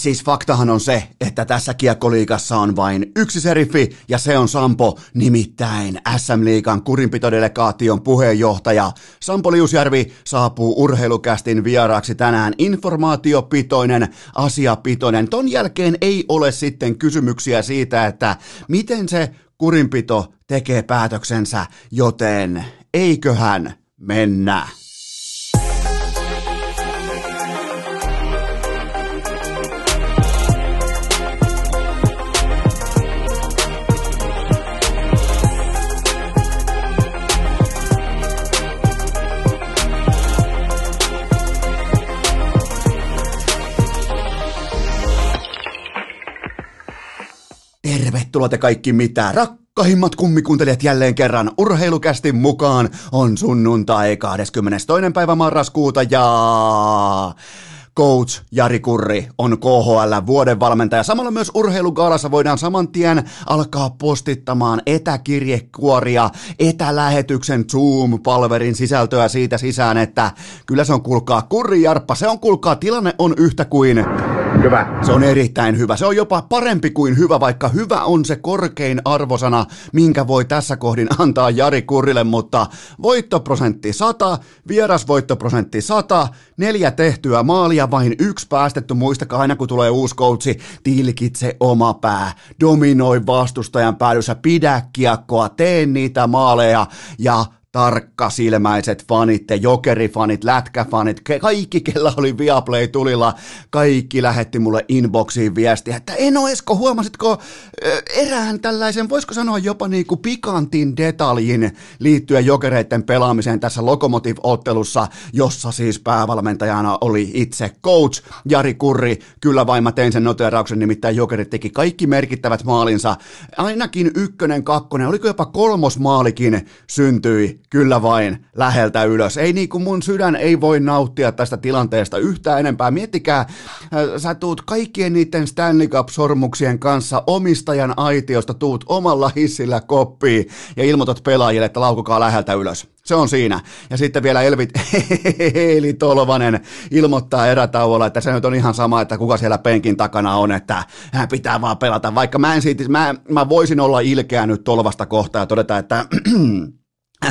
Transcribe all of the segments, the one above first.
Siis faktahan on se, että tässä kiekkoliikassa on vain yksi seriffi ja se on Sampo, nimittäin SM-liigan kurinpitodelegaation puheenjohtaja. Sampo Liusjärvi saapuu urheilukästin vieraaksi tänään informaatiopitoinen, asiapitoinen. Ton jälkeen ei ole sitten kysymyksiä siitä, että miten se kurinpito tekee päätöksensä, joten eiköhän mennä. Tervetuloa te kaikki mitä rakkahimmat kummikuuntelijat jälleen kerran urheilukästin mukaan on sunnuntai 22. päivä marraskuuta ja coach Jari Kurri on KHL vuoden valmentaja. Samalla myös urheilugaalassa voidaan saman tien alkaa postittamaan etäkirjekuoria, etälähetyksen Zoom-palverin sisältöä siitä sisään, että kyllä se on kuulkaa Kurri Jarppa, se on kuulkaa tilanne on yhtä kuin Hyvä. se on erittäin hyvä. Se on jopa parempi kuin hyvä, vaikka hyvä on se korkein arvosana, minkä voi tässä kohdin antaa Jari Kurrille, mutta voittoprosentti 100, vierasvoittoprosentti 100, neljä tehtyä maalia, vain yksi päästetty. Muistakaa aina, kun tulee uusi koutsi, tilkitse oma pää, dominoi vastustajan päädyssä, pidä kiekkoa, tee niitä maaleja ja tarkkasilmäiset fanit, te jokerifanit, lätkäfanit, kaikki, kella oli Viaplay tulilla, kaikki lähetti mulle inboxiin viestiä, että Eno Esko, huomasitko erään tällaisen, voisiko sanoa jopa niin kuin pikantin detaljin liittyen jokereiden pelaamiseen tässä Lokomotiv-ottelussa, jossa siis päävalmentajana oli itse coach Jari Kurri. Kyllä vain mä tein sen noterauksen, nimittäin jokerit teki kaikki merkittävät maalinsa, ainakin ykkönen, kakkonen, oliko jopa kolmos maalikin syntyi kyllä vain läheltä ylös. Ei niin kuin mun sydän ei voi nauttia tästä tilanteesta yhtään enempää. Miettikää, äh, sä tuut kaikkien niiden Stanley Cup-sormuksien kanssa omistajan aitiosta, tuut omalla hissillä koppiin ja ilmoitat pelaajille, että laukukaa läheltä ylös. Se on siinä. Ja sitten vielä Elvit, Eli Tolvanen ilmoittaa erätauolla, että se nyt on ihan sama, että kuka siellä penkin takana on, että hän pitää vaan pelata. Vaikka mä en siitä, mä, mä voisin olla ilkeä nyt Tolvasta kohtaa ja todeta, että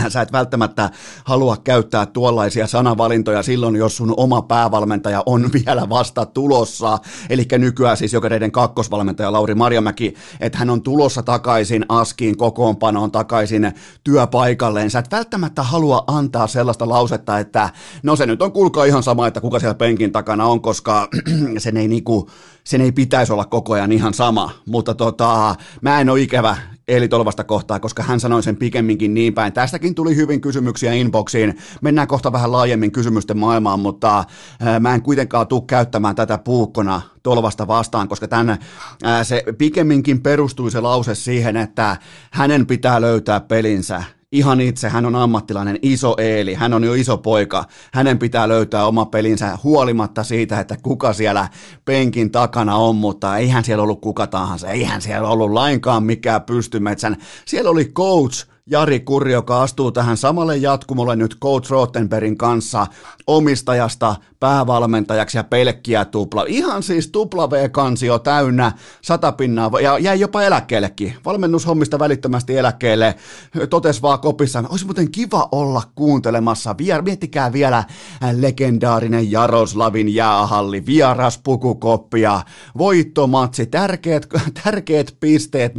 sä et välttämättä halua käyttää tuollaisia sanavalintoja silloin, jos sun oma päävalmentaja on vielä vasta tulossa. Eli nykyään siis jokereiden kakkosvalmentaja Lauri Marjamäki, että hän on tulossa takaisin askiin kokoonpanoon, takaisin työpaikalleen. Sä et välttämättä halua antaa sellaista lausetta, että no se nyt on kuulkaa ihan sama, että kuka siellä penkin takana on, koska sen ei niinku, sen ei pitäisi olla koko ajan ihan sama, mutta tota, mä en ole ikävä Eeli Tolvasta kohtaa, koska hän sanoi sen pikemminkin niin päin. Tästäkin tuli hyvin kysymyksiä inboxiin. Mennään kohta vähän laajemmin kysymysten maailmaan, mutta mä en kuitenkaan tule käyttämään tätä puukkona Tolvasta vastaan, koska tämän, se pikemminkin perustui se lause siihen, että hänen pitää löytää pelinsä ihan itse, hän on ammattilainen, iso Eeli, hän on jo iso poika, hänen pitää löytää oma pelinsä huolimatta siitä, että kuka siellä penkin takana on, mutta eihän siellä ollut kuka tahansa, eihän siellä ollut lainkaan mikään pystymetsän, siellä oli coach, Jari Kurri, joka astuu tähän samalle jatkumolle nyt Coach Rottenbergin kanssa omistajasta päävalmentajaksi ja pelkkiä tupla. Ihan siis tupla V-kansio täynnä, sata pinnaa ja jäi jopa eläkkeellekin. Valmennushommista välittömästi eläkkeelle. Totes vaan kopissaan, olisi muuten kiva olla kuuntelemassa. Vier, miettikää vielä legendaarinen Jaroslavin jäähalli, vieras pukukoppi ja voittomatsi, tärkeät, tärkeät pisteet 4-1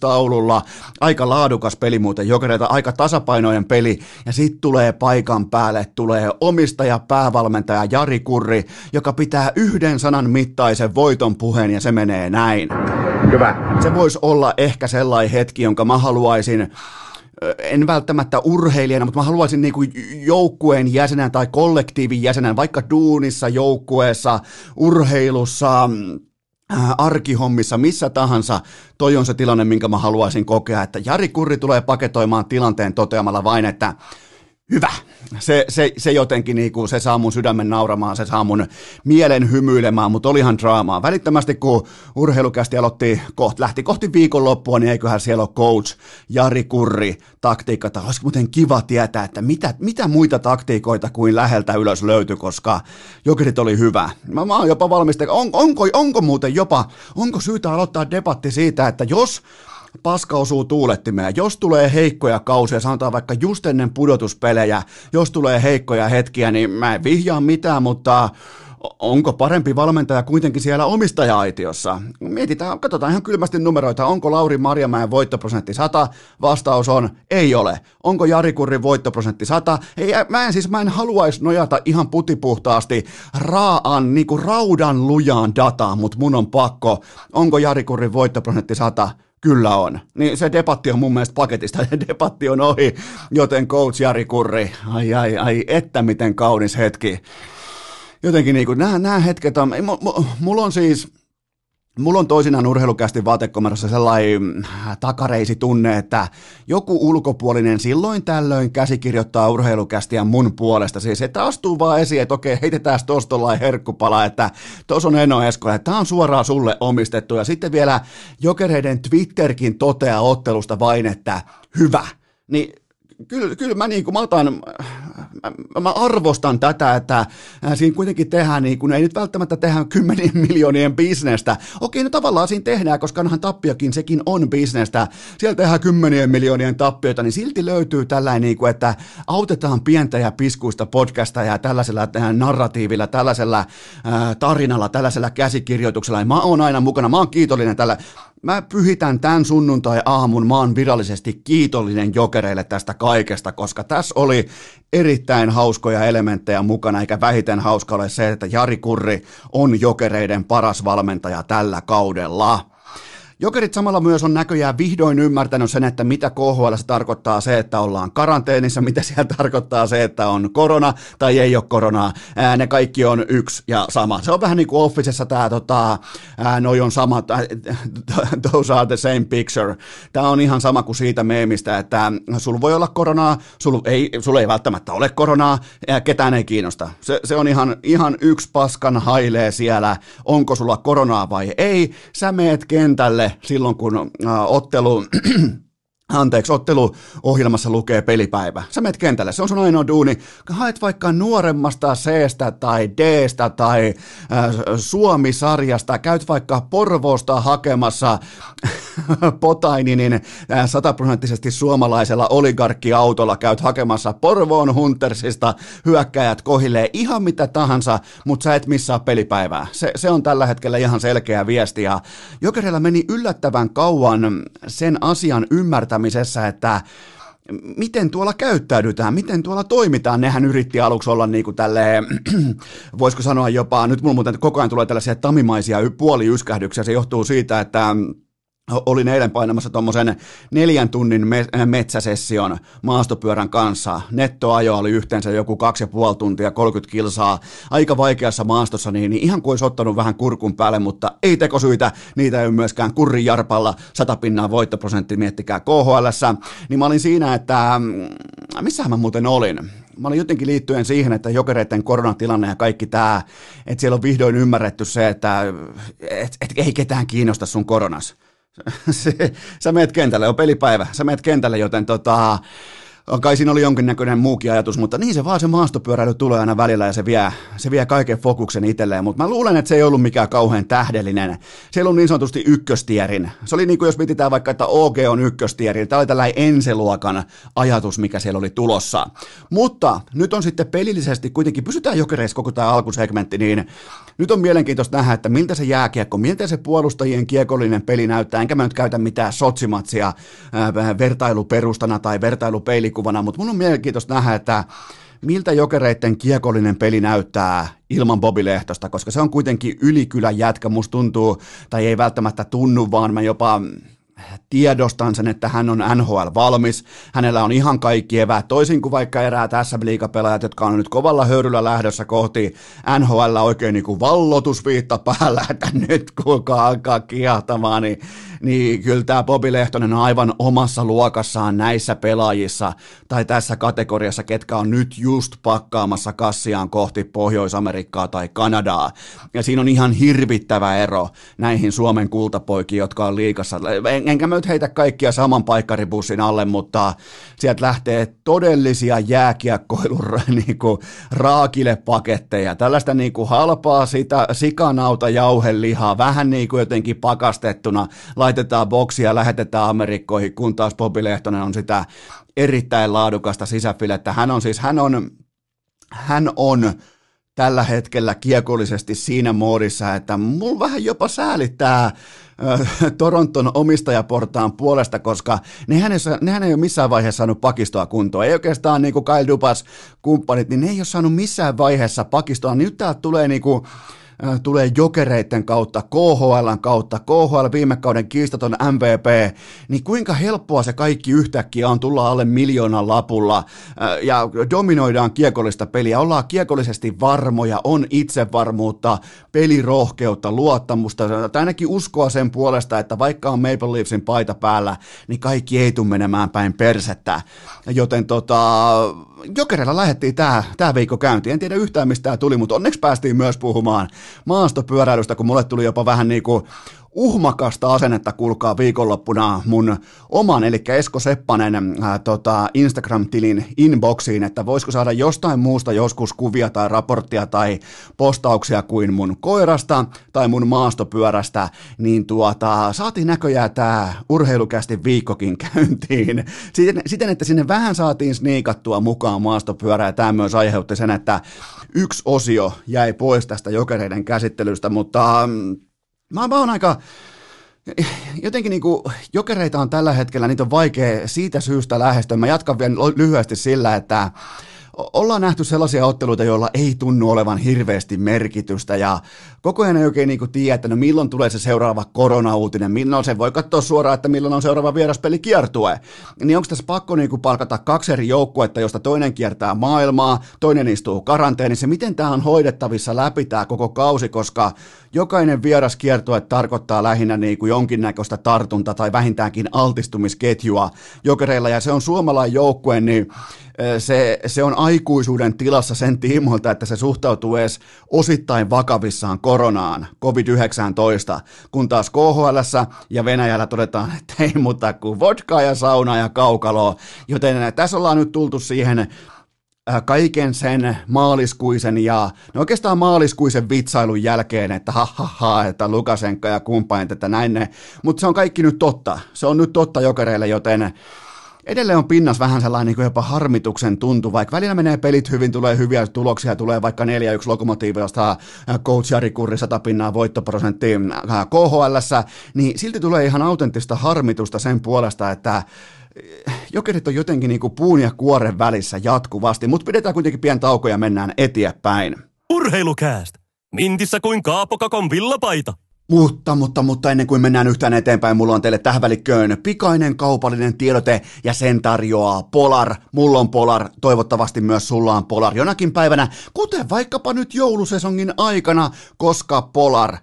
taululla. Aika laadukas peli muuten jokereita, aika tasapainoinen peli ja sitten tulee paikan päälle, tulee omistaja, päävalmentaja Jari Kurri, joka pitää yhden sanan mittaisen voiton puheen ja se menee näin. Hyvä. Se voisi olla ehkä sellainen hetki, jonka mä haluaisin en välttämättä urheilijana, mutta mä haluaisin niin kuin joukkueen jäsenen tai kollektiivin jäsenen, vaikka duunissa, joukkueessa, urheilussa, arkihommissa, missä tahansa, toi on se tilanne, minkä mä haluaisin kokea, että Jari Kurri tulee paketoimaan tilanteen toteamalla vain, että hyvä, se, se, se jotenkin niinku, se saa mun sydämen nauramaan, se saa mun mielen hymyilemään, mutta olihan draamaa. Välittömästi kun urheilukästi aloitti, koht, lähti kohti viikonloppua, niin eiköhän siellä ole coach Jari Kurri taktiikka, olisi muuten kiva tietää, että mitä, mitä muita taktiikoita kuin läheltä ylös löytyi, koska jokerit oli hyvä. Mä, mä oon jopa valmis, on, onko, onko muuten jopa, onko syytä aloittaa debatti siitä, että jos paska osuu tuulettimeen. Jos tulee heikkoja kausia, sanotaan vaikka just ennen pudotuspelejä, jos tulee heikkoja hetkiä, niin mä en vihjaa mitään, mutta onko parempi valmentaja kuitenkin siellä omistaja-aitiossa? Mietitään, katsotaan ihan kylmästi numeroita. Onko Lauri Marjamäen voittoprosentti 100? Vastaus on, ei ole. Onko Jari Kurrin voittoprosentti 100? Ei, mä en siis, mä en haluaisi nojata ihan putipuhtaasti raaan, niinku raudan lujaan dataan, mutta mun on pakko. Onko Jari Kurrin voittoprosentti 100? Kyllä on. Niin se debatti on mun mielestä paketista, ja debatti on ohi, joten coach Jari Kurri, ai ai ai, että miten kaunis hetki. Jotenkin niin kuin, nämä, nämä hetket on, mulla on siis, Mulla on toisinaan urheilukästi vaatekomerossa sellainen takareisi tunne, että joku ulkopuolinen silloin tällöin käsikirjoittaa urheilukästiä mun puolesta. Siis että astuu vaan esiin, että okei, heitetään tosta herkkupala, että tos on Eno Esko, että tää on suoraan sulle omistettu. Ja sitten vielä jokereiden Twitterkin toteaa ottelusta vain, että hyvä. Niin kyllä, kyllä mä, niin kuin, mä, otan, mä, mä arvostan tätä, että äh, siinä kuitenkin tehdään, niin kuin, ei nyt välttämättä tehdä kymmenien miljoonien bisnestä. Okei, no tavallaan siinä tehdään, koska onhan tappiokin, sekin on bisnestä. Siellä tehdään kymmenien miljoonien tappioita, niin silti löytyy tällainen, niin kuin, että autetaan pientä ja piskuista podcasta ja tällaisella narratiivilla, tällaisella äh, tarinalla, tällaisella käsikirjoituksella. Mä oon aina mukana, mä oon kiitollinen tällä Mä pyhitän tämän sunnuntai-aamun, mä oon virallisesti kiitollinen jokereille tästä kaikesta, koska tässä oli erittäin hauskoja elementtejä mukana, eikä vähiten hauska ole se, että Jari Kurri on jokereiden paras valmentaja tällä kaudella. Jokerit samalla myös on näköjään vihdoin ymmärtänyt sen, että mitä KHL se tarkoittaa se, että ollaan karanteenissa, mitä siellä tarkoittaa se, että on korona tai ei ole koronaa. Ää, ne kaikki on yksi ja sama. Se on vähän niin kuin Officessa tämä, tota, ää, noi on sama, those are the same picture. Tämä on ihan sama kuin siitä meemistä, että sulla voi olla koronaa, sulla ei, sulla ei välttämättä ole koronaa, ja ketään ei kiinnosta. Se, se on ihan, ihan yksi paskan hailee siellä, onko sulla koronaa vai ei. Sä meet kentälle silloin, kun ottelu anteeksi, otteluohjelmassa lukee pelipäivä. Sä menet kentälle, se on sun ainoa duuni. Haet vaikka nuoremmasta c tai d tai äh, Suomi-sarjasta, käyt vaikka Porvoosta hakemassa Potaininin sataprosenttisesti suomalaisella oligarkkiautolla, käyt hakemassa Porvoon Huntersista, hyökkäjät kohilleen ihan mitä tahansa, mutta sä et missaa pelipäivää. Se, se on tällä hetkellä ihan selkeä viesti ja Jokerilla meni yllättävän kauan sen asian ymmärtämään, johtamisessa, että miten tuolla käyttäydytään, miten tuolla toimitaan. Nehän yritti aluksi olla niin kuin tälleen, voisiko sanoa jopa, nyt mulla muuten koko ajan tulee tällaisia tamimaisia puoliyskähdyksiä, se johtuu siitä, että olin eilen painamassa tuommoisen neljän tunnin metsäsession maastopyörän kanssa. Nettoajo oli yhteensä joku kaksi ja puoli tuntia, 30 kilsaa. Aika vaikeassa maastossa, niin, niin ihan kuin olisi ottanut vähän kurkun päälle, mutta ei tekosyitä. Niitä ei myöskään kurrin jarpalla. Sata pinnaa voittoprosentti, miettikää KHL. Niin mä olin siinä, että mm, missä mä muuten olin? Mä olin jotenkin liittyen siihen, että jokereiden koronatilanne ja kaikki tämä, että siellä on vihdoin ymmärretty se, että et, et, ei ketään kiinnosta sun koronas sä meet kentälle, on pelipäivä, sä meet kentälle, joten tota, kai siinä oli jonkinnäköinen muukin ajatus, mutta niin se vaan se maastopyöräily tulee aina välillä ja se vie, se vie kaiken fokuksen itselleen, mutta mä luulen, että se ei ollut mikään kauhean tähdellinen. Se on niin sanotusti ykköstierin. Se oli niin kuin jos mietitään vaikka, että OG on ykköstierin. Tämä oli tällainen ensiluokan ajatus, mikä siellä oli tulossa. Mutta nyt on sitten pelillisesti kuitenkin, pysytään jokereissa koko tämä alkusegmentti, niin nyt on mielenkiintoista nähdä, että miltä se jääkiekko, miltä se puolustajien kiekollinen peli näyttää, enkä mä nyt käytä mitään sotsimatsia vertailuperustana tai vertailupeilikuvana, mutta mun on mielenkiintoista nähdä, että miltä jokereiden kiekollinen peli näyttää ilman Bobi Lehtosta, koska se on kuitenkin ylikylän jätkä, musta tuntuu, tai ei välttämättä tunnu, vaan mä jopa tiedostan sen, että hän on NHL valmis, hänellä on ihan kaikki eväät, toisin kuin vaikka erää tässä liikapelaajat, jotka on nyt kovalla höyryllä lähdössä kohti NHL oikein niin kuin vallotusviitta päällä, että nyt kuka alkaa kiehtamaan, niin niin kyllä tämä Bobi Lehtonen on aivan omassa luokassaan näissä pelaajissa tai tässä kategoriassa, ketkä on nyt just pakkaamassa kassiaan kohti Pohjois-Amerikkaa tai Kanadaa. Ja siinä on ihan hirvittävä ero näihin Suomen kultapoikiin, jotka on liikassa. Enkä mä nyt heitä kaikkia saman paikkaribussin alle, mutta sieltä lähtee todellisia jääkiekkoilun niin raakile paketteja. Tällaista niin kuin halpaa sitä sikanauta jauhelihaa, vähän niin kuin jotenkin pakastettuna, laitetaan boksia, lähetetään Amerikkoihin, kun taas Bobi Lehtonen on sitä erittäin laadukasta sisäfilettä. Hän on siis, hän on, hän on tällä hetkellä kiekollisesti siinä moodissa, että mulla vähän jopa säälittää Toronton omistajaportaan puolesta, koska nehän ei, nehän ei ole missään vaiheessa saanut pakistoa kuntoon. Ei oikeastaan niin kuin Kyle Dubas kumppanit, niin ne ei ole saanut missään vaiheessa pakistoa. Nyt täältä tulee niin kuin, tulee jokereiden kautta, KHLn kautta, KHL viime kauden kiistaton MVP, niin kuinka helppoa se kaikki yhtäkkiä on tulla alle miljoonan lapulla? Ja dominoidaan kiekollista peliä, ollaan kiekollisesti varmoja, on itsevarmuutta, pelirohkeutta, luottamusta, tai ainakin uskoa sen puolesta, että vaikka on Maple Leafsin paita päällä, niin kaikki ei tule menemään päin persettä. Joten tota, Jokerilla lähdettiin tämä, tämä viikko käyntiin. En tiedä yhtään mistä tämä tuli, mutta onneksi päästiin myös puhumaan maastopyöräilystä, kun mulle tuli jopa vähän niin kuin uhmakasta asennetta kulkaa viikonloppuna mun oman, eli Esko Seppanen ää, tota, Instagram-tilin inboxiin, että voisiko saada jostain muusta joskus kuvia tai raporttia tai postauksia kuin mun koirasta tai mun maastopyörästä, niin tuota, saatiin näköjään tämä urheilukästi viikkokin käyntiin. Siten, siten, että sinne vähän saatiin sniikattua mukaan maastopyörää, ja tämä myös aiheutti sen, että yksi osio jäi pois tästä jokereiden käsittelystä, mutta mm, Mä, oon aika, jotenkin niin kuin, jokereita on tällä hetkellä, niitä on vaikea siitä syystä lähestyä. Mä jatkan vielä lyhyesti sillä, että ollaan nähty sellaisia otteluita, joilla ei tunnu olevan hirveästi merkitystä ja koko ajan ei oikein niin tiedä, että no milloin tulee se seuraava koronauutinen, milloin se voi katsoa suoraan, että milloin on seuraava vieraspeli kiertue. Niin onko tässä pakko niin palkata kaksi eri joukkuetta, josta toinen kiertää maailmaa, toinen istuu karanteenissa, miten tämä on hoidettavissa läpi tämä koko kausi, koska jokainen vieras kiertue tarkoittaa lähinnä niin kuin jonkinnäköistä tartunta tai vähintäänkin altistumisketjua jokereilla ja se on suomalainen joukkue, niin se, se on aikuisuuden tilassa sen tiimoilta, että se suhtautuu edes osittain vakavissaan koronaan, COVID-19, kun taas KHL ja Venäjällä todetaan, että ei muuta kuin vodkaa ja sauna ja kaukaloa, joten tässä ollaan nyt tultu siihen kaiken sen maaliskuisen ja no oikeastaan maaliskuisen vitsailun jälkeen, että ha, ha, ha että Lukasenka ja kumppanit, että näin ne, mutta se on kaikki nyt totta. Se on nyt totta jokereille, joten edelleen on pinnas vähän sellainen niin kuin jopa harmituksen tuntu, vaikka välillä menee pelit hyvin, tulee hyviä tuloksia, tulee vaikka 4-1 lokomotiivista coach Jari Kurri 100 pinnaa voittoprosenttiin KHL, niin silti tulee ihan autenttista harmitusta sen puolesta, että jokerit on jotenkin niin kuin puun ja kuoren välissä jatkuvasti, mutta pidetään kuitenkin pian tauko ja mennään eteenpäin. Urheilukääst! Mintissä kuin Kaapokakon villapaita. Mutta, mutta, mutta ennen kuin mennään yhtään eteenpäin, mulla on teille tähän välikköön pikainen kaupallinen tiedote ja sen tarjoaa Polar. Mulla on Polar, toivottavasti myös sulla on Polar jonakin päivänä, kuten vaikkapa nyt joulusesongin aikana, koska Polar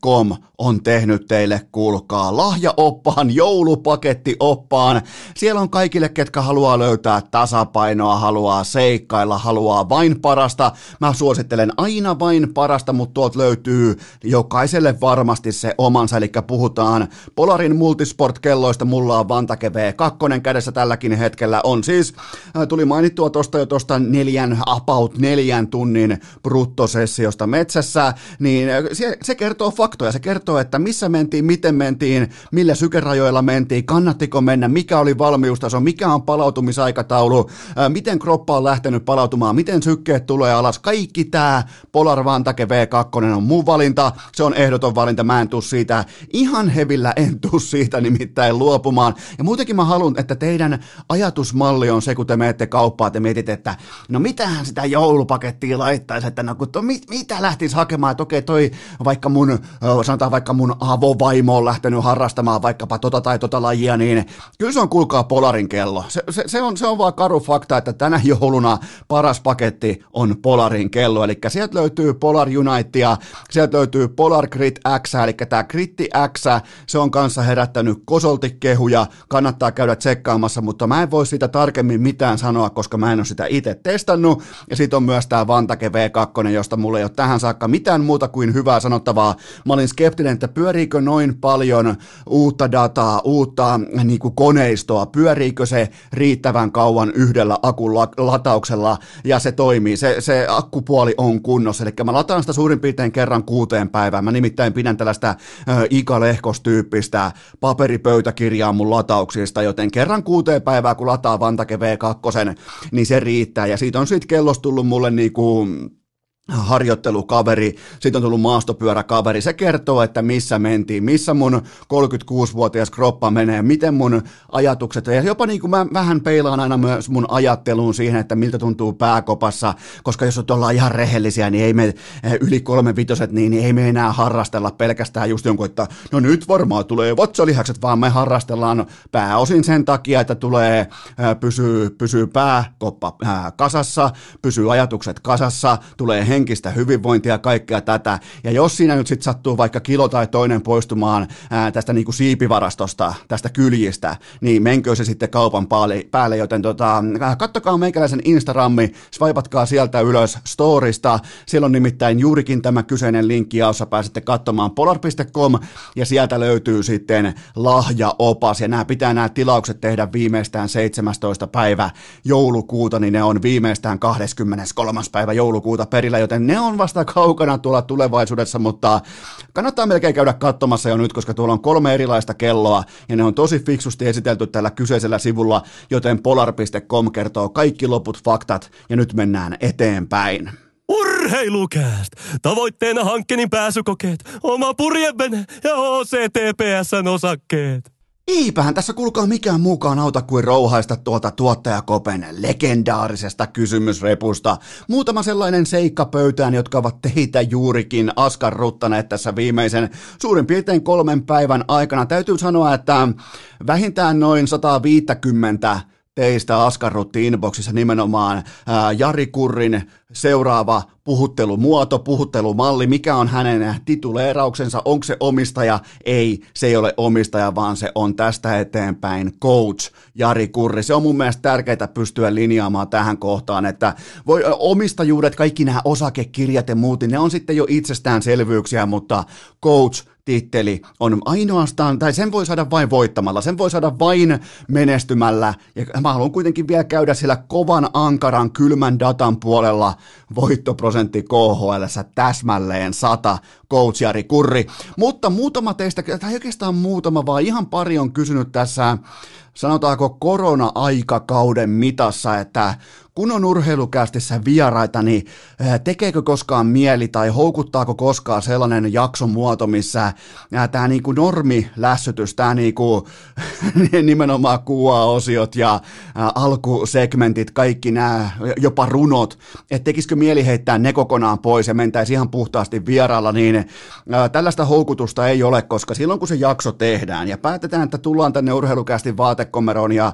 Com on tehnyt teille, kuulkaa, lahjaoppaan, joulupakettioppaan. Siellä on kaikille, ketkä haluaa löytää tasapainoa, haluaa seikkailla, haluaa vain parasta. Mä suosittelen aina vain parasta, mutta tuot löytyy jokaiselle varmasti se omansa, eli puhutaan Polarin multisport-kelloista, mulla on Vantake V2 kädessä tälläkin hetkellä, on siis, äh, tuli mainittua tosta jo tosta neljän, about neljän tunnin bruttosessiosta metsässä, niin äh, se, se kertoo faktoja, se kertoo, että missä mentiin, miten mentiin, millä sykerajoilla mentiin, kannattiko mennä, mikä oli valmiustaso, mikä on palautumisaikataulu, miten kroppa on lähtenyt palautumaan, miten sykkeet tulee alas, kaikki tämä Polar Vantake V2 on mun valinta, se on ehdoton valinta, mä en tuu siitä, ihan hevillä en tuu siitä nimittäin luopumaan, ja muutenkin mä haluan, että teidän ajatusmalli on se, kun te menette kauppaan, te mietit, että no mitähän sitä joulupakettia laittaisi, että no kun to, mit, mitä lähtisi hakemaan, että okei toi vaikka mun, sanotaan vaikka mun avovaimo on lähtenyt harrastamaan vaikkapa tota tai tota lajia, niin kyllä se on kuulkaa Polarin kello. Se, se, se, on, se on vaan karu fakta, että tänä jouluna paras paketti on Polarin kello, eli sieltä löytyy Polar Unitea, sieltä löytyy Polar Grit X, eli tämä Gritti X, se on kanssa herättänyt kosoltikehuja, kannattaa käydä tsekkaamassa, mutta mä en voi siitä tarkemmin mitään sanoa, koska mä en ole sitä itse testannut, ja sitten on myös tämä Vantake V2, josta mulla ei ole tähän saakka mitään muuta kuin hyvää sanottavaa. Mä olin skeptinen, että pyöriikö noin paljon uutta dataa, uutta niin kuin koneistoa, pyöriikö se riittävän kauan yhdellä akun latauksella, ja se toimii, se, se akkupuoli on kunnossa, eli mä lataan sitä suurin piirtein kerran kuuteen päivään, mä nimittäin pidän tällaista Ika Lehkos-tyyppistä paperipöytäkirjaa mun latauksista, joten kerran kuuteen päivää, kun lataa Vantake V2, niin se riittää, ja siitä on sitten kellosta tullut mulle niinku harjoittelukaveri, sitten on tullut maastopyöräkaveri, se kertoo, että missä mentiin, missä mun 36-vuotias kroppa menee, miten mun ajatukset, ja jopa niin kuin mä vähän peilaan aina myös mun ajatteluun siihen, että miltä tuntuu pääkopassa, koska jos ollaan ihan rehellisiä, niin ei me eh, yli kolme vitoset, niin, niin ei me enää harrastella pelkästään just jonkun, että no nyt varmaan tulee vatsalihakset, vaan me harrastellaan pääosin sen takia, että tulee, eh, pysyy, pysyy pääkoppa eh, kasassa, pysyy ajatukset kasassa, tulee henkistä hyvinvointia ja kaikkea tätä. Ja jos siinä nyt sitten sattuu vaikka kilo tai toinen poistumaan ää, tästä niin siipivarastosta, tästä kyljistä, niin menkö se sitten kaupan päälle, päälle joten tota, kattokaa meikäläisen Instagrammi, swipatkaa sieltä ylös storista, siellä on nimittäin juurikin tämä kyseinen linkki, jossa pääsette katsomaan polar.com ja sieltä löytyy sitten lahjaopas ja nämä pitää nämä tilaukset tehdä viimeistään 17. päivä joulukuuta, niin ne on viimeistään 23. päivä joulukuuta perillä, joten ne on vasta kaukana tuolla tulevaisuudessa, mutta kannattaa melkein käydä katsomassa jo nyt, koska tuolla on kolme erilaista kelloa, ja ne on tosi fiksusti esitelty tällä kyseisellä sivulla, joten polar.com kertoo kaikki loput faktat, ja nyt mennään eteenpäin. Urheilukääst! Tavoitteena hankkeen pääsykokeet, oma purjevene ja OCTPSn osakkeet. Eipähän tässä kulkaa mikään muukaan auta kuin rouhaista tuota tuottajakopen legendaarisesta kysymysrepusta. Muutama sellainen seikka pöytään, jotka ovat teitä juurikin askarruttaneet tässä viimeisen suurin piirtein kolmen päivän aikana. Täytyy sanoa, että vähintään noin 150 teistä askarrutti inboxissa nimenomaan ää, Jari Kurrin seuraava puhuttelumuoto, puhuttelumalli, mikä on hänen tituleerauksensa, onko se omistaja? Ei, se ei ole omistaja, vaan se on tästä eteenpäin coach Jari Kurri. Se on mun mielestä tärkeää pystyä linjaamaan tähän kohtaan, että voi, omistajuudet, kaikki nämä osakekirjat ja muut, ne on sitten jo itsestäänselvyyksiä, mutta coach titteli on ainoastaan, tai sen voi saada vain voittamalla, sen voi saada vain menestymällä, ja mä haluan kuitenkin vielä käydä sillä kovan, ankaran, kylmän datan puolella voittoprosentti KHL täsmälleen 100, coach Jari Kurri, mutta muutama teistä, tai oikeastaan muutama, vaan ihan pari on kysynyt tässä sanotaanko korona-aikakauden mitassa, että kun on urheilukästissä vieraita, niin tekeekö koskaan mieli tai houkuttaako koskaan sellainen jaksomuoto, missä eh, tämä niinku normilässytys, tämä niinku, nimenomaan kuva-osiot ja alkusegmentit, kaikki nämä, jopa runot, että tekisikö mieli heittää ne kokonaan pois ja mentäisi ihan puhtaasti vieraalla, niin tällaista houkutusta ei ole, koska silloin kun se jakso tehdään ja päätetään, että tullaan tänne urheilukästin vaatekomeroon ja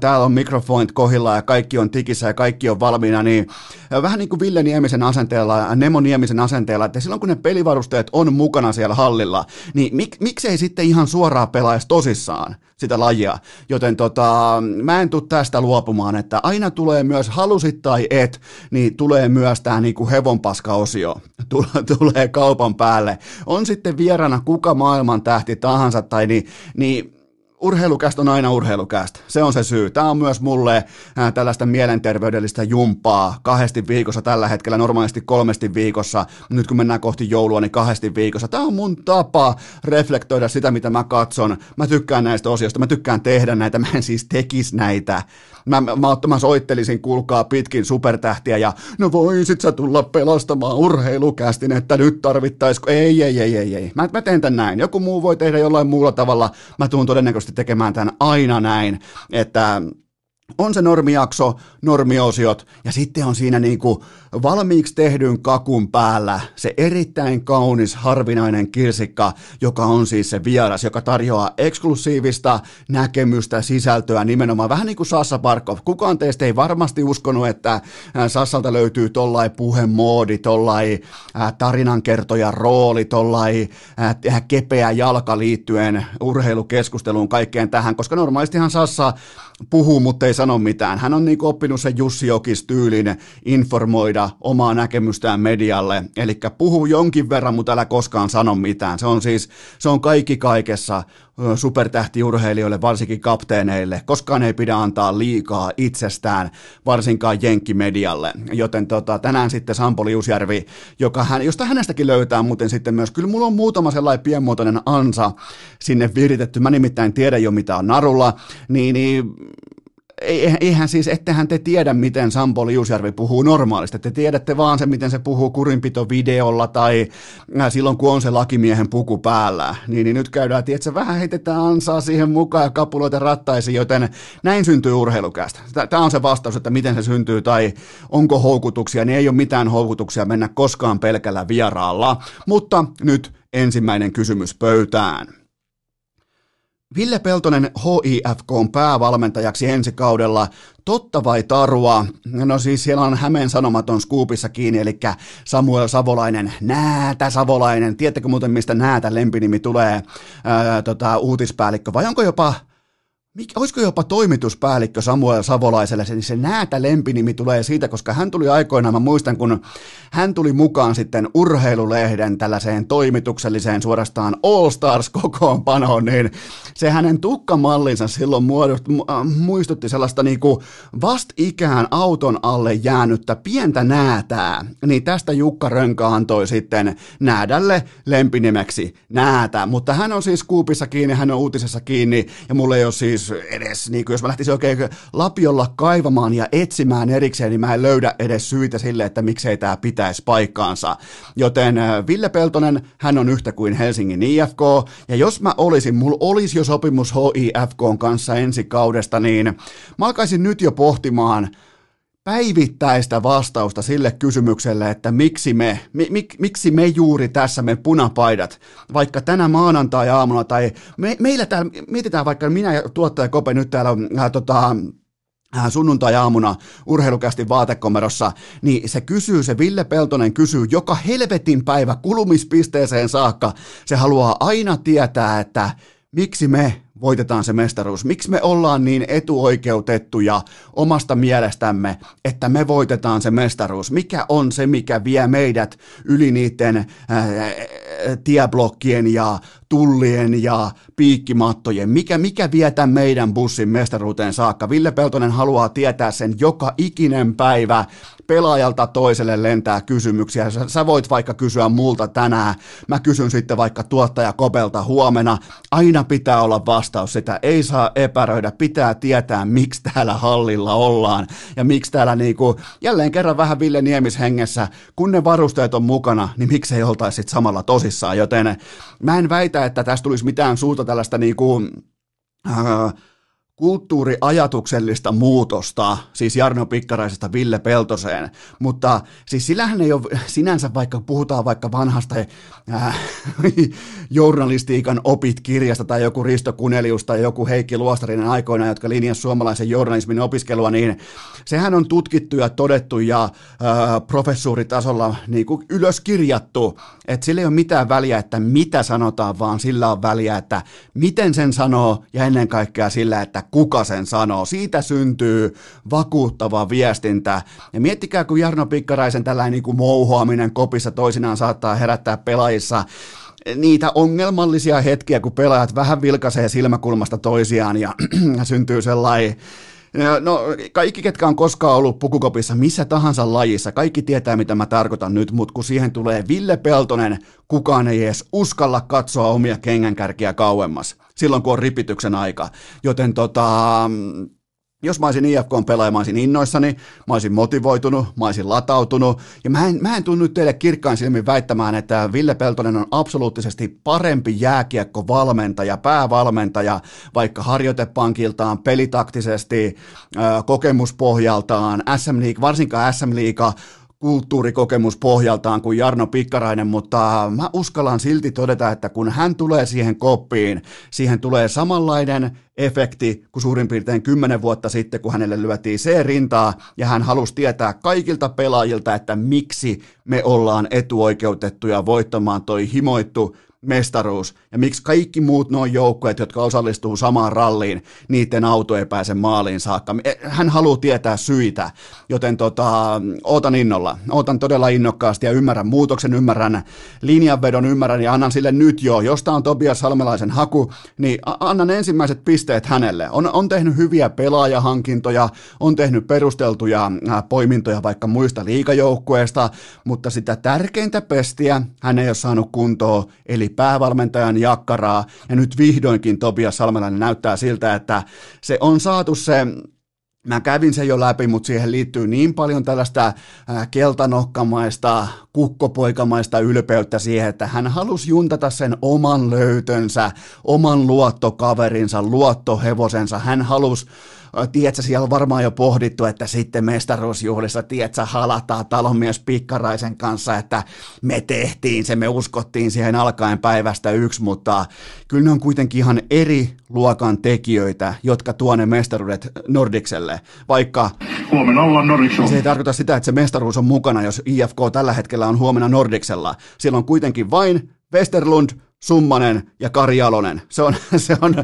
täällä on mikrofonit kohilla ja kaikki on tikissä ja kaikki on valmiina, niin vähän niin kuin Ville Niemisen asenteella, Nemo Niemisen asenteella, että silloin kun ne pelivarusteet on mukana siellä hallilla, niin mik, miksei sitten ihan suoraan pelaisi tosissaan sitä lajia. Joten tota, mä en tule tästä luopumaan, että aina tulee myös, halusit tai et, niin tulee myös tämä niinku hevonpaska-osio, tulee kaupan päälle. On sitten vierana kuka maailman tähti tahansa, tai niin, niin urheilukästä on aina urheilukästä. Se on se syy. Tämä on myös mulle ää, tällaista mielenterveydellistä jumpaa kahdesti viikossa tällä hetkellä, normaalisti kolmesti viikossa. Nyt kun mennään kohti joulua, niin kahdesti viikossa. Tämä on mun tapa reflektoida sitä, mitä mä katson. Mä tykkään näistä osioista, mä tykkään tehdä näitä, mä en siis tekisi näitä. Mä, mä, mä soittelisin, kuulkaa pitkin supertähtiä ja no voisit sä tulla pelastamaan urheilukästin, että nyt tarvittaisiko. Ei, ei, ei, ei, ei. Mä, mä teen tän näin. Joku muu voi tehdä jollain muulla tavalla. Mä tuun todennäköisesti tekemään tämän aina näin, että on se normijakso, normiosiot ja sitten on siinä niin kuin valmiiksi tehdyn kakun päällä se erittäin kaunis, harvinainen kirsikka, joka on siis se vieras, joka tarjoaa eksklusiivista näkemystä, sisältöä nimenomaan. Vähän niin kuin Sassa Barkov. Kukaan teistä ei varmasti uskonut, että Sassalta löytyy tollai puhemoodi, tollai tarinankertoja rooli, tollai kepeä jalka liittyen urheilukeskusteluun, kaikkeen tähän, koska normaalistihan Sassa puhuu, mutta ei sano mitään. Hän on niin oppinut sen Jussi Jokis tyylin informoida omaa näkemystään medialle, eli puhuu jonkin verran, mutta älä koskaan sano mitään. Se on siis, se on kaikki kaikessa supertähtiurheilijoille, varsinkin kapteeneille. Koskaan ei pidä antaa liikaa itsestään, varsinkaan jenkkimedialle. Joten tota, tänään sitten Sampo Liusjärvi, joka hän, josta hänestäkin löytää muuten sitten myös, kyllä mulla on muutama sellainen pienmuotoinen ansa sinne viritetty. Mä nimittäin tiedän jo mitä on narulla, niin, niin eihän siis, ettehän te tiedä, miten Sampo Liusjärvi puhuu normaalisti. Te tiedätte vaan se, miten se puhuu kurinpitovideolla tai äh, silloin, kun on se lakimiehen puku päällä. Niin, niin nyt käydään, että vähän heitetään ansaa siihen mukaan ja kapuloita rattaisiin, joten näin syntyy urheilukästä. Tämä on se vastaus, että miten se syntyy tai onko houkutuksia, niin ei ole mitään houkutuksia mennä koskaan pelkällä vieraalla. Mutta nyt ensimmäinen kysymys pöytään. Ville Peltonen HIFK on päävalmentajaksi ensi kaudella. Totta vai tarua? No siis siellä on Hämeen sanomaton skuupissa kiinni, eli Samuel Savolainen, Näätä Savolainen. Tiedättekö muuten, mistä Näätä lempinimi tulee, ää, tota, uutispäällikkö, vai onko jopa mikä, olisiko jopa toimituspäällikkö Samuel Savolaiselle, niin se näätä lempinimi tulee siitä, koska hän tuli aikoinaan, mä muistan, kun hän tuli mukaan sitten urheilulehden tällaiseen toimitukselliseen suorastaan All Stars kokoonpanoon, niin se hänen tukkamallinsa silloin muodot, äh, muistutti sellaista niinku vastikään auton alle jäänyttä pientä näätää, niin tästä Jukka Rönkä antoi sitten näädälle lempinimeksi näätä, mutta hän on siis kuupissa kiinni, hän on uutisessa kiinni, ja mulle ei ole siis edes, niin kuin jos mä lähtisin oikein lapiolla kaivamaan ja etsimään erikseen, niin mä en löydä edes syitä sille, että miksei tämä pitäisi paikkaansa. Joten äh, Ville Peltonen, hän on yhtä kuin Helsingin IFK, ja jos mä olisin, mulla olisi jo sopimus HIFK kanssa ensi kaudesta, niin mä alkaisin nyt jo pohtimaan, päivittäistä vastausta sille kysymykselle, että miksi me, mi, miksi me juuri tässä, me punapaidat, vaikka tänä maanantai-aamuna tai me, meillä täällä, mietitään vaikka minä ja tuottaja Kope nyt täällä äh, tota, äh, sunnuntai-aamuna urheilukästi vaatekomerossa, niin se kysyy, se Ville Peltonen kysyy joka helvetin päivä kulumispisteeseen saakka. Se haluaa aina tietää, että miksi me voitetaan se mestaruus? Miksi me ollaan niin etuoikeutettuja omasta mielestämme, että me voitetaan se mestaruus? Mikä on se, mikä vie meidät yli niiden äh, tieblokkien ja tullien ja piikkimattojen? Mikä, mikä vie tämän meidän bussin mestaruuteen saakka? Ville Peltonen haluaa tietää sen joka ikinen päivä pelaajalta toiselle lentää kysymyksiä. Sä, sä voit vaikka kysyä multa tänään, mä kysyn sitten vaikka tuottaja Kopelta huomenna. Aina pitää olla vastaus, sitä ei saa epäröidä, pitää tietää, miksi täällä hallilla ollaan ja miksi täällä niinku, jälleen kerran vähän Ville Niemis hengessä, kun ne varusteet on mukana, niin miksei oltaisi samalla tosissaan, joten mä en väitä, että tästä tulisi mitään suuta tällaista niinku, äh, kulttuuriajatuksellista muutosta, siis Jarno Pikkaraisesta Ville Peltoseen, mutta siis sillähän ei ole sinänsä, vaikka puhutaan vaikka vanhasta äh, journalistiikan opit kirjasta tai joku Risto Kunelius tai joku Heikki Luostarinen aikoina, jotka linjasivat suomalaisen journalismin opiskelua, niin sehän on tutkittu ja todettu ja äh, professuuritasolla niin kuin ylöskirjattu, että sillä ei ole mitään väliä, että mitä sanotaan, vaan sillä on väliä, että miten sen sanoo ja ennen kaikkea sillä, että kuka sen sanoo. Siitä syntyy vakuuttava viestintä. Ja miettikää, kun Jarno Pikkaraisen tällainen niin kuin mouhoaminen kopissa toisinaan saattaa herättää pelaajissa niitä ongelmallisia hetkiä, kun pelaajat vähän vilkaisee silmäkulmasta toisiaan ja syntyy sellainen No kaikki, ketkä on koskaan ollut pukukopissa missä tahansa lajissa, kaikki tietää mitä mä tarkoitan nyt, mutta kun siihen tulee Ville Peltonen, kukaan ei edes uskalla katsoa omia kengänkärkiä kauemmas, silloin kun on ripityksen aika. Joten tota, jos mä olisin IFK pelaaja, mä olisin innoissani, mä olisin motivoitunut, mä olisin latautunut. Ja mä en, mä en tunnu teille kirkkaan silmin väittämään, että Ville Peltonen on absoluuttisesti parempi jääkiekko-valmentaja, päävalmentaja, vaikka harjoitepankiltaan, pelitaktisesti, kokemuspohjaltaan, SM League, varsinkaan SM League kulttuurikokemus pohjaltaan kuin Jarno Pikkarainen, mutta mä uskallan silti todeta, että kun hän tulee siihen koppiin, siihen tulee samanlainen efekti kuin suurin piirtein kymmenen vuotta sitten, kun hänelle lyötiin se rintaa ja hän halusi tietää kaikilta pelaajilta, että miksi me ollaan etuoikeutettuja voittamaan toi himoittu mestaruus ja miksi kaikki muut noin joukkueet, jotka osallistuu samaan ralliin, niiden auto ei pääse maaliin saakka. Hän haluaa tietää syitä, joten tota, ootan innolla. Ootan todella innokkaasti ja ymmärrän muutoksen, ymmärrän linjanvedon, ymmärrän ja annan sille nyt jo. Josta on Tobias Salmelaisen haku, niin annan ensimmäiset pisteet hänelle. On, on tehnyt hyviä pelaajahankintoja, on tehnyt perusteltuja poimintoja vaikka muista liikajoukkueista, mutta sitä tärkeintä pestiä hän ei ole saanut kuntoon, eli päävalmentajan jakkaraa, ja nyt vihdoinkin Tobias Salmelainen näyttää siltä, että se on saatu se Mä kävin sen jo läpi, mutta siihen liittyy niin paljon tällaista keltanokkamaista, kukkopoikamaista ylpeyttä siihen, että hän halusi juntata sen oman löytönsä, oman luottokaverinsa, luottohevosensa. Hän halusi tiedätkö, siellä on varmaan jo pohdittu, että sitten mestaruusjuhlissa, tiedätkö, halataan talonmies Pikkaraisen kanssa, että me tehtiin se, me uskottiin siihen alkaen päivästä yksi, mutta kyllä ne on kuitenkin ihan eri luokan tekijöitä, jotka tuo ne mestaruudet Nordikselle, vaikka huomenna ollaan Nordiksella. Se ei tarkoita sitä, että se mestaruus on mukana, jos IFK tällä hetkellä on huomenna Nordiksella. Siellä on kuitenkin vain Westerlund, Summanen ja Kari Alonen. Se on, se on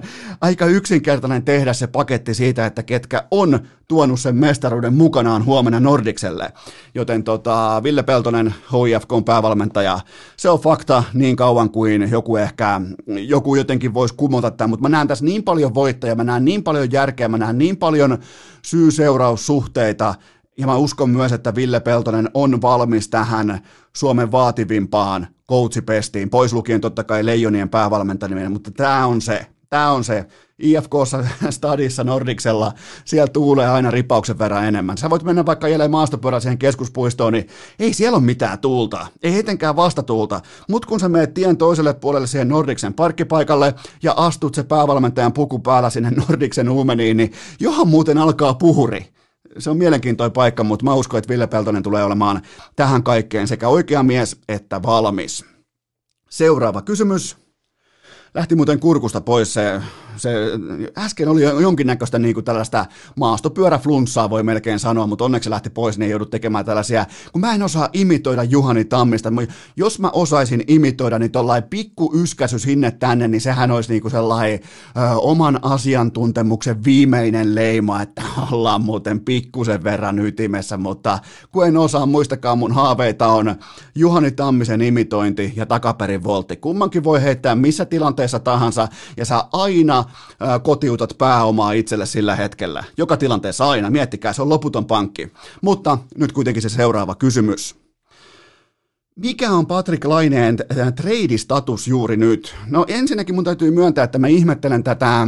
aika yksinkertainen tehdä se paketti siitä, että ketkä on tuonut sen mestaruuden mukanaan huomenna Nordikselle. Joten tota, Ville Peltonen, HIFK on päävalmentaja, se on fakta niin kauan kuin joku ehkä, joku jotenkin voisi kumota tämän, mutta mä näen tässä niin paljon voittajia, mä näen niin paljon järkeä, mä näen niin paljon syy-seuraussuhteita, ja mä uskon myös, että Ville Peltonen on valmis tähän Suomen vaativimpaan coachipestiin, pois lukien totta kai Leijonien päävalmentaminen, mutta tämä on se, tämä on se. IFKssa, Stadissa, Nordiksella, siellä tuulee aina ripauksen verran enemmän. Sä voit mennä vaikka jälleen maastopyörään siihen keskuspuistoon, niin ei siellä ole mitään tuulta, ei etenkään vastatuulta. Mutta kun sä meet tien toiselle puolelle siihen Nordiksen parkkipaikalle ja astut se päävalmentajan puku päällä sinne Nordiksen uumeniin, niin johan muuten alkaa puhuri se on mielenkiintoinen paikka, mutta mä uskon, että Ville Peltonen tulee olemaan tähän kaikkeen sekä oikea mies että valmis. Seuraava kysymys. Lähti muuten kurkusta pois se se äsken oli jonkinnäköistä niin kuin tällaista maastopyöräflunssaa, voi melkein sanoa, mutta onneksi lähti pois, niin ei joudut tekemään tällaisia, kun mä en osaa imitoida Juhani Tammista. Jos mä osaisin imitoida, niin tollain pikku yskäsy sinne tänne, niin sehän olisi niin kuin sellainen ö, oman asiantuntemuksen viimeinen leima, että ollaan muuten pikkusen verran ytimessä, mutta kun en osaa, muistakaa mun haaveita on Juhani Tammisen imitointi ja takaperin voltti. Kummankin voi heittää missä tilanteessa tahansa, ja sä aina kotiutat pääomaa itselle sillä hetkellä. Joka tilanteessa aina, miettikää, se on loputon pankki. Mutta nyt kuitenkin se seuraava kysymys. Mikä on Patrick Laineen trade-status juuri nyt? No ensinnäkin mun täytyy myöntää, että mä ihmettelen tätä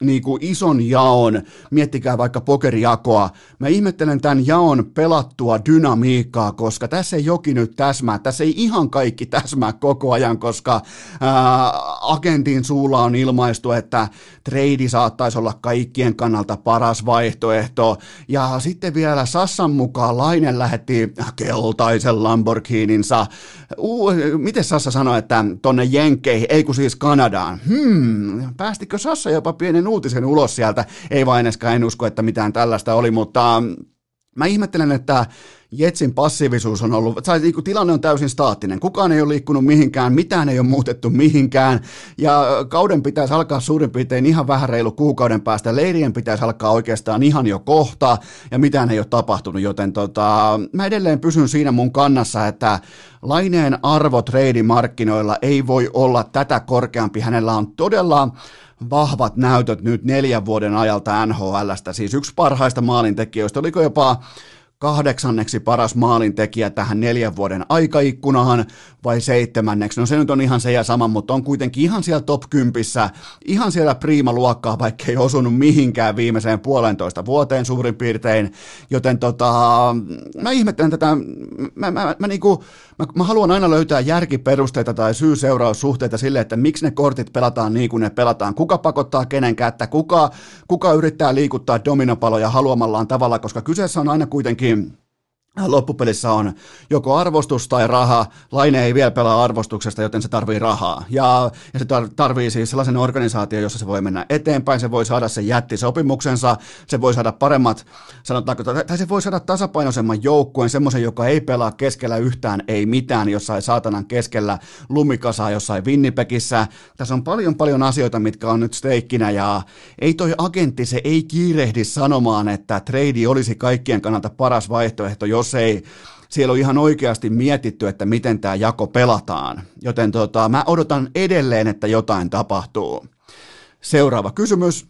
niin kuin ison jaon, miettikää vaikka pokerijakoa, mä ihmettelen tämän jaon pelattua dynamiikkaa, koska tässä ei jokin nyt täsmää, tässä ei ihan kaikki täsmää koko ajan, koska ää, agentin suulla on ilmaistu, että trade saattaisi olla kaikkien kannalta paras vaihtoehto, ja sitten vielä Sassan mukaan Lainen lähetti keltaisen Lamborghininsa, uh, miten Sassa sanoi, että tonne Jenkkeihin, ei kun siis Kanadaan, hmm, päästikö Sassa jopa pienen uutisen ulos sieltä. Ei vain en usko, että mitään tällaista oli, mutta mm, mä ihmettelen, että Jetsin passiivisuus on ollut, tai niin kuin tilanne on täysin staattinen. Kukaan ei ole liikkunut mihinkään, mitään ei ole muutettu mihinkään. Ja kauden pitäisi alkaa suurin piirtein ihan vähän reilu kuukauden päästä. Leirien pitäisi alkaa oikeastaan ihan jo kohta, ja mitään ei ole tapahtunut. Joten tota, mä edelleen pysyn siinä mun kannassa, että Laineen arvo markkinoilla ei voi olla tätä korkeampi. Hänellä on todella vahvat näytöt nyt neljän vuoden ajalta NHLstä, siis yksi parhaista maalintekijöistä, oliko jopa kahdeksanneksi paras maalintekijä tähän neljän vuoden aikaikkunaan vai seitsemänneksi. No se nyt on ihan se ja sama, mutta on kuitenkin ihan siellä top kympissä, ihan siellä priima-luokkaa, vaikka ei osunut mihinkään viimeiseen puolentoista vuoteen suurin piirtein. Joten tota, mä ihmettelen tätä, mä, mä, mä, mä, niinku, mä, mä haluan aina löytää järkiperusteita tai syy-seuraussuhteita sille, että miksi ne kortit pelataan niin kuin ne pelataan. Kuka pakottaa kenen kättä, kuka, kuka yrittää liikuttaa dominopaloja haluamallaan tavalla, koska kyseessä on aina kuitenkin que loppupelissä on joko arvostus tai raha. Laine ei vielä pelaa arvostuksesta, joten se tarvii rahaa. Ja, ja se tar- tarvii siis sellaisen organisaation, jossa se voi mennä eteenpäin, se voi saada sen jättisopimuksensa, se voi saada paremmat, sanotaanko, tai se voi saada tasapainoisemman joukkueen, semmoisen, joka ei pelaa keskellä yhtään, ei mitään, jossain saatanan keskellä lumikasaa jossain Winnipegissä. Tässä on paljon paljon asioita, mitkä on nyt steikkinä, ja ei toi agentti, se ei kiirehdi sanomaan, että trade olisi kaikkien kannalta paras vaihtoehto, jos jos ei siellä on ihan oikeasti mietitty, että miten tämä jako pelataan. Joten tota, mä odotan edelleen, että jotain tapahtuu. Seuraava kysymys.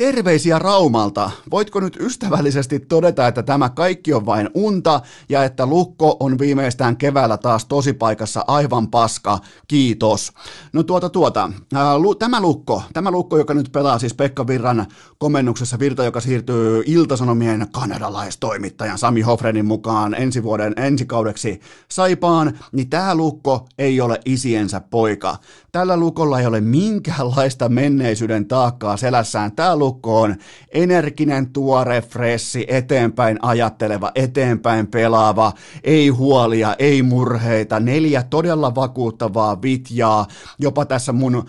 Terveisiä Raumalta. Voitko nyt ystävällisesti todeta, että tämä kaikki on vain unta ja että Lukko on viimeistään keväällä taas tosipaikassa aivan paska? Kiitos. No tuota tuota, ää, lu, tämä Lukko, tämä Lukko, joka nyt pelaa siis Pekka Virran komennuksessa, Virta, joka siirtyy Iltasanomien kanadalaistoimittajan Sami Hofrenin mukaan ensi vuoden ensikaudeksi Saipaan, niin tämä Lukko ei ole isiensä poika. Tällä Lukolla ei ole minkäänlaista menneisyyden taakkaa selässään. Tämä Lukko on energinen, tuore, fressi, eteenpäin ajatteleva, eteenpäin pelaava, ei huolia, ei murheita, neljä todella vakuuttavaa vitjaa, jopa tässä mun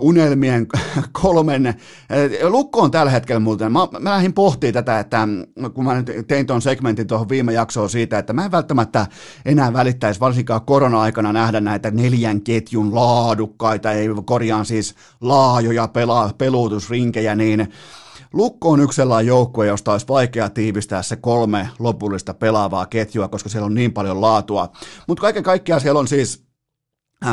unelmien kolmen, Lukko on tällä hetkellä muuten, mä, mä lähdin pohtimaan tätä, että kun mä tein tuon segmentin tuohon viime jaksoon siitä, että mä en välttämättä enää välittäisi varsinkaan korona-aikana nähdä näitä neljän ketjun laadukkaita, ei korjaan siis laajoja pela, peluutusrinkejä, niin Lukko on yksi sellainen joukkue, josta olisi vaikea tiivistää se kolme lopullista pelaavaa ketjua, koska siellä on niin paljon laatua. Mutta kaiken kaikkiaan siellä on siis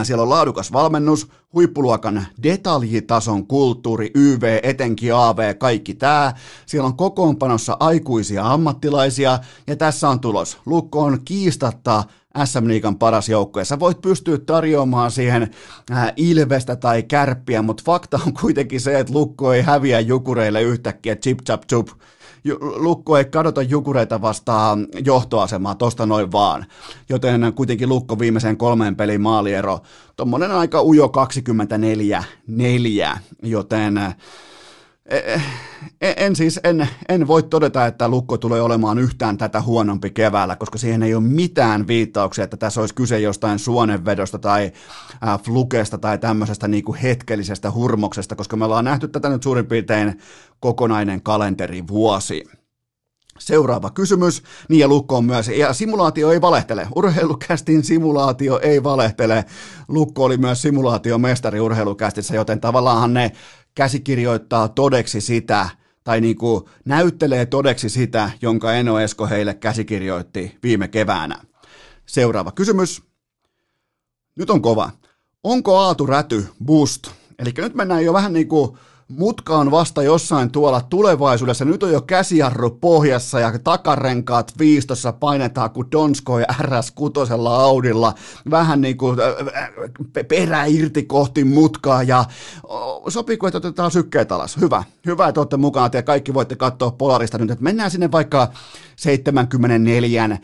siellä on laadukas valmennus, huippuluokan detaljitason kulttuuri, YV, etenkin AV, kaikki tämä. Siellä on kokoonpanossa aikuisia ammattilaisia ja tässä on tulos. Lukko on kiistatta SM Liigan paras joukkue. Sä voit pystyä tarjoamaan siihen äh, Ilvestä tai Kärppiä, mutta fakta on kuitenkin se, että Lukko ei häviä Jukureille yhtäkkiä chip chap chup Lukko ei kadota Jukureita vastaan johtoasemaa tosta noin vaan, joten kuitenkin Lukko viimeiseen kolmeen pelin maaliero, tuommoinen aika ujo 24-4, joten en siis, en, en voi todeta, että Lukko tulee olemaan yhtään tätä huonompi keväällä, koska siihen ei ole mitään viittauksia, että tässä olisi kyse jostain suonenvedosta tai äh, flukesta tai tämmöisestä niin kuin hetkellisestä hurmoksesta, koska me ollaan nähty tätä nyt suurin piirtein kokonainen kalenterivuosi. Seuraava kysymys, niin ja Lukko on myös, ja simulaatio ei valehtele, urheilukästin simulaatio ei valehtele, Lukko oli myös simulaatiomestari urheilukästissä, joten tavallaan ne käsikirjoittaa todeksi sitä, tai niin kuin näyttelee todeksi sitä, jonka Eno Esko heille käsikirjoitti viime keväänä. Seuraava kysymys. Nyt on kova. Onko Aatu Räty boost? Eli nyt mennään jo vähän niin kuin mutka on vasta jossain tuolla tulevaisuudessa. Nyt on jo käsijarru pohjassa ja takarenkaat viistossa painetaan kuin Donskoi RS6 Audilla. Vähän niin kuin perä irti kohti mutkaa ja sopiiko, että otetaan sykkeet alas. Hyvä. Hyvä, että olette mukana ja kaikki voitte katsoa Polarista nyt. Että mennään sinne vaikka 74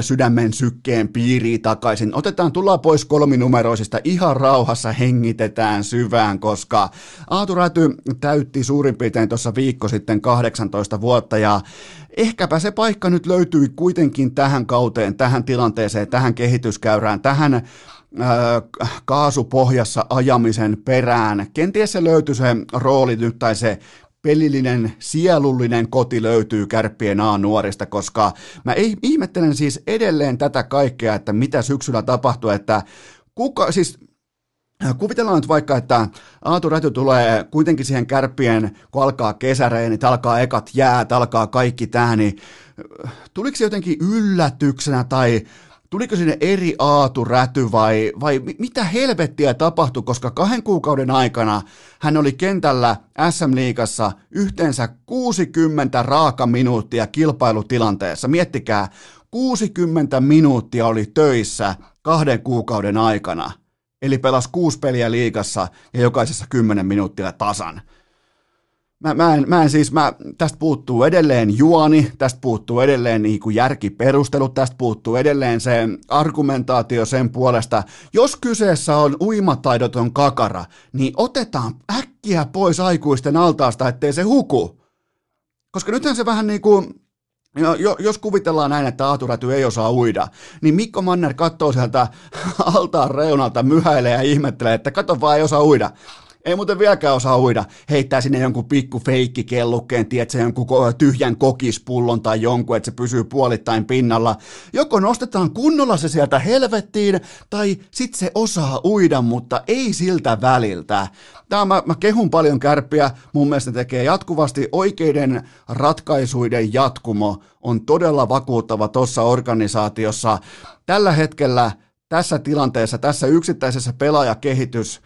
sydämen sykkeen piiriin takaisin. Otetaan, tullaan pois kolminumeroisista, ihan rauhassa hengitetään syvään, koska Aatu Räty täytti suurin piirtein tuossa viikko sitten 18 vuotta ja ehkäpä se paikka nyt löytyi kuitenkin tähän kauteen, tähän tilanteeseen, tähän kehityskäyrään, tähän kaasupohjassa ajamisen perään. Kenties se löytyi se rooli nyt tai se pelillinen, sielullinen koti löytyy kärppien A-nuorista, koska mä ihmettelen siis edelleen tätä kaikkea, että mitä syksyllä tapahtuu, että kuka, siis Kuvitellaan nyt vaikka, että Aatu Räty tulee kuitenkin siihen kärppien, kun alkaa kesäreenit, alkaa ekat jäät, alkaa kaikki tämä, niin tuliko se jotenkin yllätyksenä tai tuliko sinne eri aaturäty vai, vai mitä helvettiä tapahtui, koska kahden kuukauden aikana hän oli kentällä SM-liigassa yhteensä 60 raaka minuuttia kilpailutilanteessa. Miettikää, 60 minuuttia oli töissä kahden kuukauden aikana. Eli pelasi kuusi peliä liigassa ja jokaisessa 10 minuuttia tasan. Mä, mä, en, mä en siis, mä, tästä puuttuu edelleen juoni, tästä puuttuu edelleen niin kuin järkiperustelut, tästä puuttuu edelleen se argumentaatio sen puolesta. Jos kyseessä on uimataidoton kakara, niin otetaan äkkiä pois aikuisten altaasta, ettei se huku. Koska nythän se vähän niin kuin, jos kuvitellaan näin, että Aatu Räty ei osaa uida, niin Mikko Manner katsoo sieltä altaan reunalta, myhäilee ja ihmettelee, että kato vaan ei osaa uida ei muuten vieläkään osaa uida, heittää sinne jonkun pikku feikkikellukkeen, tiedätkö, jonkun tyhjän kokispullon tai jonkun, että se pysyy puolittain pinnalla. Joko nostetaan kunnolla se sieltä helvettiin, tai sit se osaa uida, mutta ei siltä väliltä. Tämä mä, mä kehun paljon kärppiä, mun mielestä tekee jatkuvasti oikeiden ratkaisuiden jatkumo, on todella vakuuttava tuossa organisaatiossa. Tällä hetkellä, tässä tilanteessa, tässä yksittäisessä pelaajakehitys,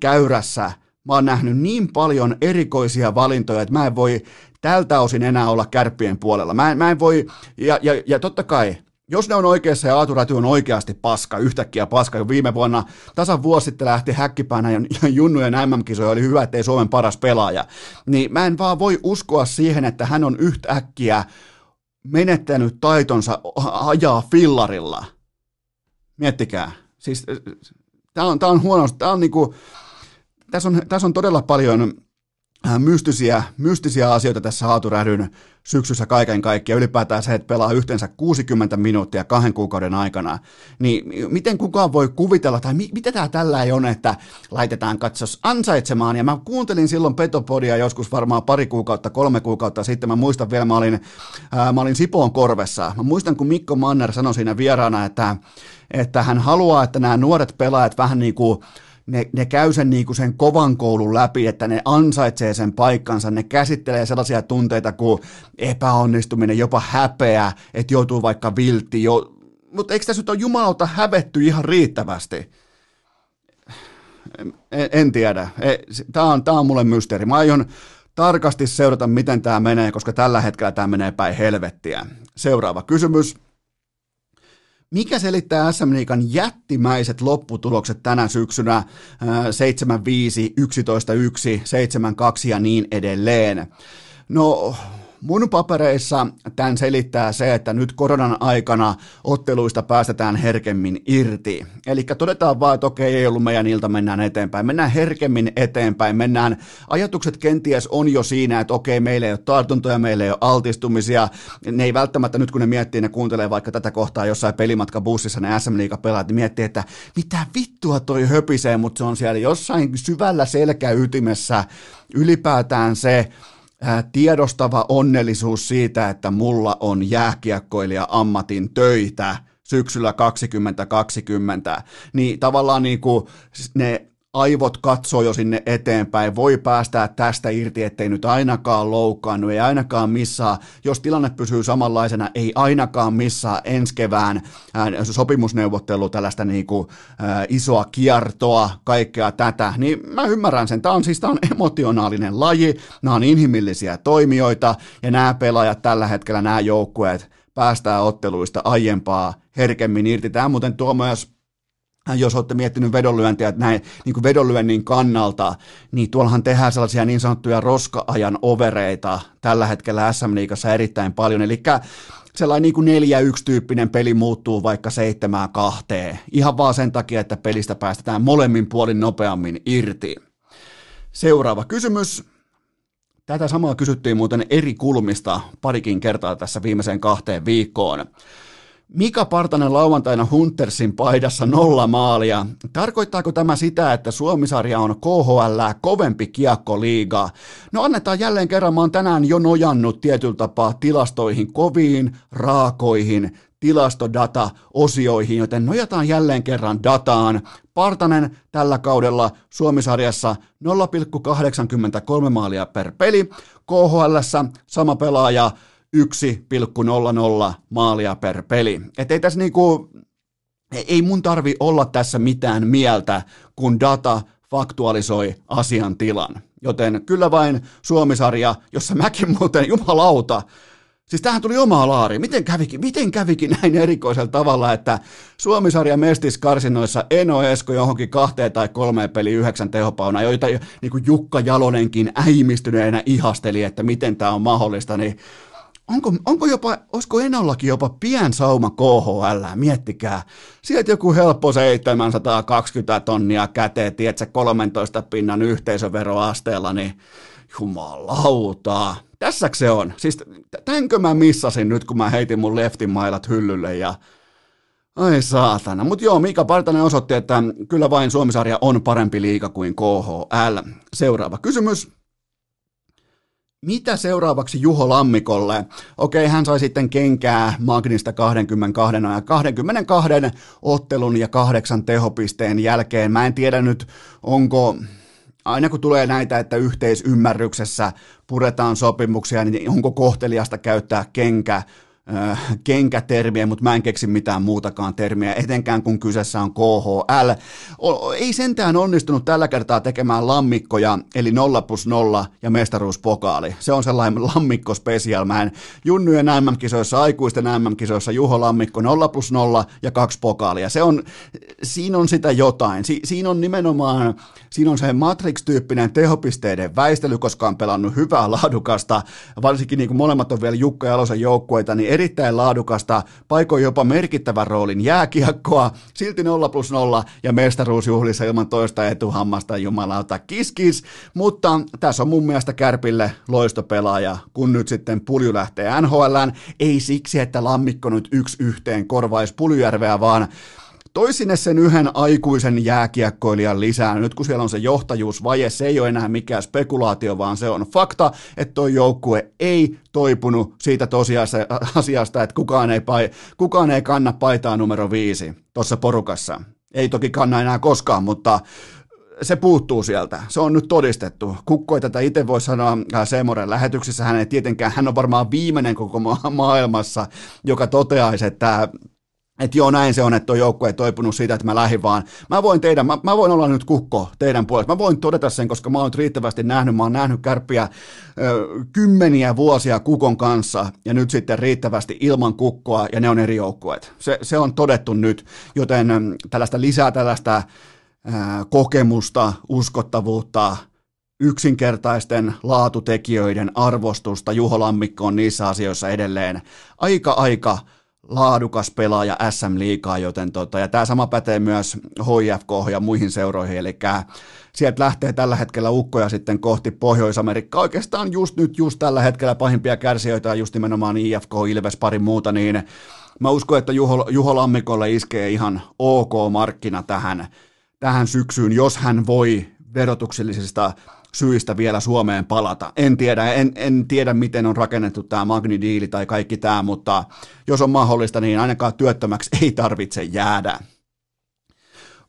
käyrässä mä oon nähnyt niin paljon erikoisia valintoja, että mä en voi tältä osin enää olla kärppien puolella. Mä en, mä en voi, ja, ja, ja totta kai, jos ne on oikeassa ja Aatu Räty on oikeasti paska, yhtäkkiä paska, viime vuonna tasan vuosi sitten lähti häkkipäänä ja junnujen MM-kisoja oli hyvä, ettei Suomen paras pelaaja, niin mä en vaan voi uskoa siihen, että hän on yhtäkkiä menettänyt taitonsa ajaa fillarilla. Miettikää. Siis Tämä on, tämä on huono, tämä on niinku, tässä, on, tässä on todella paljon mystisiä, mystisiä asioita tässä Haaturähdyn syksyssä kaiken kaikkiaan. Ylipäätään se, että pelaa yhteensä 60 minuuttia kahden kuukauden aikana. Niin miten kukaan voi kuvitella, tai mi- mitä tämä tällä ei ole, että laitetaan katsos ansaitsemaan. Ja mä kuuntelin silloin Petopodia joskus varmaan pari kuukautta, kolme kuukautta sitten. Mä muistan vielä, mä olin, ää, mä olin Sipoon korvessa. Mä muistan, kun Mikko Manner sanoi siinä vieraana, että että hän haluaa, että nämä nuoret pelaajat vähän niin kuin ne, ne käy sen, niin kuin sen kovan koulun läpi, että ne ansaitsee sen paikkansa, ne käsittelee sellaisia tunteita kuin epäonnistuminen, jopa häpeä, että joutuu vaikka viltti, jo... mutta eikö tässä nyt ole jumalauta hävetty ihan riittävästi? En, en tiedä. E, tämä on, tämä on mulle mysteeri. Mä aion tarkasti seurata, miten tämä menee, koska tällä hetkellä tämä menee päin helvettiä. Seuraava kysymys. Mikä selittää SM Liikan jättimäiset lopputulokset tänä syksynä 7-5, 11-1, 7-2 ja niin edelleen? No Mun papereissa tämän selittää se, että nyt koronan aikana otteluista päästetään herkemmin irti. Eli todetaan vaan, että okei, ei ollut meidän ilta, mennään eteenpäin. Mennään herkemmin eteenpäin, mennään, ajatukset kenties on jo siinä, että okei, meillä ei ole tartuntoja, meillä ei ole altistumisia. Ne ei välttämättä nyt kun ne miettii, ne kuuntelee vaikka tätä kohtaa jossain pelimatkabussissa ne SM Liiga pelaat, niin miettii, että mitä vittua toi höpisee, mutta se on siellä jossain syvällä selkäytimessä ylipäätään se, tiedostava onnellisuus siitä, että mulla on jääkiekkoilija ammatin töitä syksyllä 2020, niin tavallaan niin kuin ne aivot katsoo jo sinne eteenpäin, voi päästää tästä irti, ettei nyt ainakaan loukkaannut, ei ainakaan missaa, jos tilanne pysyy samanlaisena, ei ainakaan missaa ensi kevään ää, sopimusneuvottelu, tällaista niin kuin, isoa kiertoa, kaikkea tätä, niin mä ymmärrän sen, tämä on siis tää on emotionaalinen laji, nämä on inhimillisiä toimijoita, ja nämä pelaajat tällä hetkellä, nämä joukkueet, päästää otteluista aiempaa herkemmin irti. Tämä muuten tuo myös jos olette miettinyt vedonlyöntiä, että näin niin kuin vedonlyönnin kannalta, niin tuollahan tehdään sellaisia niin sanottuja roska-ajan overeita tällä hetkellä SM-liigassa erittäin paljon, eli sellainen niin kuin neljä yksi tyyppinen peli muuttuu vaikka seitsemään kahteen, ihan vaan sen takia, että pelistä päästetään molemmin puolin nopeammin irti. Seuraava kysymys. Tätä samaa kysyttiin muuten eri kulmista parikin kertaa tässä viimeiseen kahteen viikkoon. Mika Partanen lauantaina Huntersin paidassa nolla maalia. Tarkoittaako tämä sitä, että Suomisarja on KHL kovempi kiekkoliiga? No annetaan jälleen kerran, mä oon tänään jo nojannut tietyllä tapaa tilastoihin, koviin, raakoihin, tilastodata-osioihin, joten nojataan jälleen kerran dataan. Partanen tällä kaudella Suomisarjassa 0,83 maalia per peli, KHL sama pelaaja 1,00 maalia per peli. Et ei tässä niinku, ei mun tarvi olla tässä mitään mieltä, kun data faktualisoi asian tilan. Joten kyllä vain Suomisarja, jossa mäkin muuten jumalauta, Siis tähän tuli omaa laari. Miten kävikin, miten kävikin näin erikoisella tavalla, että Suomisarja mestis karsinoissa Eno Esko johonkin kahteen tai kolmeen peli yhdeksän tehopauna, joita niin kuin Jukka Jalonenkin äimistyneenä ihasteli, että miten tämä on mahdollista, niin onko, onko jopa, olisiko Enollakin jopa pien sauma KHL, miettikää. Sieltä joku helppo 720 tonnia käteen, tiedätkö, 13 pinnan yhteisöveroasteella, niin jumalauta. Tässäkö se on? Siis tänkö mä missasin nyt, kun mä heitin mun leftin mailat hyllylle ja Ai saatana. Mutta joo, Mika Partanen osoitti, että kyllä vain Suomisarja on parempi liiga kuin KHL. Seuraava kysymys. Mitä seuraavaksi Juho Lammikolle? Okei, hän sai sitten kenkää Magnista 22 ja 22 ottelun ja kahdeksan tehopisteen jälkeen. Mä en tiedä nyt, onko aina kun tulee näitä, että yhteisymmärryksessä puretaan sopimuksia, niin onko kohteliasta käyttää kenkä kenkätermiä, mutta mä en keksi mitään muutakaan termiä, etenkään kun kyseessä on KHL. Ei sentään onnistunut tällä kertaa tekemään lammikkoja, eli 0 plus 0 ja mestaruuspokaali. Se on sellainen lammikko special. Mä en junnujen MM-kisoissa, aikuisten MM-kisoissa Juho Lammikko 0 plus 0 ja kaksi pokaalia. Se on, siinä on sitä jotain. Si, siinä on nimenomaan, siinä on se Matrix-tyyppinen tehopisteiden väistely, koska on pelannut hyvää laadukasta, varsinkin niin kuin molemmat on vielä Jukka Jalosen joukkueita, niin erittäin laadukasta, paikoin jopa merkittävän roolin jääkiekkoa, silti 0 plus 0 ja mestaruusjuhlissa ilman toista etuhammasta jumalauta. Kiskis, mutta tässä on mun mielestä Kärpille loistopelaaja, kun nyt sitten Pulju lähtee NHLään, ei siksi, että Lammikko nyt yksi yhteen korvaisi Puljujärveä, vaan toi sinne sen yhden aikuisen jääkiekkoilijan lisää. Nyt kun siellä on se johtajuusvaje, se ei ole enää mikään spekulaatio, vaan se on fakta, että toi joukkue ei toipunut siitä tosiasiasta, että kukaan ei, pai, kukaan ei kanna paitaa numero viisi tuossa porukassa. Ei toki kanna enää koskaan, mutta se puuttuu sieltä. Se on nyt todistettu. Kukko ei tätä itse voi sanoa Seemoren lähetyksessä. Hän ei tietenkään, hän on varmaan viimeinen koko maailmassa, joka toteaisi, että että joo, näin se on, että tuo joukkue ei toipunut siitä, että mä lähdin vaan. Mä voin, teidän, mä, mä voin olla nyt kukko teidän puolesta. Mä voin todeta sen, koska mä oon nyt riittävästi nähnyt. Mä oon nähnyt kärppiä ö, kymmeniä vuosia kukon kanssa ja nyt sitten riittävästi ilman kukkoa ja ne on eri joukkueet. Se, se on todettu nyt, joten tällaista lisää tällaista ö, kokemusta, uskottavuutta, yksinkertaisten laatutekijöiden arvostusta. Juho Lammikko on niissä asioissa edelleen aika aika laadukas pelaaja SM-liikaa, joten tota, ja tämä sama pätee myös HIFK ja muihin seuroihin, eli sieltä lähtee tällä hetkellä ukkoja sitten kohti Pohjois-Amerikkaa. Oikeastaan just nyt, just tällä hetkellä pahimpia kärsijöitä just nimenomaan IFK, Ilves, pari muuta, niin mä uskon, että Juho, Juho Lammikolle iskee ihan ok markkina tähän, tähän syksyyn, jos hän voi verotuksellisista syistä vielä Suomeen palata. En tiedä, en, en tiedä miten on rakennettu tämä Magni-diili tai kaikki tämä, mutta jos on mahdollista, niin ainakaan työttömäksi ei tarvitse jäädä.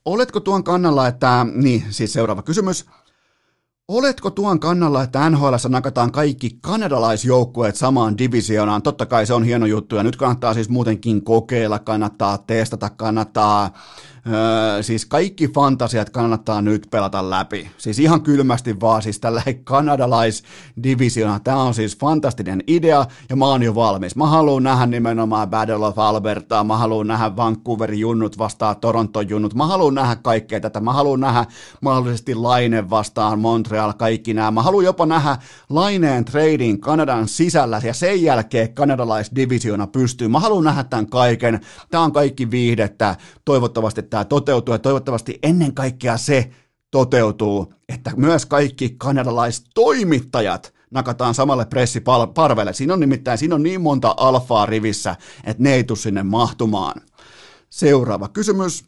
Oletko tuon kannalla, että, niin siis seuraava kysymys, Oletko tuon kannalla, että NHL nakataan kaikki kanadalaisjoukkueet samaan divisioonaan? Totta kai se on hieno juttu ja nyt kannattaa siis muutenkin kokeilla, kannattaa testata, kannattaa Öö, siis kaikki fantasiat kannattaa nyt pelata läpi. Siis ihan kylmästi vaan, siis tällä kanadalaisdivisiona. Tämä on siis fantastinen idea ja mä oon jo valmis. Mä haluan nähdä nimenomaan Battle of Albertaa, mä haluan nähdä Vancouverin junnut vastaan Toronton junnut, mä haluan nähdä kaikkea tätä, mä haluan nähdä mahdollisesti Laine vastaan Montreal, kaikki nämä. Mä haluan jopa nähdä Laineen trading Kanadan sisällä ja sen jälkeen kanadalaisdivisiona pystyy. Mä haluan nähdä tämän kaiken. Tämä on kaikki viihdettä. Toivottavasti tämä toteutuu ja toivottavasti ennen kaikkea se toteutuu, että myös kaikki kanadalaistoimittajat nakataan samalle pressiparvelle. Siinä on nimittäin siinä on niin monta alfaa rivissä, että ne ei tule sinne mahtumaan. Seuraava kysymys.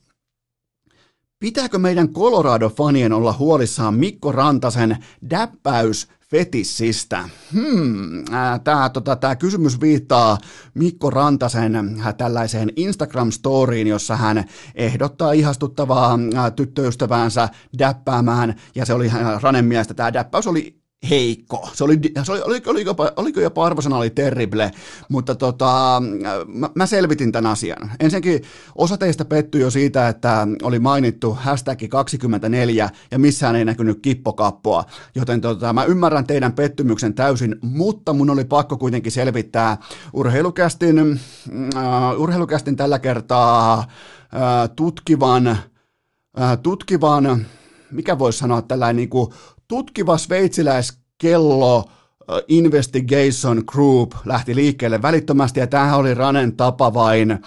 Pitääkö meidän Colorado-fanien olla huolissaan Mikko Rantasen däppäys fetissistä. Hmm, tämä tota, kysymys viittaa Mikko Rantasen tällaiseen Instagram-storiin, jossa hän ehdottaa ihastuttavaa tyttöystäväänsä däppäämään, ja se oli mielestä, tämä däppäys oli heikko. Se oli, se oli, oliko, oliko, jopa, oliko jopa arvosana oli terrible, mutta tota, mä, mä, selvitin tämän asian. Ensinnäkin osa teistä pettyi jo siitä, että oli mainittu hashtag 24 ja missään ei näkynyt kippokappoa, joten tota, mä ymmärrän teidän pettymyksen täysin, mutta mun oli pakko kuitenkin selvittää urheilukästin, uh, urheilukästin tällä kertaa uh, tutkivan, uh, tutkivan mikä voisi sanoa tällainen niin tutkiva sveitsiläiskello Investigation Group lähti liikkeelle välittömästi ja tämähän oli Ranen tapa vain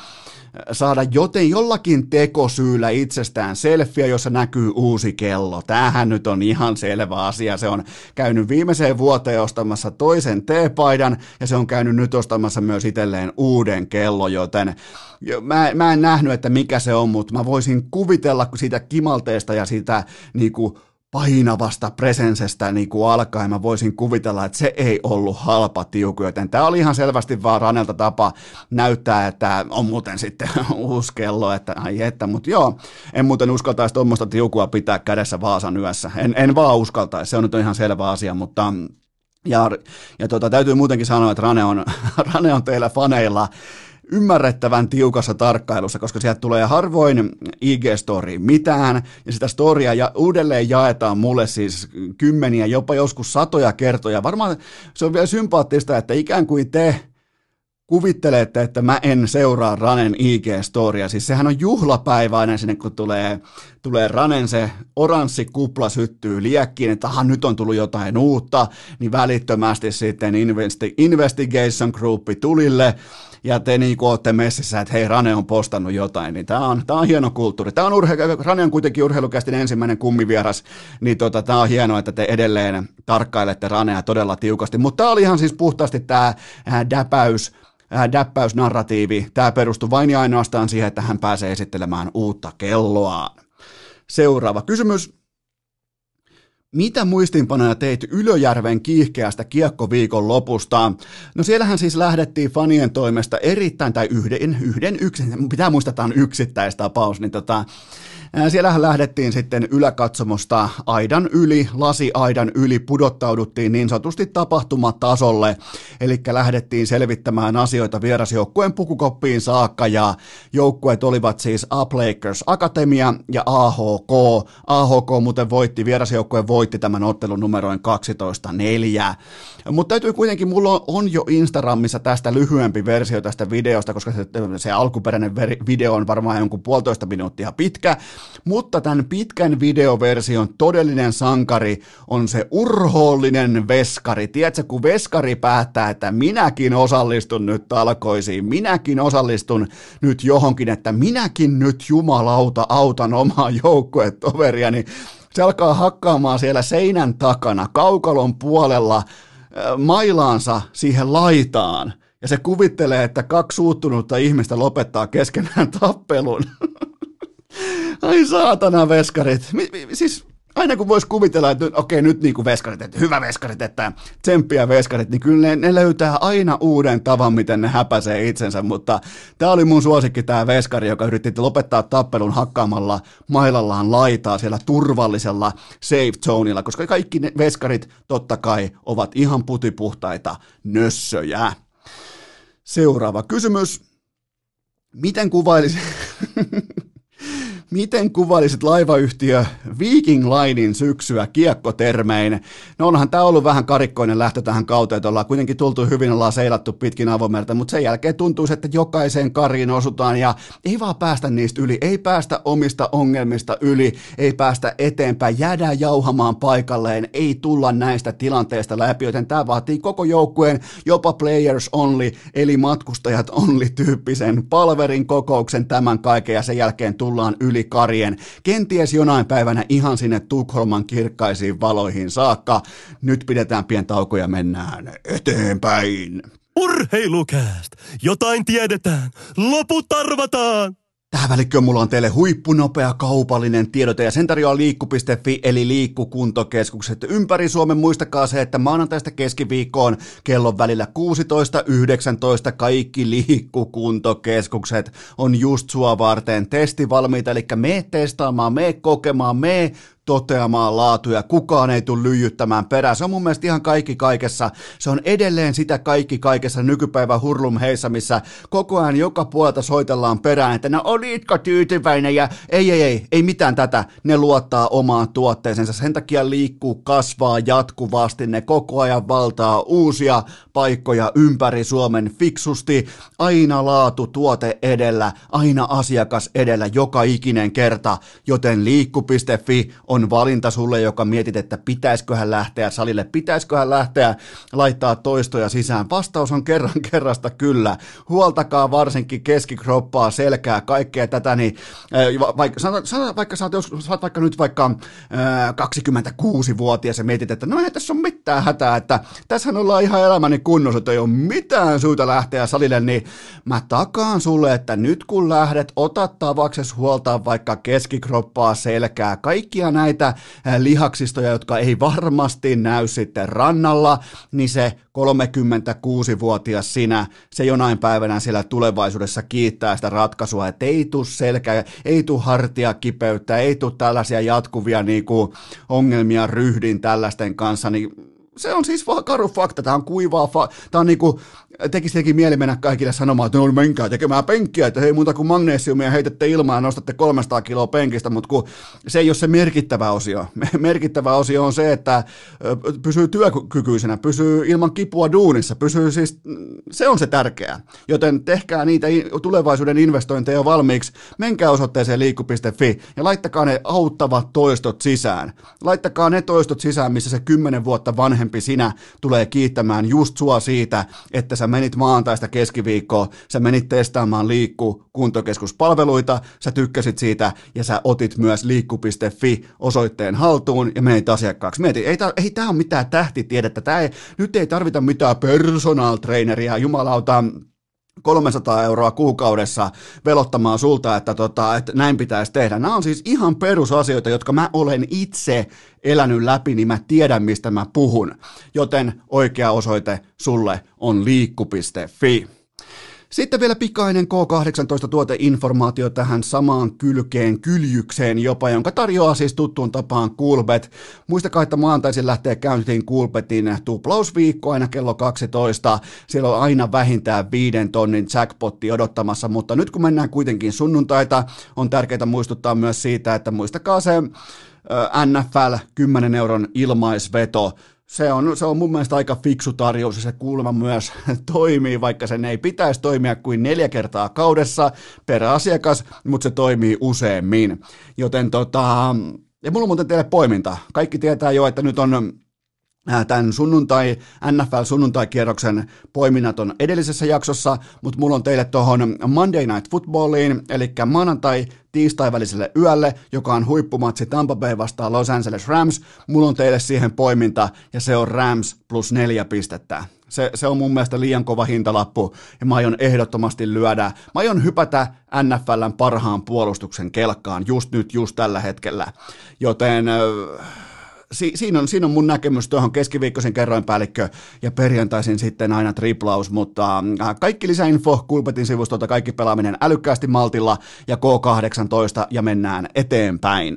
saada joten jollakin tekosyyllä itsestään selfie, jossa näkyy uusi kello. Tämähän nyt on ihan selvä asia. Se on käynyt viimeiseen vuoteen ostamassa toisen T-paidan ja se on käynyt nyt ostamassa myös itselleen uuden kello, joten mä, mä en nähnyt, että mikä se on, mutta mä voisin kuvitella siitä kimalteesta ja siitä niinku, painavasta presensestä niin kuin alkaen. Mä voisin kuvitella, että se ei ollut halpa tiuku, joten tämä oli ihan selvästi vaan Ranelta tapa näyttää, että on muuten sitten uusi kello, että ai että, mutta joo, en muuten uskaltaisi tuommoista tiukua pitää kädessä Vaasan yössä, en, en vaan uskaltaisi, se on nyt ihan selvä asia, mutta ja, ja tota, täytyy muutenkin sanoa, että Rane on, Rane on teillä faneilla ymmärrettävän tiukassa tarkkailussa, koska sieltä tulee harvoin IG-story mitään, ja sitä storia ja uudelleen jaetaan mulle siis kymmeniä, jopa joskus satoja kertoja. Varmaan se on vielä sympaattista, että ikään kuin te kuvittelette, että mä en seuraa Ranen IG-storia. Siis sehän on juhlapäivä aina sinne, kun tulee, tulee Ranen se oranssi kupla syttyy liekkiin, että aha, nyt on tullut jotain uutta, niin välittömästi sitten investi- Investigation Group tulille, ja te niin kuin olette messissä, että hei, Rane on postannut jotain, niin tämä on, tämä on hieno kulttuuri. Tämä on urhe- Rane on kuitenkin urheilukästin ensimmäinen kummivieras, niin tota, tämä on hienoa, että te edelleen tarkkailette Ranea todella tiukasti. Mutta tämä oli ihan siis puhtaasti tämä äh, däpäys, äh, däppäysnarratiivi. Tämä perustui vain ja ainoastaan siihen, että hän pääsee esittelemään uutta kelloaan. Seuraava kysymys. Mitä muistinpanoja teit Ylöjärven kiihkeästä kiekkoviikon lopusta? No siellähän siis lähdettiin fanien toimesta erittäin, tai yhden, yhden yksin, pitää muistaa, että on yksittäistapaus, niin tota, Siellähän lähdettiin sitten yläkatsomosta aidan yli, lasiaidan yli, pudottauduttiin niin sanotusti tapahtumatasolle, eli lähdettiin selvittämään asioita vierasjoukkueen pukukoppiin saakka, ja joukkueet olivat siis Up Lakers Akatemia ja AHK. AHK muuten voitti, vierasjoukkue voitti tämän ottelun numeroin 12-4. Mutta täytyy kuitenkin, mulla on jo Instagramissa tästä lyhyempi versio tästä videosta, koska se, se alkuperäinen video on varmaan jonkun puolitoista minuuttia pitkä, mutta tämän pitkän videoversion todellinen sankari on se urhoollinen veskari. Tiedätkö, kun veskari päättää, että minäkin osallistun nyt talkoisiin, minäkin osallistun nyt johonkin, että minäkin nyt jumalauta autan omaa joukkuetoveria, niin se alkaa hakkaamaan siellä seinän takana, kaukalon puolella, mailaansa siihen laitaan. Ja se kuvittelee, että kaksi suuttunutta ihmistä lopettaa keskenään tappelun. Ai saatana veskarit. Mi, mi, siis aina kun voisi kuvitella, että okei, nyt niin kuin veskarit, että hyvä veskarit, että tsemppiä veskarit, niin kyllä ne, ne löytää aina uuden tavan, miten ne häpäisee itsensä, mutta tämä oli mun suosikki tämä veskari, joka yritti lopettaa tappelun hakkaamalla mailallaan laitaa siellä turvallisella safe zoneilla, koska kaikki ne veskarit totta kai ovat ihan putipuhtaita nössöjä. Seuraava kysymys. Miten kuvailisit... Miten kuvailisit laivayhtiö Viking Linein syksyä kiekkotermein? No onhan tämä ollut vähän karikkoinen lähtö tähän kauteen, että ollaan kuitenkin tultu hyvin, ollaan seilattu pitkin avomerta, mutta sen jälkeen tuntuu, että jokaiseen kariin osutaan ja ei vaan päästä niistä yli, ei päästä omista ongelmista yli, ei päästä eteenpäin, jäädään jauhamaan paikalleen, ei tulla näistä tilanteista läpi, joten tämä vaatii koko joukkueen, jopa players only, eli matkustajat only tyyppisen palverin kokouksen tämän kaiken ja sen jälkeen tullaan yli karien, kenties jonain päivänä ihan sinne Tukholman kirkkaisiin valoihin saakka. Nyt pidetään pien tauko ja mennään eteenpäin. Urheilukääst! Jotain tiedetään, loput arvataan! Tähän välikköön mulla on teille huippunopea kaupallinen tiedote ja sen tarjoaa liikku.fi eli liikkukuntokeskukset ympäri Suomen. Muistakaa se, että maanantaista keskiviikkoon kellon välillä 16.19 kaikki liikkukuntokeskukset on just sua varten testivalmiita, eli me testaamaan, me kokemaan, me toteamaan laatuja, kukaan ei tule lyijyttämään perään. Se on mun mielestä ihan kaikki kaikessa. Se on edelleen sitä kaikki kaikessa nykypäivän hurlum heissä, missä koko ajan joka puolelta soitellaan perään, että no olitko tyytyväinen ja ei, ei, ei, ei mitään tätä. Ne luottaa omaan tuotteeseensa. Sen takia liikkuu, kasvaa jatkuvasti. Ne koko ajan valtaa uusia paikkoja ympäri Suomen fiksusti. Aina laatu tuote edellä, aina asiakas edellä, joka ikinen kerta. Joten liikku.fi on valinta sulle, joka mietit, että pitäisiköhän lähteä salille, pitäisiköhän lähteä laittaa toistoja sisään. Vastaus on kerran kerrasta kyllä. Huoltakaa varsinkin keskikroppaa, selkää, kaikkea tätä, niin vaikka, sanotaan, vaikka sä oot, jos, sä oot vaikka nyt vaikka äh, 26-vuotias ja mietit, että no ei tässä ole mitään hätää, että tässähän ollaan ihan elämäni kunnossa, että ei ole mitään syytä lähteä salille, niin mä takaan sulle, että nyt kun lähdet, ota tavaksesi huoltaa vaikka keskikroppaa, selkää, kaikkia näitä lihaksistoja, jotka ei varmasti näy sitten rannalla, niin se 36-vuotias sinä, se jonain päivänä siellä tulevaisuudessa kiittää sitä ratkaisua, että ei tuu selkä, ei tuu hartia kipeyttä, ei tuu tällaisia jatkuvia niin kuin, ongelmia ryhdin tällaisten kanssa, niin se on siis vaan karu fakta, tämä on kuivaa, fa- tämä on niinku, tekisi tietenkin mieli mennä kaikille sanomaan, että no menkää tekemään penkkiä, että hei muuta kuin magnesiumia heitätte ilmaan ja nostatte 300 kiloa penkistä, mutta kun se ei ole se merkittävä osio. Merkittävä osio on se, että pysyy työkykyisenä, pysyy ilman kipua duunissa, pysyy siis, se on se tärkeää. Joten tehkää niitä tulevaisuuden investointeja valmiiksi, menkää osoitteeseen liikku.fi ja laittakaa ne auttavat toistot sisään. Laittakaa ne toistot sisään, missä se 10 vuotta vanhempi sinä tulee kiittämään just sua siitä, että sä menit maantaista keskiviikkoa, sä menit testaamaan liikku kuntokeskuspalveluita, sä tykkäsit siitä ja sä otit myös liikku.fi osoitteen haltuun ja menit asiakkaaksi. Mieti, ei, tää, ei tää ole mitään tähtitiedettä, tää ei, nyt ei tarvita mitään personal traineria, jumalauta, 300 euroa kuukaudessa velottamaan sulta, että, tota, että näin pitäisi tehdä. Nämä on siis ihan perusasioita, jotka mä olen itse elänyt läpi, niin mä tiedän, mistä mä puhun. Joten oikea osoite sulle on liikku.fi. Sitten vielä pikainen K18-tuoteinformaatio tähän samaan kylkeen, kyljykseen jopa, jonka tarjoaa siis tuttuun tapaan Coolbet. Muistakaa, että maantaisin lähtee käyntiin Coolbetin tuplausviikko aina kello 12. Siellä on aina vähintään viiden tonnin jackpotti odottamassa, mutta nyt kun mennään kuitenkin sunnuntaita, on tärkeää muistuttaa myös siitä, että muistakaa se NFL 10 euron ilmaisveto se on, se on mun mielestä aika fiksu tarjous ja se kuulemma myös toimii, vaikka sen ei pitäisi toimia kuin neljä kertaa kaudessa per asiakas, mutta se toimii useammin. Joten tota, ja mulla on muuten teille poiminta. Kaikki tietää jo, että nyt on tämän sunnuntai, NFL-sunnuntai-kierroksen poiminnat on edellisessä jaksossa, mutta mulla on teille tuohon Monday Night Footballiin, eli maanantai tiistai väliselle yölle, joka on huippumatsi Tampa Bay vastaan Los Angeles Rams. Mulla on teille siihen poiminta, ja se on Rams plus neljä pistettä. Se, se on mun mielestä liian kova hintalappu, ja mä aion ehdottomasti lyödä. Mä aion hypätä NFLn parhaan puolustuksen kelkkaan just nyt, just tällä hetkellä. Joten... Äh, si, siinä, on, siinä on mun näkemys tuohon keskiviikkoisen kerroinpäällikkö ja perjantaisin sitten aina triplaus, mutta äh, kaikki lisäinfo Kulpetin sivustolta, kaikki pelaaminen älykkäästi maltilla ja K18 ja mennään eteenpäin.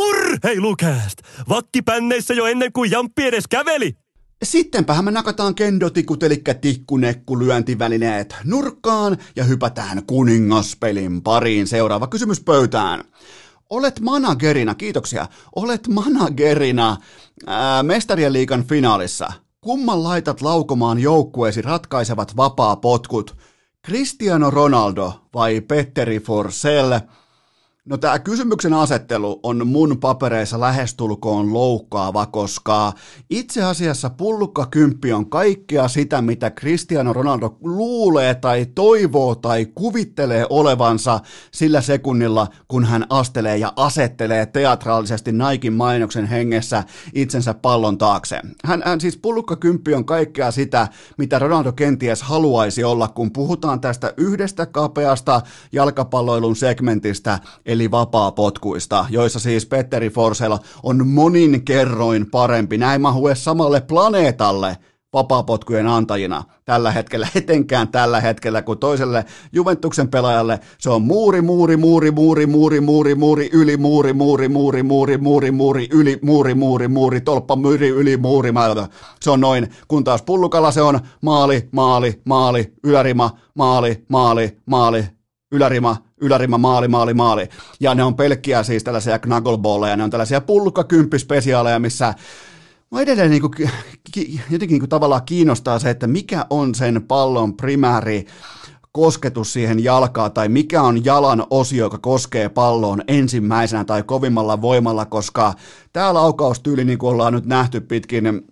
Urheilukääst! Vakkipänneissä jo ennen kuin Jamppi edes käveli! Sittenpähän me nakataan kendotikut eli tikkunekku lyöntivälineet nurkkaan ja hypätään kuningaspelin pariin. Seuraava kysymys pöytään. Olet managerina, kiitoksia, olet managerina ää, mestarien liikan finaalissa. Kumman laitat laukomaan joukkueesi ratkaisevat vapaa potkut? Cristiano Ronaldo vai Petteri Forsell? No tämä kysymyksen asettelu on mun papereissa lähestulkoon loukkaava, koska itse asiassa pullukka kymppi on kaikkea sitä, mitä Cristiano Ronaldo luulee tai toivoo tai kuvittelee olevansa sillä sekunnilla, kun hän astelee ja asettelee teatraalisesti Naikin mainoksen hengessä itsensä pallon taakse. Hän, hän siis pullukka kymppi on kaikkea sitä, mitä Ronaldo kenties haluaisi olla, kun puhutaan tästä yhdestä kapeasta jalkapalloilun segmentistä, eli vapaapotkuista, joissa siis Petteri Forsell on monin kerroin parempi. Näin mahue samalle planeetalle vapaapotkujen antajina tällä hetkellä, etenkään tällä hetkellä, kun toiselle Juventuksen pelaajalle se on muuri, muuri, muuri, muuri, muuri, muuri, muuri, yli, muuri, muuri, muuri, muuri, muuri, muuri, yli, muuri, muuri, muuri, tolppa, myri, yli, muuri, se on noin, kun taas pullukalla se on maali, maali, maali, ylärima, maali, maali, maali, ylärima, ylärima, maali, maali, maali. Ja ne on pelkkiä siis tällaisia knuckleballeja, ne on tällaisia pullukkakymppispesiaaleja, missä Mä edelleen niin kuin, ki, jotenkin niin kuin tavallaan kiinnostaa se, että mikä on sen pallon primääri kosketus siihen jalkaan tai mikä on jalan osio, joka koskee palloon ensimmäisenä tai kovimmalla voimalla, koska tämä laukaustyyli, niin kuin ollaan nyt nähty pitkin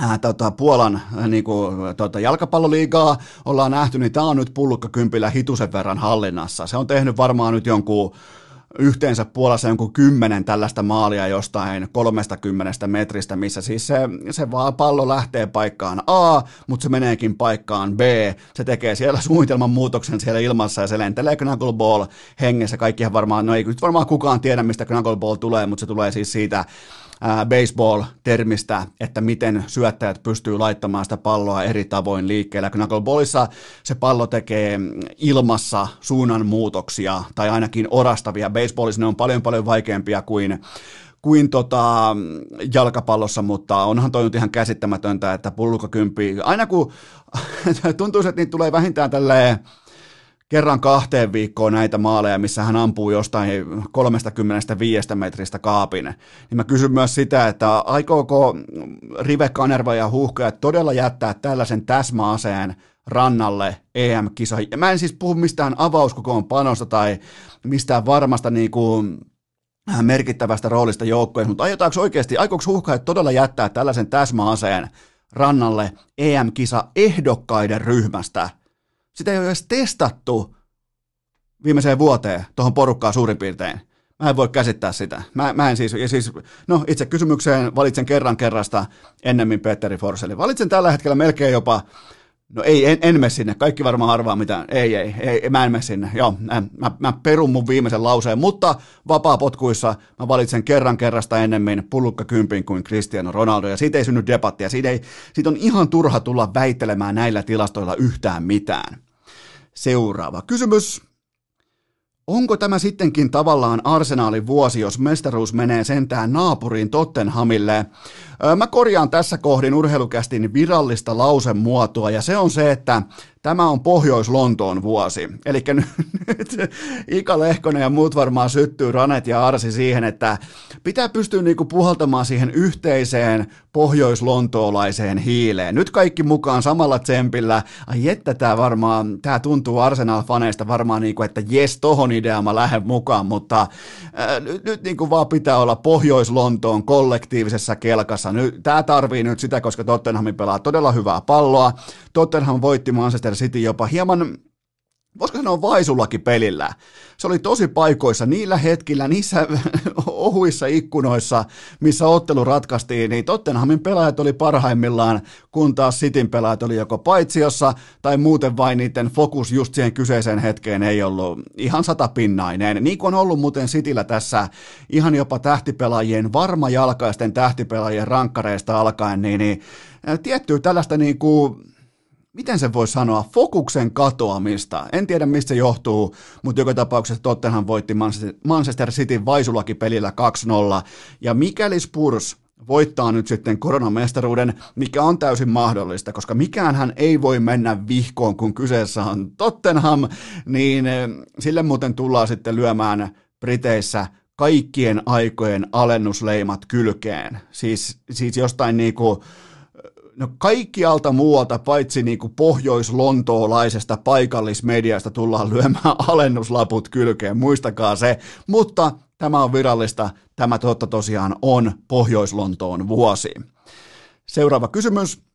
Äh, tota, Puolan äh, niin kuin, tota, jalkapalloliigaa ollaan nähty, niin tämä on nyt pullukkakympillä hitusen verran hallinnassa. Se on tehnyt varmaan nyt jonkun yhteensä Puolassa jonkun kymmenen tällaista maalia jostain 30 metristä, missä siis se, se vaan pallo lähtee paikkaan A, mutta se meneekin paikkaan B. Se tekee siellä suunnitelman muutoksen siellä ilmassa ja se lentelee knuckleball hengessä. Kaikkihan varmaan, no ei nyt varmaan kukaan tiedä, mistä knuckleball tulee, mutta se tulee siis siitä baseball-termistä, että miten syöttäjät pystyy laittamaan sitä palloa eri tavoin liikkeelle. Knuckleballissa se pallo tekee ilmassa suunnanmuutoksia tai ainakin orastavia. Baseballissa ne on paljon paljon vaikeampia kuin kuin tota, jalkapallossa, mutta onhan toi nyt ihan käsittämätöntä, että pullukakymppi, aina kun tuntuu, että niitä tulee vähintään tälleen kerran kahteen viikkoon näitä maaleja, missä hän ampuu jostain 35 metristä kaapin, niin mä kysyn myös sitä, että aikooko Rive Kanerva ja Huhkajat todella jättää tällaisen täsmäaseen rannalle EM-kisa. Mä en siis puhu mistään avauskokoon panosta tai mistään varmasta niin kuin merkittävästä roolista joukkojen, mutta aiotaanko oikeasti, aikooko Huhkajat todella jättää tällaisen täsmäaseen rannalle EM-kisa ehdokkaiden ryhmästä – sitä ei ole edes testattu viimeiseen vuoteen tuohon porukkaan suurin piirtein. Mä en voi käsittää sitä. Mä, mä en siis, ja siis, no itse kysymykseen valitsen kerran kerrasta ennemmin Petteri Forseli. Valitsen tällä hetkellä melkein jopa No ei, en, en mene sinne. Kaikki varmaan arvaa mitä. Ei, ei, ei, mä en mene sinne. Joo, mä, mä, perun mun viimeisen lauseen, mutta vapaa-potkuissa mä valitsen kerran kerrasta ennemmin pullukka kympin kuin Cristiano Ronaldo, ja siitä ei synny debattia. Siitä, ei, siitä on ihan turha tulla väittelemään näillä tilastoilla yhtään mitään. Seuraava kysymys. Onko tämä sittenkin tavallaan arsenaalin vuosi, jos mestaruus menee sentään naapuriin Tottenhamille? Mä korjaan tässä kohdin urheilukästin virallista lausemuotoa, ja se on se, että tämä on Pohjois-Lontoon vuosi. Eli nyt Ika Lehkonen ja muut varmaan syttyy Ranet ja Arsi siihen, että pitää pystyä niinku puhaltamaan siihen yhteiseen pohjois-lontoolaiseen hiileen. Nyt kaikki mukaan samalla tsempillä. Ai että tämä varmaan, tämä tuntuu Arsenal-faneista varmaan niinku, että jes, tohon ideaan mä lähden mukaan, mutta ää, nyt, nyt niinku vaan pitää olla Pohjois-Lontoon kollektiivisessa kelkassa. Nyt, tämä tarvii nyt sitä, koska Tottenham pelaa todella hyvää palloa. Tottenham voitti Manchester City jopa hieman voisiko sanoa vaisullakin pelillä. Se oli tosi paikoissa niillä hetkillä, niissä ohuissa ikkunoissa, missä ottelu ratkaistiin, niin Tottenhamin pelaajat oli parhaimmillaan, kun taas Cityn pelaajat oli joko paitsiossa tai muuten vain niiden fokus just siihen kyseiseen hetkeen ei ollut ihan satapinnainen. Niin kuin on ollut muuten Cityllä tässä ihan jopa tähtipelaajien, varmajalkaisten tähtipelaajien rankkareista alkaen, niin, niin tiettyä tällaista niin kuin miten se voi sanoa, fokuksen katoamista. En tiedä, mistä se johtuu, mutta joka tapauksessa Tottenham voitti Manchester City vaisulakin pelillä 2-0. Ja mikäli Spurs voittaa nyt sitten koronamestaruuden, mikä on täysin mahdollista, koska mikään hän ei voi mennä vihkoon, kun kyseessä on Tottenham, niin eh, sille muuten tullaan sitten lyömään Briteissä kaikkien aikojen alennusleimat kylkeen. Siis, siis jostain niinku no kaikkialta muualta, paitsi niin kuin pohjois-lontoolaisesta paikallismediasta tullaan lyömään alennuslaput kylkeen, muistakaa se, mutta tämä on virallista, tämä totta tosiaan on Pohjois-Lontoon vuosi. Seuraava kysymys.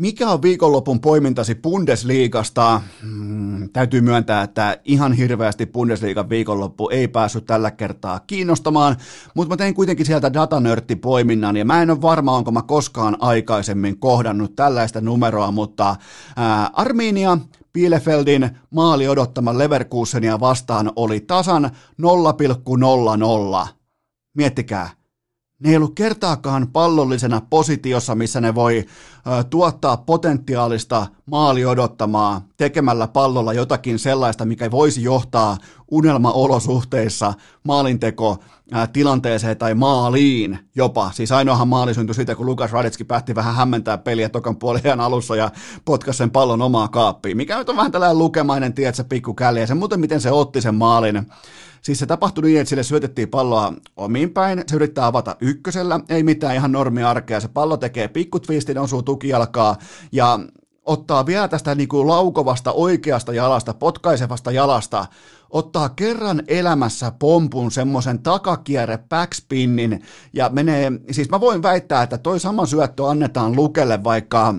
Mikä on viikonlopun poimintasi Bundesliigasta? Hmm, täytyy myöntää, että ihan hirveästi Bundesliigan viikonloppu ei päässyt tällä kertaa kiinnostamaan, mutta mä tein kuitenkin sieltä datanörtti poiminnan ja mä en ole varma, onko mä koskaan aikaisemmin kohdannut tällaista numeroa, mutta ää, Arminia Bielefeldin maali odottama Leverkusenia vastaan oli tasan 0,00. Miettikää, ne ei ollut kertaakaan pallollisena positiossa, missä ne voi tuottaa potentiaalista maali odottamaa tekemällä pallolla jotakin sellaista, mikä voisi johtaa unelmaolosuhteissa maalinteko tilanteeseen tai maaliin jopa. Siis ainoahan maali syntyi siitä, kun Lukas Radetski päätti vähän hämmentää peliä tokan puolen alussa ja potkasi sen pallon omaa kaappiin, mikä nyt on vähän tällainen lukemainen, tiedätkö, pikku ja se muuten miten se otti sen maalin. Siis se tapahtui niin, että sille syötettiin palloa omiin päin, se yrittää avata ykkösellä, ei mitään ihan normi arkea, se pallo tekee pikkutvistin, osuu tukijalkaa ja ottaa vielä tästä niin kuin laukovasta oikeasta jalasta, potkaisevasta jalasta, ottaa kerran elämässä pompun semmoisen takakierre backspinnin ja menee, siis mä voin väittää, että toi sama syöttö annetaan Lukelle vaikka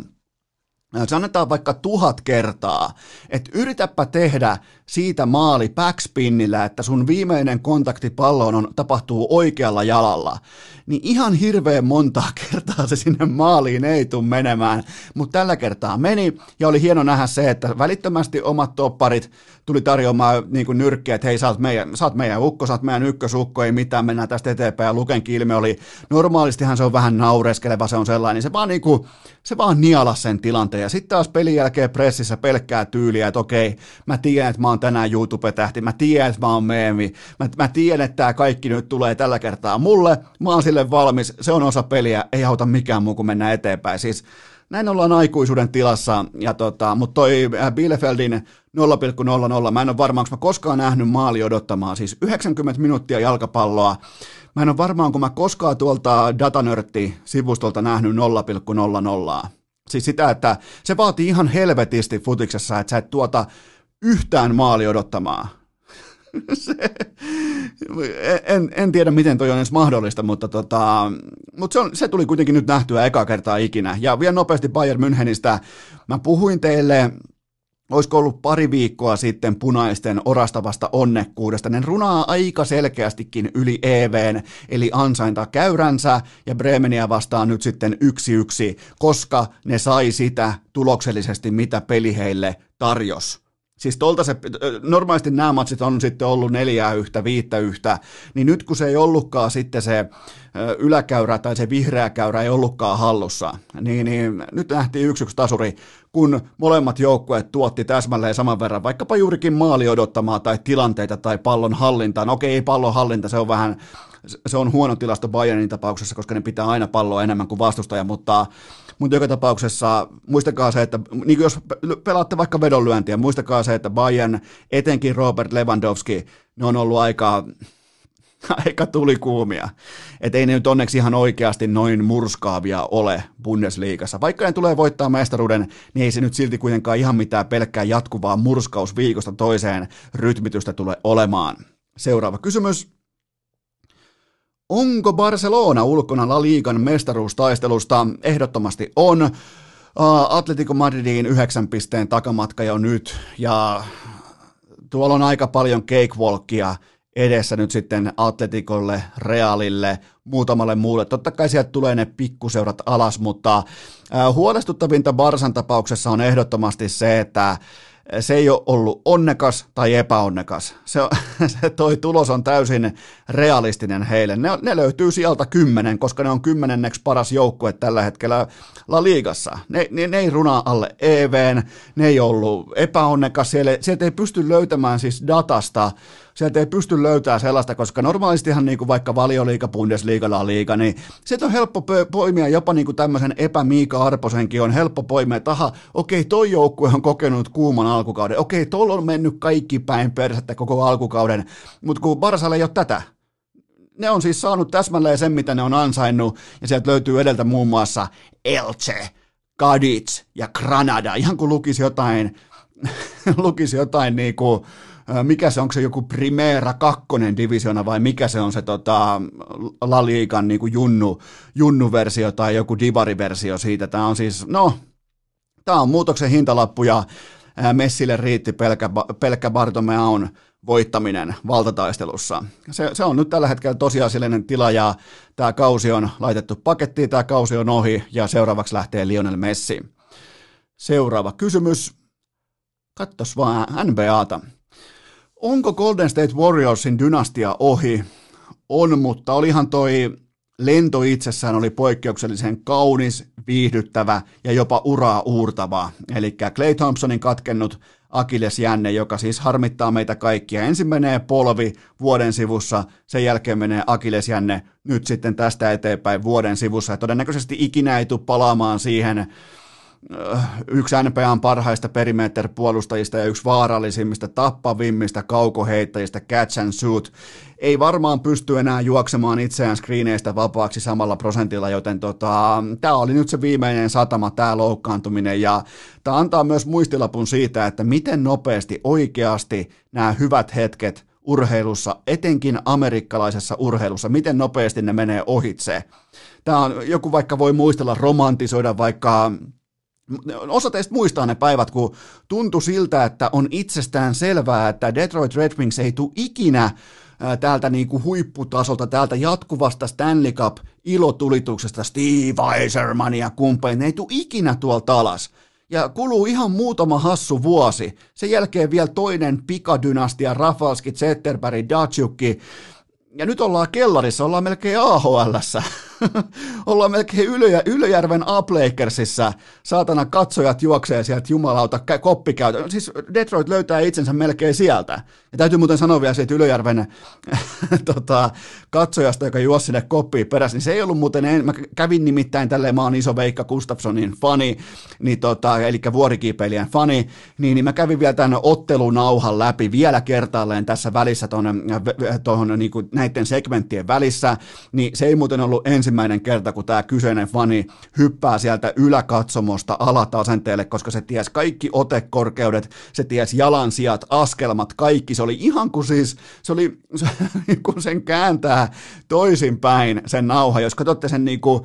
se annetaan vaikka tuhat kertaa, että yritäpä tehdä siitä maali backspinnillä, että sun viimeinen kontakti palloon on, tapahtuu oikealla jalalla, niin ihan hirveän monta kertaa se sinne maaliin ei tule menemään, mutta tällä kertaa meni, ja oli hieno nähdä se, että välittömästi omat topparit tuli tarjoamaan niin kuin nyrkkiä, että hei, sä oot, meidän, sä oot meidän ukko, sä oot meidän ykkösukko, ei mitään, mennään tästä eteenpäin, ja Luken kilme oli, normaalistihan se on vähän naureskeleva, se on sellainen, niin se vaan, niin kuin, se vaan niala sen tilanteen, ja sitten taas pelin jälkeen pressissä pelkkää tyyliä, että okei, mä tiedän, että mä oon tänään YouTube-tähti, mä tiedän, että mä oon meemi, mä, mä tiedän, että tämä kaikki nyt tulee tällä kertaa mulle, mä oon sille valmis, se on osa peliä, ei auta mikään muu kuin mennä eteenpäin. Siis näin ollaan aikuisuuden tilassa, ja tota, mutta toi äh, Bielefeldin 0,00, mä en ole varma, onko mä koskaan nähnyt maali odottamaan, siis 90 minuuttia jalkapalloa, mä en ole varmaan, kun mä koskaan tuolta Datanörtti-sivustolta nähnyt 0,00. Siis sitä, että se vaatii ihan helvetisti futiksessa, että sä et tuota yhtään maali odottamaan. se, en, en tiedä, miten toi on edes mahdollista, mutta, tota, mutta se, on, se tuli kuitenkin nyt nähtyä eka kertaa ikinä. Ja vielä nopeasti Bayern Münchenistä. Mä puhuin teille olisiko ollut pari viikkoa sitten punaisten orastavasta onnekkuudesta. Ne runaa aika selkeästikin yli EVn, eli ansainta käyränsä, ja Bremeniä vastaan nyt sitten yksi yksi, koska ne sai sitä tuloksellisesti, mitä peli heille tarjosi. Siis tolta se, normaalisti nämä matsit on sitten ollut neljää yhtä, viittä yhtä, niin nyt kun se ei ollutkaan sitten se yläkäyrä tai se vihreä käyrä ei ollutkaan hallussa, niin, niin nyt nähtiin yksi yksi tasuri, kun molemmat joukkueet tuotti täsmälleen saman verran, vaikkapa juurikin maali odottamaa tai tilanteita tai pallon hallintaa. No okei, ei pallon hallinta, se on vähän, se on huono tilasto Bayernin tapauksessa, koska ne pitää aina palloa enemmän kuin vastustaja, mutta mutta joka tapauksessa muistakaa se, että niin jos pelaatte vaikka vedonlyöntiä, muistakaa se, että Bayern, etenkin Robert Lewandowski, ne on ollut aika, aika tulikuumia. Että ei ne nyt onneksi ihan oikeasti noin murskaavia ole Bundesliigassa. Vaikka ne tulee voittaa mestaruuden, niin ei se nyt silti kuitenkaan ihan mitään pelkkää jatkuvaa murskaus viikosta toiseen rytmitystä tule olemaan. Seuraava kysymys. Onko Barcelona ulkona La Ligan mestaruustaistelusta? Ehdottomasti on. Atletico Madridin yhdeksän pisteen takamatka jo nyt, ja tuolla on aika paljon cakewalkia edessä nyt sitten Atletikolle, Realille, muutamalle muulle. Totta kai sieltä tulee ne pikkuseurat alas, mutta huolestuttavinta Barsan tapauksessa on ehdottomasti se, että se ei ole ollut onnekas tai epäonnekas. Se, se toi tulos on täysin realistinen heille. Ne, ne löytyy sieltä kymmenen, koska ne on kymmenenneksi paras joukkue tällä hetkellä La Ligassa. Ne, ne, ne ei runaa alle EVn, ne ei ollut epäonnekas. Siellä, sieltä ei pysty löytämään siis datasta sieltä ei pysty löytämään sellaista, koska normaalistihan niin kuin vaikka valioliiga, Bundesliga, La Liga, niin sieltä on helppo poimia jopa niin kuin tämmöisen epämiika Arposenkin on helppo poimia, että aha, okei, toi joukkue on kokenut kuuman alkukauden, okei, tuolla on mennyt kaikki päin persettä koko alkukauden, mutta kun Barsalla ei ole tätä, ne on siis saanut täsmälleen sen, mitä ne on ansainnut, ja sieltä löytyy edeltä muun muassa Elche, Cadiz ja Granada, ihan kuin lukisi jotain, lukisi jotain niin kuin, mikä se, onko se joku Primera kakkonen divisiona vai mikä se on se tota, La Ligan niin junnu, junnu-versio tai joku Divari-versio siitä. Tämä on siis, no, tämä on muutoksen hintalappu ja Messille riitti pelkkä, pelkkä Bartomeaun voittaminen valtataistelussa. Se, se on nyt tällä hetkellä tosiasiallinen tila ja tämä kausi on laitettu pakettiin, tämä kausi on ohi ja seuraavaksi lähtee Lionel Messi. Seuraava kysymys. Kattos vaan NBAta. Onko Golden State Warriorsin dynastia ohi? On, mutta olihan toi lento itsessään oli poikkeuksellisen kaunis, viihdyttävä ja jopa uraa uurtava. Eli Clay Thompsonin katkennut Akilesjänne, joka siis harmittaa meitä kaikkia. Ensin menee polvi vuoden sivussa, sen jälkeen menee Akilesjänne, nyt sitten tästä eteenpäin vuoden sivussa. Ja todennäköisesti ikinä ei tule palaamaan siihen yksi NPAn parhaista perimeter-puolustajista ja yksi vaarallisimmista, tappavimmista kaukoheittäjistä, catch and shoot, ei varmaan pysty enää juoksemaan itseään screeneistä vapaaksi samalla prosentilla, joten tota, tämä oli nyt se viimeinen satama, tämä loukkaantuminen, ja tämä antaa myös muistilapun siitä, että miten nopeasti oikeasti nämä hyvät hetket urheilussa, etenkin amerikkalaisessa urheilussa, miten nopeasti ne menee ohitse. Tämä on, joku vaikka voi muistella romantisoida vaikka Osa teistä muistaa ne päivät, kun tuntui siltä, että on itsestään selvää, että Detroit Red Wings ei tule ikinä täältä niin kuin huipputasolta, täältä jatkuvasta Stanley Cup ilotulituksesta, Steve Eiserman ja kumppanit, ne ei tule ikinä tuolta alas. Ja kuluu ihan muutama hassu vuosi. Sen jälkeen vielä toinen pikadynastia, Rafalski, Zetterberg, Datsukki, ja nyt ollaan kellarissa, ollaan melkein AHLssä. ollaan melkein Ylö, Ylöjärven Uplakersissa. Saatana katsojat juoksee sieltä jumalauta koppikäytö. Siis Detroit löytää itsensä melkein sieltä. Ja täytyy muuten sanoa vielä siitä Ylöjärven tota, katsojasta, joka juosi sinne koppiin perässä, niin se ei ollut muuten, en, mä kävin nimittäin tälleen, mä oon iso Veikka Gustafssonin fani, niin tota, eli vuorikiipeilijän fani, niin, niin mä kävin vielä tämän ottelunauhan läpi vielä kertaalleen tässä välissä tuohon niin näiden segmenttien välissä, niin se ei muuten ollut ensimmäinen kerta, kun tämä kyseinen fani hyppää sieltä yläkatsomosta alatasenteelle, koska se ties kaikki otekorkeudet, se ties jalansijat, askelmat, kaikki, se oli ihan kuin siis, se oli, se, kun sen kääntää toisinpäin sen nauha, jos katsotte sen niin kuin,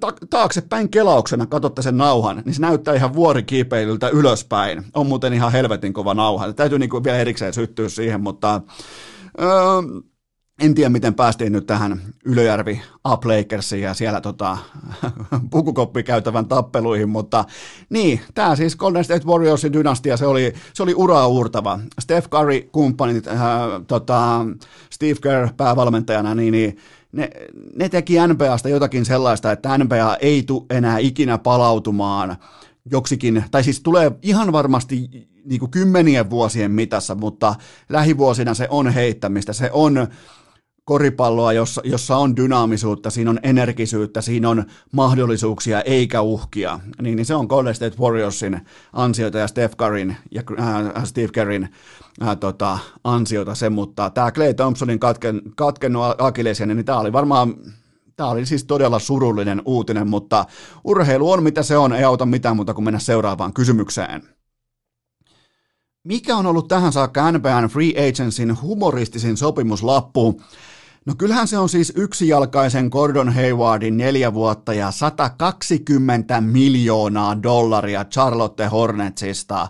ta- taaksepäin kelauksena katsotte sen nauhan, niin se näyttää ihan vuorikiipeilyltä ylöspäin. On muuten ihan helvetin kova nauha. Täytyy niin kuin vielä erikseen syttyä siihen, mutta Öö, en tiedä, miten päästiin nyt tähän Ylöjärvi Up Lakersiin ja siellä tota, pukukoppikäytävän tappeluihin, mutta niin, tämä siis Golden State Warriorsin dynastia, se oli, se oli uraa uurtava. Steph Curry kumppanit, äh, tota, Steve Kerr päävalmentajana, niin, niin ne, ne teki NBAsta jotakin sellaista, että NBA ei tule enää ikinä palautumaan joksikin, tai siis tulee ihan varmasti niin kuin kymmenien vuosien mitassa, mutta lähivuosina se on heittämistä, se on koripalloa, jossa, jossa on dynaamisuutta, siinä on energisyyttä, siinä on mahdollisuuksia eikä uhkia, niin, niin se on Golden State Warriorsin ansiota ja Steph Curryn ja äh, Steve Kerrin äh, tota, ansiota se, mutta tämä Clay Thompsonin katken, katkennut akilesian, niin tämä oli varmaan Tämä oli siis todella surullinen uutinen, mutta urheilu on mitä se on, ei auta mitään muuta kuin mennä seuraavaan kysymykseen. Mikä on ollut tähän saakka NBAn Free Agencyn humoristisin sopimuslappu? No kyllähän se on siis yksijalkaisen Gordon Haywardin neljä vuotta ja 120 miljoonaa dollaria Charlotte Hornetsista.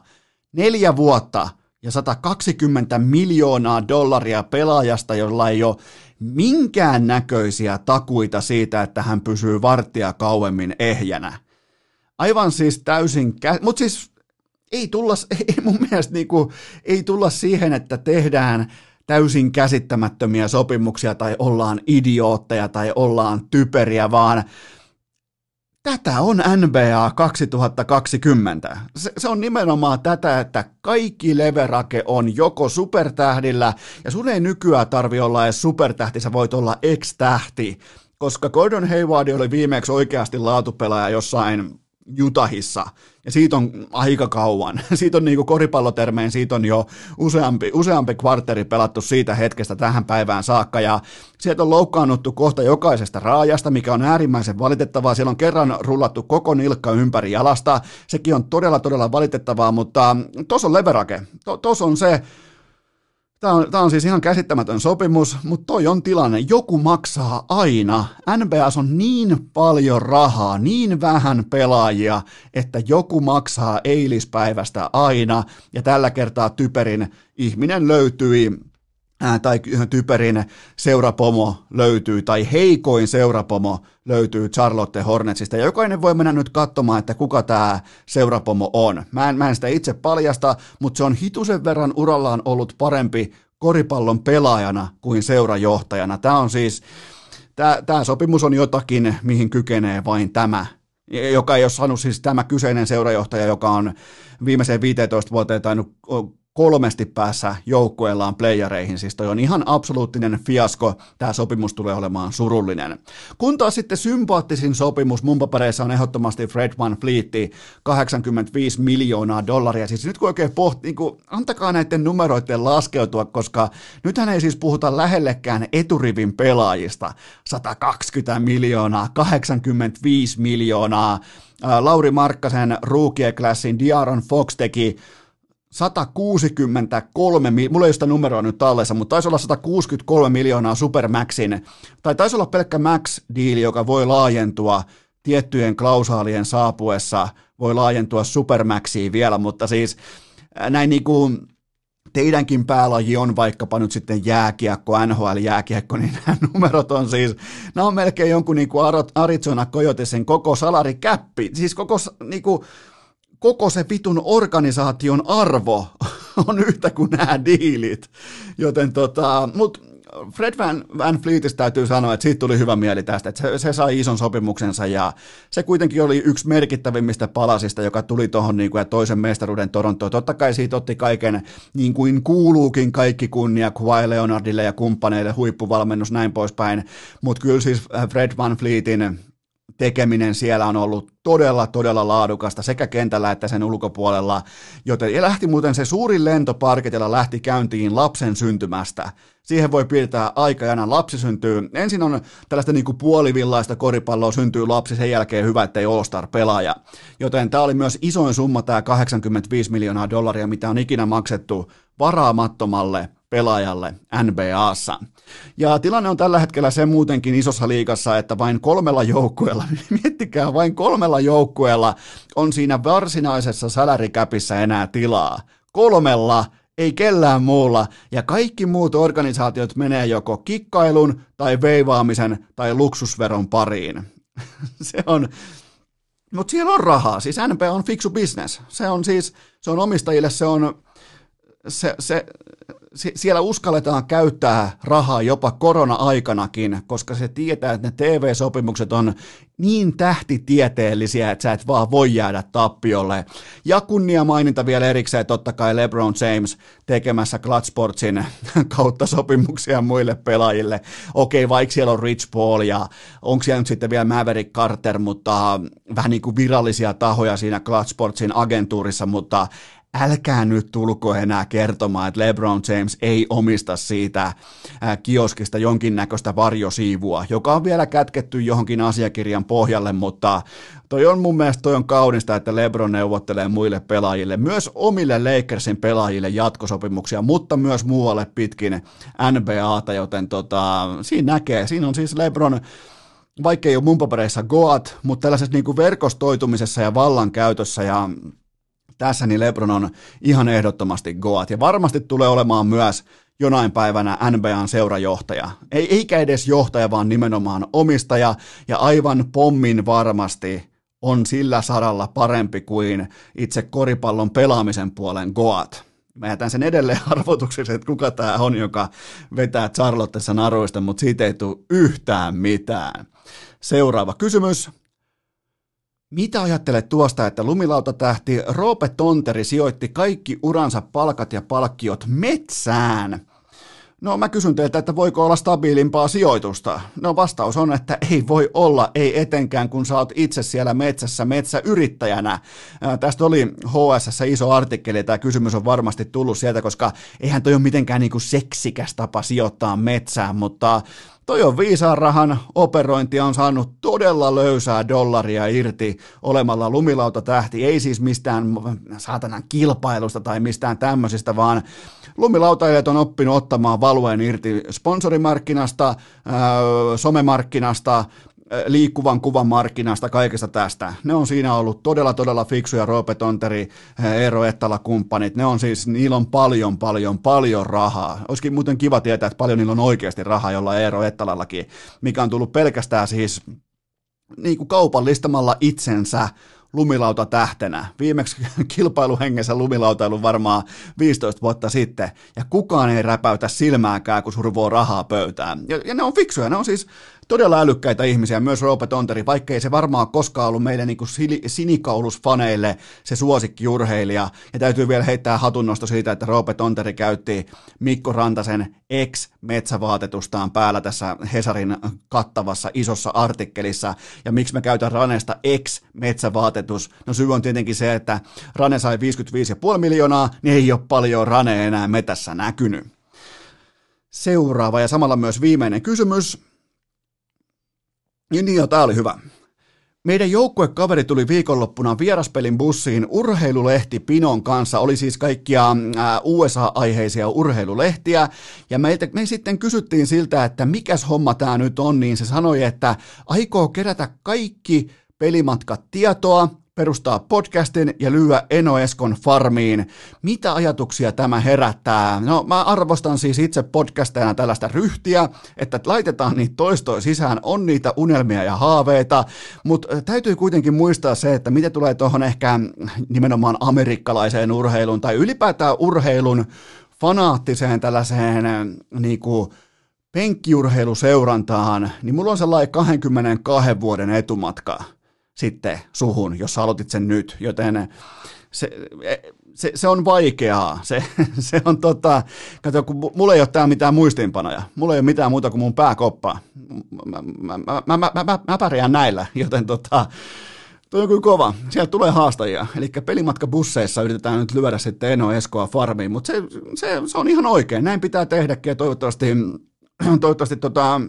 Neljä vuotta ja 120 miljoonaa dollaria pelaajasta, jolla ei ole minkään näköisiä takuita siitä, että hän pysyy varttia kauemmin ehjänä. Aivan siis täysin, kä- mutta siis ei tulla, ei mun mielestä niinku, ei tulla siihen, että tehdään täysin käsittämättömiä sopimuksia tai ollaan idiootteja tai ollaan typeriä, vaan tätä on NBA 2020. Se, se on nimenomaan tätä, että kaikki leverake on joko supertähdillä, ja sun ei nykyään tarvi olla edes supertähti, sä voit olla ex-tähti, koska Gordon Hayward oli viimeksi oikeasti laatupelaaja jossain Jutahissa, ja siitä on aika kauan. Siitä on niin kuin siitä on jo useampi, useampi kvarteri pelattu siitä hetkestä tähän päivään saakka, ja sieltä on loukkaannuttu kohta jokaisesta raajasta, mikä on äärimmäisen valitettavaa. Siellä on kerran rullattu koko nilkka ympäri jalasta, sekin on todella, todella valitettavaa, mutta tuossa on leverake, tuossa on se, Tämä on, tämä on siis ihan käsittämätön sopimus, mutta toi on tilanne. Joku maksaa aina. NBAs on niin paljon rahaa, niin vähän pelaajia, että joku maksaa eilispäivästä aina. Ja tällä kertaa typerin ihminen löytyi tai typerin seurapomo löytyy, tai heikoin seurapomo löytyy Charlotte Hornetsista. Ja jokainen voi mennä nyt katsomaan, että kuka tämä seurapomo on. Mä en, mä en sitä itse paljasta, mutta se on hitusen verran urallaan ollut parempi koripallon pelaajana kuin seurajohtajana. Tämä on siis, tämä sopimus on jotakin, mihin kykenee vain tämä joka ei ole saanut siis tämä kyseinen seurajohtaja, joka on viimeiseen 15 vuoteen tainnut kolmesti päässä joukkueellaan playereihin, siis toi on ihan absoluuttinen fiasko, tämä sopimus tulee olemaan surullinen. Kun taas sitten sympaattisin sopimus mun papereissa on ehdottomasti Fred Van Fleet, 85 miljoonaa dollaria, siis nyt kun oikein pohtii, niin kuin, antakaa näiden numeroiden laskeutua, koska nythän ei siis puhuta lähellekään eturivin pelaajista, 120 miljoonaa, 85 miljoonaa, Lauri Markkasen Rookie-klassin Diaron Fox teki 163, mulla ei ole sitä numeroa nyt tallessa, mutta taisi olla 163 miljoonaa Supermaxin, tai taisi olla pelkkä Max-diili, joka voi laajentua tiettyjen klausaalien saapuessa, voi laajentua Supermaxiin vielä, mutta siis näin niin kuin teidänkin päälaji on vaikkapa nyt sitten jääkiekko, NHL-jääkiekko, niin nämä numerot on siis, nämä on melkein jonkun niin kuin Arizona Coyotesen koko salarikäppi, siis koko niin kuin, koko se vitun organisaation arvo on yhtä kuin nämä diilit. Joten tota, mut Fred Van, Van Fleetistä täytyy sanoa, että siitä tuli hyvä mieli tästä, että se, se sai ison sopimuksensa ja se kuitenkin oli yksi merkittävimmistä palasista, joka tuli tuohon niin kuin, toisen mestaruuden Torontoon. Totta kai siitä otti kaiken, niin kuin kuuluukin kaikki kunnia Kawhi Leonardille ja kumppaneille, huippuvalmennus näin poispäin, mutta kyllä siis Fred Van Fleetin tekeminen siellä on ollut todella, todella laadukasta sekä kentällä että sen ulkopuolella, joten ja lähti muuten se suuri lento parketilla lähti käyntiin lapsen syntymästä. Siihen voi piirtää aikajana. Lapsi syntyy, ensin on tällaista niin kuin puolivillaista koripalloa, syntyy lapsi, sen jälkeen hyvä, ettei All-Star-pelaaja. Joten tämä oli myös isoin summa, tämä 85 miljoonaa dollaria, mitä on ikinä maksettu varaamattomalle pelaajalle NBAssa. Ja tilanne on tällä hetkellä se muutenkin isossa liigassa, että vain kolmella joukkueella, miettikää, vain kolmella joukkueella on siinä varsinaisessa salarikäpissä enää tilaa. Kolmella ei kellään muulla, ja kaikki muut organisaatiot menee joko kikkailun tai veivaamisen tai luksusveron pariin. se on, mutta siellä on rahaa, siis NBA on fiksu business. Se on siis, se on omistajille, se on, se, se, siellä uskalletaan käyttää rahaa jopa korona-aikanakin, koska se tietää, että ne TV-sopimukset on niin tähtitieteellisiä, että sä et vaan voi jäädä tappiolle. Ja kunnia maininta vielä erikseen totta kai LeBron James tekemässä Clutch Sportsin kautta sopimuksia muille pelaajille. Okei, vaikka siellä on Rich Paul ja onko siellä nyt sitten vielä Maverick Carter, mutta vähän niin kuin virallisia tahoja siinä Clutch Sportsin agentuurissa, mutta älkää nyt tulko enää kertomaan, että LeBron James ei omista siitä kioskista jonkinnäköistä varjosiivua, joka on vielä kätketty johonkin asiakirjan pohjalle, mutta toi on mun mielestä toi on kaunista, että LeBron neuvottelee muille pelaajille, myös omille Lakersin pelaajille jatkosopimuksia, mutta myös muualle pitkin NBAta, joten tota, siinä näkee, siinä on siis LeBron vaikka ei ole mun papereissa Goat, mutta tällaisessa niin kuin verkostoitumisessa ja vallankäytössä ja tässä niin LeBron on ihan ehdottomasti Goat ja varmasti tulee olemaan myös jonain päivänä NBAn seurajohtaja. Ei, eikä edes johtaja, vaan nimenomaan omistaja ja aivan pommin varmasti on sillä saralla parempi kuin itse koripallon pelaamisen puolen Goat. Mä jätän sen edelleen arvotukseksi, että kuka tämä on, joka vetää Charlottessa naruista, mutta siitä ei tule yhtään mitään. Seuraava kysymys. Mitä ajattelet tuosta, että lumilautatähti Roope Tonteri sijoitti kaikki uransa palkat ja palkkiot metsään? No mä kysyn teiltä, että voiko olla stabiilimpaa sijoitusta? No vastaus on, että ei voi olla, ei etenkään kun sä oot itse siellä metsässä metsäyrittäjänä. Ää, tästä oli HSS iso artikkeli, tämä kysymys on varmasti tullut sieltä, koska eihän toi ole mitenkään niinku seksikäs tapa sijoittaa metsään, mutta Toi on viisaan rahan operointi on saanut todella löysää dollaria irti olemalla lumilauta-tähti, ei siis mistään saatanan kilpailusta tai mistään tämmöisistä, vaan lumilautailijat on oppinut ottamaan valueen irti sponsorimarkkinasta, somemarkkinasta, liikkuvan kuvan markkinasta, kaikesta tästä. Ne on siinä ollut todella, todella fiksuja, Roope Tonteri, Eero Ettala kumppanit. Ne on siis, niillä on paljon, paljon, paljon rahaa. Olisikin muuten kiva tietää, että paljon niillä on oikeasti rahaa, jolla Eero Ettalallakin, mikä on tullut pelkästään siis niin kuin kaupallistamalla itsensä lumilauta tähtenä. Viimeksi kilpailuhengessä lumilautailu varmaan 15 vuotta sitten, ja kukaan ei räpäytä silmääkään, kun survoo rahaa pöytään. Ja, ja ne on fiksuja, ne on siis todella älykkäitä ihmisiä, myös Roope Tonteri, vaikkei se varmaan koskaan ollut meille niin kuin sinikaulusfaneille se suosikkiurheilija. Ja täytyy vielä heittää hatunnosto siitä, että Roope Tonteri käytti Mikko Rantasen ex-metsävaatetustaan päällä tässä Hesarin kattavassa isossa artikkelissa. Ja miksi mä käytän Ranesta ex-metsävaatetus? No syy on tietenkin se, että Rane sai 55,5 miljoonaa, niin ei ole paljon Rane enää metässä näkynyt. Seuraava ja samalla myös viimeinen kysymys. Niin joo, tää oli hyvä. Meidän joukkuekaveri tuli viikonloppuna vieraspelin bussiin urheilulehti Pinon kanssa, oli siis kaikkia äh, USA-aiheisia urheilulehtiä, ja meiltä, me sitten kysyttiin siltä, että mikäs homma tämä nyt on, niin se sanoi, että aikoo kerätä kaikki pelimatkat tietoa, perustaa podcastin ja lyödä Eno Eskon farmiin. Mitä ajatuksia tämä herättää? No mä arvostan siis itse podcastajana tällaista ryhtiä, että laitetaan niitä toistoja sisään, on niitä unelmia ja haaveita, mutta täytyy kuitenkin muistaa se, että mitä tulee tuohon ehkä nimenomaan amerikkalaiseen urheiluun tai ylipäätään urheilun fanaattiseen tällaiseen niin kuin, penkkiurheiluseurantaan, niin mulla on sellainen 22 vuoden etumatka sitten suhun, jos aloitit sen nyt, joten se, se, se on vaikeaa. Se, se on tota, kato, kun mulla ei ole täällä mitään muistiinpanoja. Mulla ei ole mitään muuta kuin mun pääkoppa. Mä, mä, mä, mä, mä, mä pärjään näillä, joten tota, Tuo on kyllä kova. Sieltä tulee haastajia. Eli pelimatka busseissa yritetään nyt lyödä sitten Eno Eskoa farmiin, mutta se, se, se, on ihan oikein. Näin pitää tehdäkin ja toivottavasti, toivottavasti tota,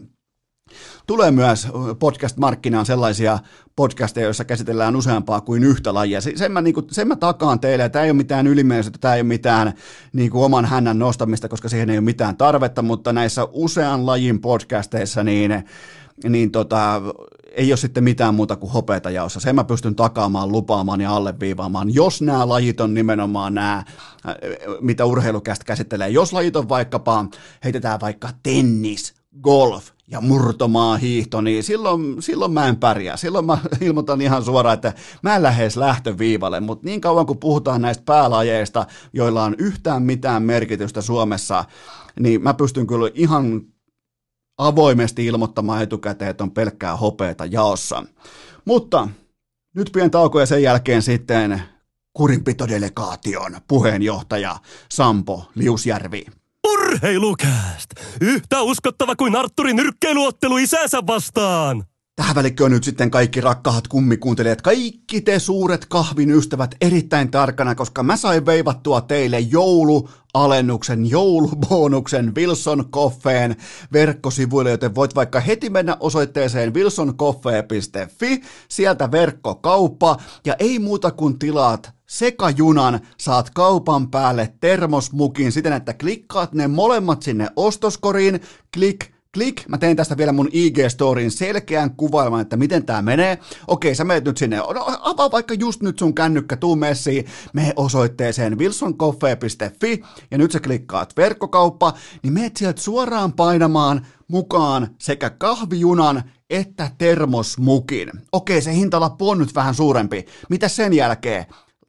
Tulee myös podcast-markkinaan sellaisia podcasteja, joissa käsitellään useampaa kuin yhtä lajia. Sen mä, niin kuin, sen mä takaan teille, että tämä ei ole mitään ylimielisyyttä, tämä ei ole mitään niin kuin oman hännän nostamista, koska siihen ei ole mitään tarvetta, mutta näissä usean lajin podcasteissa niin, niin tota, ei ole sitten mitään muuta kuin hopeita jaossa. Sen mä pystyn takaamaan, lupaamaan ja alleviivaamaan. Jos nämä lajit on nimenomaan nämä, mitä urheilukästä käsittelee, jos lajit on vaikkapa, heitetään vaikka tennis, golf, ja murtomaa hiihto, niin silloin, silloin mä en pärjää. Silloin mä ilmoitan ihan suoraan, että mä en lähes lähtöviivalle, mutta niin kauan kuin puhutaan näistä päälajeista, joilla on yhtään mitään merkitystä Suomessa, niin mä pystyn kyllä ihan avoimesti ilmoittamaan etukäteen, että on pelkkää hopeeta jaossa. Mutta nyt pieni tauko ja sen jälkeen sitten kurinpitodelegaation puheenjohtaja Sampo Liusjärvi. Urheilukääst! Yhtä uskottava kuin Arturin nyrkkeiluottelu isänsä vastaan! Tähän välikköön nyt sitten kaikki rakkahat kummikuuntelijat, kaikki te suuret kahvin ystävät erittäin tarkana, koska mä sain veivattua teille joulualennuksen, joulubonuksen Wilson Coffeen verkkosivuille, joten voit vaikka heti mennä osoitteeseen wilsoncoffee.fi, sieltä verkkokauppa. Ja ei muuta kuin tilaat sekajunan saat kaupan päälle termosmukin siten, että klikkaat ne molemmat sinne ostoskoriin, klik, klik, mä tein tästä vielä mun IG-storin selkeän kuvailman, että miten tämä menee. Okei, sä menet nyt sinne, no, avaa vaikka just nyt sun kännykkä, tuu messiin, me osoitteeseen wilsoncoffee.fi ja nyt sä klikkaat verkkokauppa, niin meet sieltä suoraan painamaan mukaan sekä kahvijunan että termosmukin. Okei, se hintalappu on nyt vähän suurempi. Mitä sen jälkeen?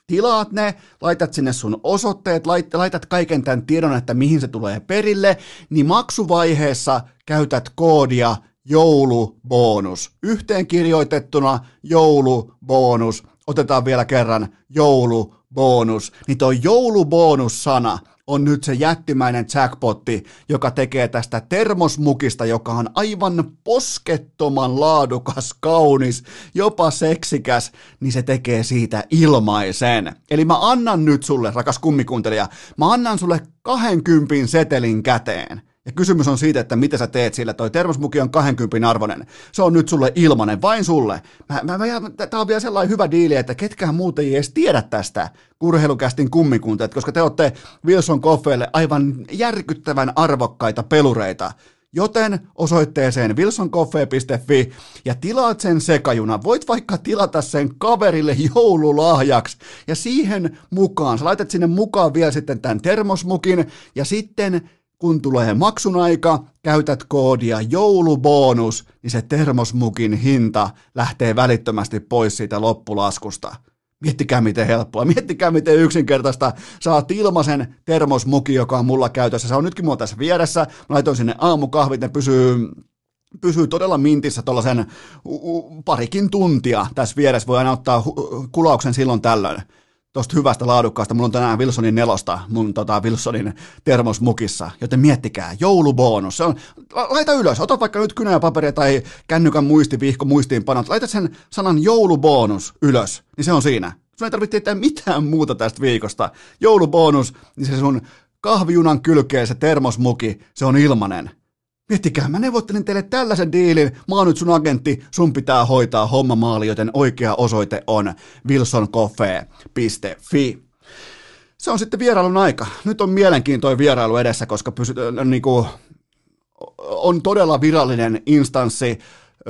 Tilaat ne, laitat sinne sun osoitteet, laitat kaiken tämän tiedon, että mihin se tulee perille, niin maksuvaiheessa käytät koodia joulubonus. Yhteen kirjoitettuna joulubonus. Otetaan vielä kerran joulubonus. Niin tuo joulubonus-sana on nyt se jättimäinen jackpotti, joka tekee tästä termosmukista, joka on aivan poskettoman laadukas, kaunis, jopa seksikäs, niin se tekee siitä ilmaisen. Eli mä annan nyt sulle, rakas kummikuntelija, mä annan sulle 20 setelin käteen. Ja kysymys on siitä, että mitä sä teet sillä. Toi termosmuki on 20 arvoinen. Se on nyt sulle ilmanen, vain sulle. Mä, mä, mä, tää on vielä sellainen hyvä diili, että ketkään muut ei edes tiedä tästä kurheilukästin kummikunta, koska te olette Wilson Coffeelle aivan järkyttävän arvokkaita pelureita. Joten osoitteeseen wilsoncoffee.fi ja tilaat sen sekajuna. Voit vaikka tilata sen kaverille joululahjaksi ja siihen mukaan, sä laitat sinne mukaan vielä sitten tämän termosmukin ja sitten kun tulee maksun aika, käytät koodia joulubonus, niin se termosmukin hinta lähtee välittömästi pois siitä loppulaskusta. Miettikää miten helppoa, miettikää miten yksinkertaista. Saat ilmaisen termosmuki, joka on mulla käytössä. Se on nytkin mulla tässä vieressä. Mä laitoin sinne aamukahvit, ne pysyy pysyy todella mintissä tuollaisen parikin tuntia tässä vieressä. Voi aina ottaa kulauksen silloin tällöin tuosta hyvästä laadukkaasta. Mulla on tänään Wilsonin nelosta mun tota, Wilsonin termosmukissa, joten miettikää, joulubonus. Se on, laita ylös, ota vaikka nyt kynä ja paperia tai kännykän muistivihko muistiinpanot, laita sen sanan joulubonus ylös, niin se on siinä. Sun ei tarvitse tehdä mitään muuta tästä viikosta. Joulubonus, niin se sun kahvijunan kylkeen se termosmuki, se on ilmanen. Miettikää, mä neuvottelin teille tällaisen diilin, mä oon nyt sun agentti, sun pitää hoitaa homma maali, joten oikea osoite on wilsoncoffee.fi. Se on sitten vierailun aika. Nyt on mielenkiintoinen vierailu edessä, koska pysy, äh, niin kuin, on todella virallinen instanssi,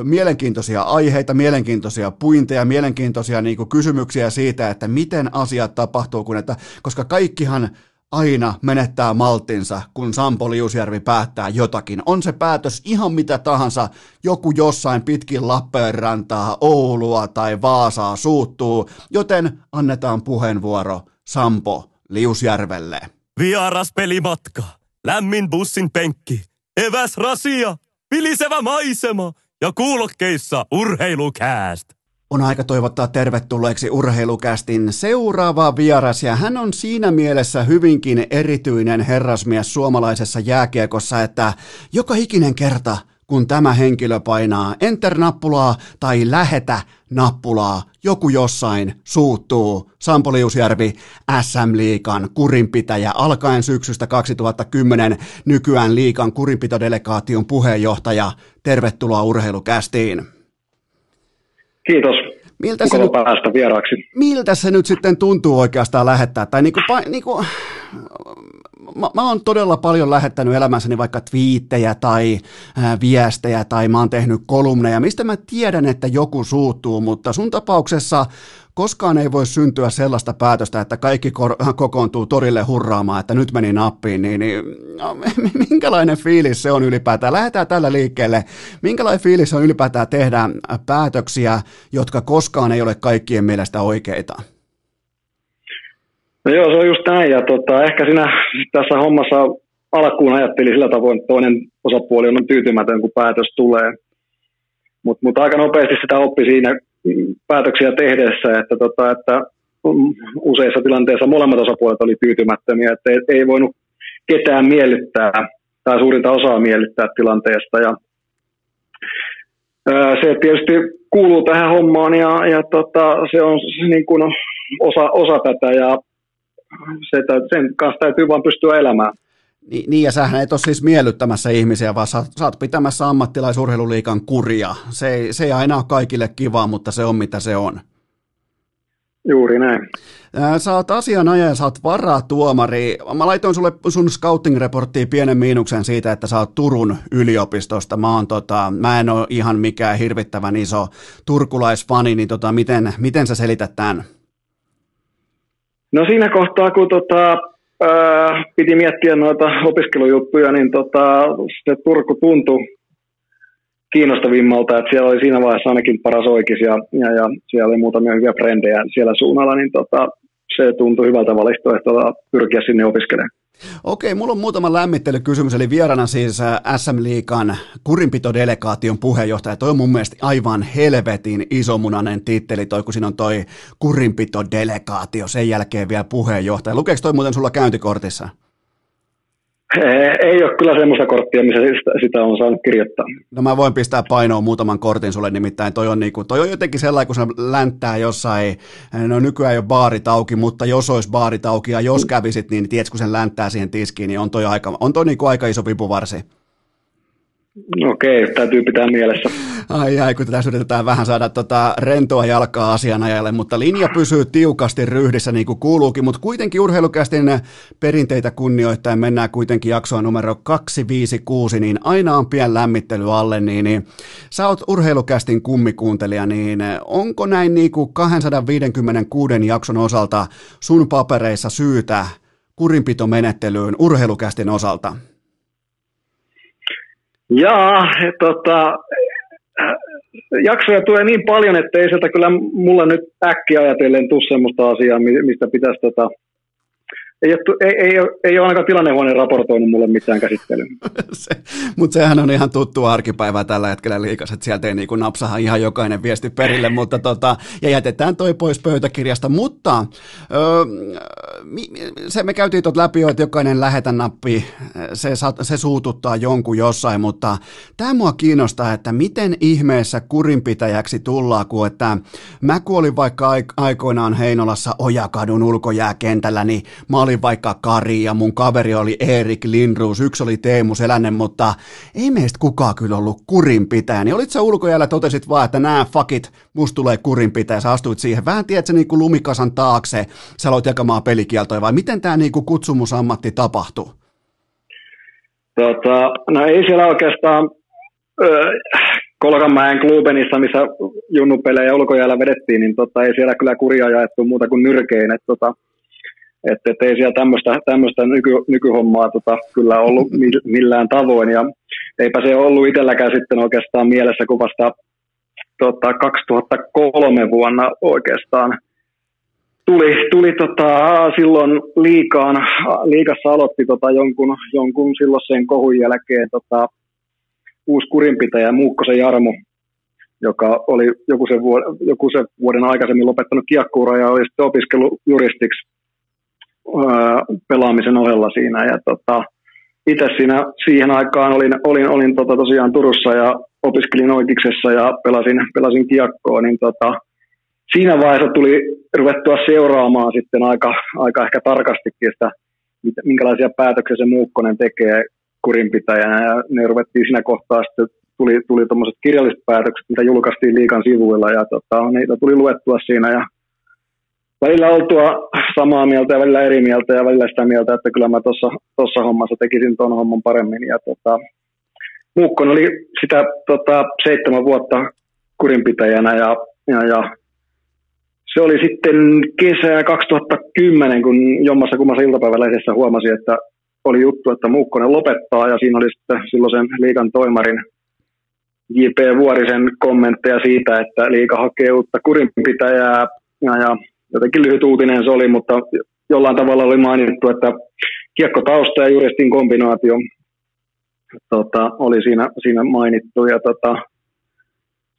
mielenkiintoisia aiheita, mielenkiintoisia puinteja, mielenkiintoisia niin kuin, kysymyksiä siitä, että miten asiat tapahtuu, kun että, koska kaikkihan aina menettää maltinsa, kun Sampo Liusjärvi päättää jotakin. On se päätös ihan mitä tahansa, joku jossain pitkin Lappeenrantaa, Oulua tai Vaasaa suuttuu, joten annetaan puheenvuoro Sampo Liusjärvelle. Vieras pelimatka, lämmin bussin penkki, eväs rasia, vilisevä maisema ja kuulokkeissa urheilukääst on aika toivottaa tervetulleeksi urheilukästin seuraava vieras ja hän on siinä mielessä hyvinkin erityinen herrasmies suomalaisessa jääkiekossa, että joka ikinen kerta kun tämä henkilö painaa enter-nappulaa tai lähetä nappulaa, joku jossain suuttuu. Sampo Liusjärvi, SM Liikan kurinpitäjä, alkaen syksystä 2010, nykyään Liikan kurinpitodelegaation puheenjohtaja. Tervetuloa urheilukästiin. Kiitos. Miltä se, nyt, päästä vieraaksi. miltä se nyt sitten tuntuu oikeastaan lähettää? Tai niinku, niinku, mä, mä oon todella paljon lähettänyt elämässäni vaikka twiittejä tai ää, viestejä tai mä oon tehnyt kolumneja, mistä mä tiedän, että joku suuttuu, mutta sun tapauksessa koskaan ei voi syntyä sellaista päätöstä, että kaikki kor- kokoontuu torille hurraamaan, että nyt meni nappiin, niin, niin no, minkälainen fiilis se on ylipäätään? Lähdetään tällä liikkeelle. Minkälainen fiilis on ylipäätään tehdä päätöksiä, jotka koskaan ei ole kaikkien mielestä oikeita? No joo, se on just näin. Ja tota, ehkä sinä tässä hommassa alkuun ajatteli sillä tavoin, että toinen osapuoli on tyytymätön, kun päätös tulee. Mutta mut aika nopeasti sitä oppi siinä päätöksiä tehdessä, että, tota, että useissa tilanteissa molemmat osapuolet oli tyytymättömiä, että ei, ei voinut ketään miellyttää tai suurinta osaa miellyttää tilanteesta. Ja, ää, se tietysti kuuluu tähän hommaan ja, ja tota, se on niin kuin osa, osa tätä ja se, sen kanssa täytyy vaan pystyä elämään. Niin, niin, ja sähän et ole siis miellyttämässä ihmisiä, vaan sä, sä oot pitämässä ammattilaisurheiluliikan kuria. Se ei, se ei aina ole kaikille kivaa, mutta se on mitä se on. Juuri näin. Sä oot asianajaja, sä oot varatuomari. Mä laitoin sulle sun scouting-reporttiin pienen miinuksen siitä, että sä oot Turun yliopistosta. Mä, oon, tota, mä en ole ihan mikään hirvittävän iso turkulaisfani, niin tota, miten, miten sä selität tämän? No siinä kohtaa, kun tota, ää, piti miettiä noita opiskelujuttuja, niin tota, se Turku tuntui kiinnostavimmalta, että siellä oli siinä vaiheessa ainakin paras oikeis ja, ja, ja siellä oli muutamia hyviä frendejä siellä suunnalla, niin tota, se tuntui hyvältä vaihtoehtolta pyrkiä sinne opiskelemaan. Okei, mulla on muutama lämmittelykysymys, eli vierana siis äh, SM Liikan kurinpitodelegaation puheenjohtaja. Toi on mun mielestä aivan helvetin isomunainen titteli, toi kun siinä on toi kurinpitodelegaatio, sen jälkeen vielä puheenjohtaja. Lukeeko toi muuten sulla käyntikortissa? Ei ole kyllä semmoista korttia, missä sitä on saanut kirjoittaa. No mä voin pistää painoon muutaman kortin sulle, nimittäin toi on, niinku, toi on jotenkin sellainen, kun se länttää jossain, no nykyään ei ole baarit auki, mutta jos olisi baarit auki ja jos kävisit, niin tiedätkö, kun sen länttää siihen tiskiin, niin on toi aika, on toi niinku aika iso vipuvarsi. Okei, täytyy pitää mielessä. Ai ai, kun tässä yritetään vähän saada tota rentoa jalkaa asianajalle, mutta linja pysyy tiukasti ryhdissä niin kuin kuuluukin, mutta kuitenkin urheilukästin perinteitä kunnioittain mennään kuitenkin jaksoa numero 256, niin aina on pien lämmittely alle, niin, niin sä oot urheilukästin kummikuuntelija, niin onko näin niin kuin 256 jakson osalta sun papereissa syytä kurinpitomenettelyyn urheilukästin osalta? Jaa, tota, jaksoja tulee niin paljon, että ei sieltä kyllä mulla nyt äkkiä ajatellen tule sellaista asiaa, mistä pitäisi tota, ei, ole, ei, ei, ei ole ainakaan tilannehuone raportoinut mulle mitään käsittelyä. se, mutta sehän on ihan tuttu arkipäivä tällä hetkellä liikas, että sieltä ei niin kuin napsaha ihan jokainen viesti perille, mutta tota, ja jätetään toi pois pöytäkirjasta, mutta öö, se me käytiin tuot läpi jo, että jokainen lähetä nappi, se, se suututtaa jonkun jossain, mutta tämä mua kiinnostaa, että miten ihmeessä kurinpitäjäksi tullaan, kun että mä kuolin vaikka aikoinaan Heinolassa Ojakadun ulkojääkentällä, niin mä olin vaikka Kari ja mun kaveri oli Erik Lindruus, yksi oli Teemu Selänen, mutta ei meistä kukaan kyllä ollut kurinpitäjä. Niin olit sä ulkojäällä, totesit vaan, että nää fakit, musta tulee kurinpitäjä, sä astuit siihen. Vähän tiedät niin kuin lumikasan taakse, sä aloit jakamaan pelikieltoja, vai miten tämä niin kutsumusammatti tapahtui? Tota, no ei siellä oikeastaan öö, Kolkanmäen klubenissa, missä junnupelejä ulkojäällä vedettiin, niin tota, ei siellä kyllä kuria jaettu muuta kuin nyrkein. Et, tota, että et ei siellä tämmöistä, tämmöistä nyky, nykyhommaa tota, kyllä ollut millään tavoin. Ja eipä se ollut itselläkään sitten oikeastaan mielessä, kun vasta tota, 2003 vuonna oikeastaan tuli, tuli tota, silloin liikaan, liikassa aloitti tota, jonkun, jonkun silloin sen kohun jälkeen tota, uusi kurinpitäjä Muukkosen Jarmo, joka oli joku sen, vuoden, joku sen vuoden aikaisemmin lopettanut kiekkuura ja oli sitten opiskellut juristiksi pelaamisen ohella siinä. Ja tota, itse siinä siihen aikaan olin, olin, olin tota tosiaan Turussa ja opiskelin oikeuksessa ja pelasin, pelasin kiekkoa, niin tota, siinä vaiheessa tuli ruvettua seuraamaan sitten aika, aika ehkä tarkastikin sitä, minkälaisia päätöksiä se Muukkonen tekee kurinpitäjänä ja ne ruvettiin siinä kohtaa sitten tuli, tuli kirjalliset päätökset, mitä julkaistiin liikan sivuilla ja tota, niitä tuli luettua siinä ja välillä oltua samaa mieltä ja välillä eri mieltä ja välillä sitä mieltä, että kyllä mä tuossa hommassa tekisin tuon homman paremmin. Ja tota, Muukkonen oli sitä tota, seitsemän vuotta kurinpitäjänä ja, ja, ja se oli sitten kesä 2010, kun jommassa kummassa iltapäivälehdessä huomasi, että oli juttu, että Muukkonen lopettaa ja siinä oli sitten silloisen liikan toimarin J.P. Vuorisen kommentteja siitä, että liika hakee uutta kurinpitäjää ja, ja jotenkin lyhyt uutinen se oli, mutta jollain tavalla oli mainittu, että kiekkotausta ja juristin kombinaatio tota, oli siinä, siinä mainittu. Ja tota,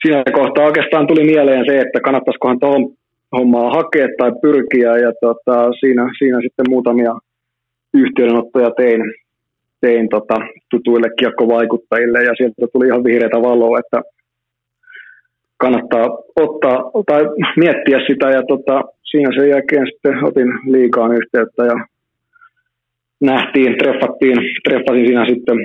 siinä kohtaa oikeastaan tuli mieleen se, että kannattaisikohan tuohon hommaa hakea tai pyrkiä. Ja tota, siinä, siinä sitten muutamia yhteydenottoja tein, tein tota, tutuille kiekkovaikuttajille ja sieltä tuli ihan vihreätä valoa, että kannattaa ottaa tai miettiä sitä ja tota, siinä sen jälkeen sitten otin liikaan yhteyttä ja nähtiin, treffattiin, treffasin siinä sitten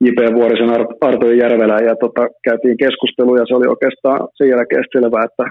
J.P. Vuorisen Arto Järvelä ja tota, käytiin keskustelua ja se oli oikeastaan sen jälkeen selvää, että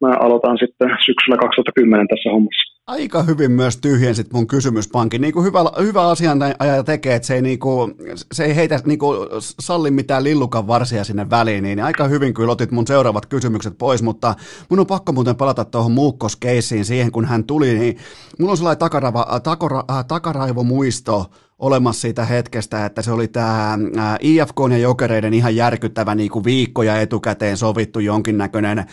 mä aloitan sitten syksyllä 2010 tässä hommassa aika hyvin myös tyhjensit mun kysymyspankin. Niin kuin hyvä, hyvä asianajaja tekee, että se ei, niin kuin, se ei heitä niin kuin, salli mitään lillukan varsia sinne väliin, niin aika hyvin kyllä otit mun seuraavat kysymykset pois, mutta mun on pakko muuten palata tuohon Muukkos-keissiin siihen, kun hän tuli, niin mulla on sellainen takaraivo, takara, takaraivomuisto, olemassa siitä hetkestä, että se oli tämä IFK ja Jokereiden ihan järkyttävä niin kuin viikkoja etukäteen sovittu jonkinnäköinen ää,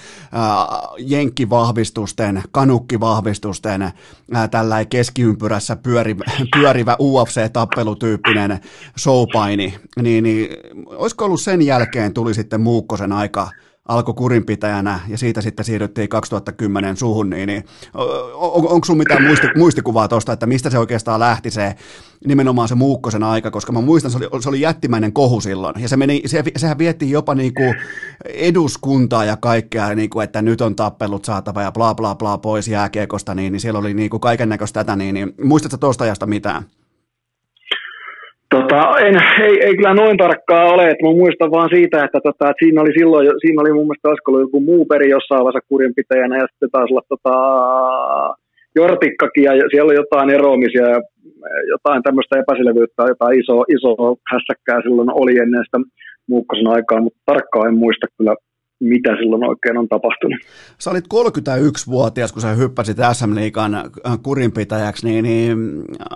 jenkkivahvistusten, kanukkivahvistusten tällä keskiympyrässä pyörivä, pyörivä UFC-tappelutyyppinen showpaini, niin, niin olisiko ollut sen jälkeen tuli sitten Muukkosen aika alkoi kurinpitäjänä ja siitä sitten siirryttiin 2010 suhun, niin, niin on, onko sinulla mitään muisti, muistikuvaa tuosta, että mistä se oikeastaan lähti se nimenomaan se Muukkosen aika, koska mä muistan, se oli, se oli jättimäinen kohu silloin ja se meni, se, sehän vietti jopa niin kuin eduskuntaa ja kaikkea, niin kuin, että nyt on tappelut saatava ja bla bla bla pois jääkiekosta, niin, niin siellä oli niin kuin kaiken näköistä tätä, niin, niin muistatko tuosta ajasta mitään? Tota, en, ei, ei, kyllä noin tarkkaa ole, että mä muistan vaan siitä, että, tota, että siinä oli silloin, siinä oli mun mielestä olisiko joku muu peri jossain vaiheessa kurinpitäjänä ja sitten taas olla tota, Jortikkakin ja siellä oli jotain eroamisia ja jotain tämmöistä epäselvyyttä, jotain iso, iso hässäkkää silloin oli ennen sitä Muukkosen aikaa, mutta tarkkaan en muista kyllä mitä silloin oikein on tapahtunut. Sä olit 31-vuotias, kun sä hyppäsit SM Liikan äh, kurinpitäjäksi, niin, niin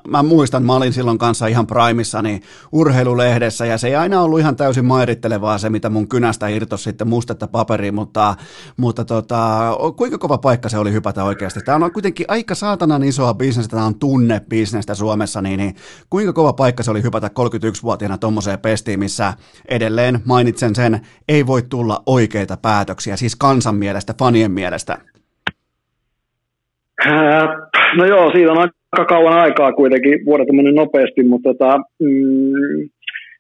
mä muistan, mä olin silloin kanssa ihan primissani urheilulehdessä, ja se ei aina ollut ihan täysin mairittelevaa se, mitä mun kynästä irtosi sitten mustetta paperiin, mutta, mutta tota, kuinka kova paikka se oli hypätä oikeasti? Tämä on kuitenkin aika saatanan isoa bisnestä, tämä on tunnebisnestä Suomessa, niin, niin kuinka kova paikka se oli hypätä 31-vuotiaana tuommoiseen pestiin, missä edelleen mainitsen sen, ei voi tulla oikeita oikeita päätöksiä, siis kansan mielestä, fanien mielestä? No joo, siitä on aika kauan aikaa kuitenkin, vuodet on nopeasti, mutta tota, mm,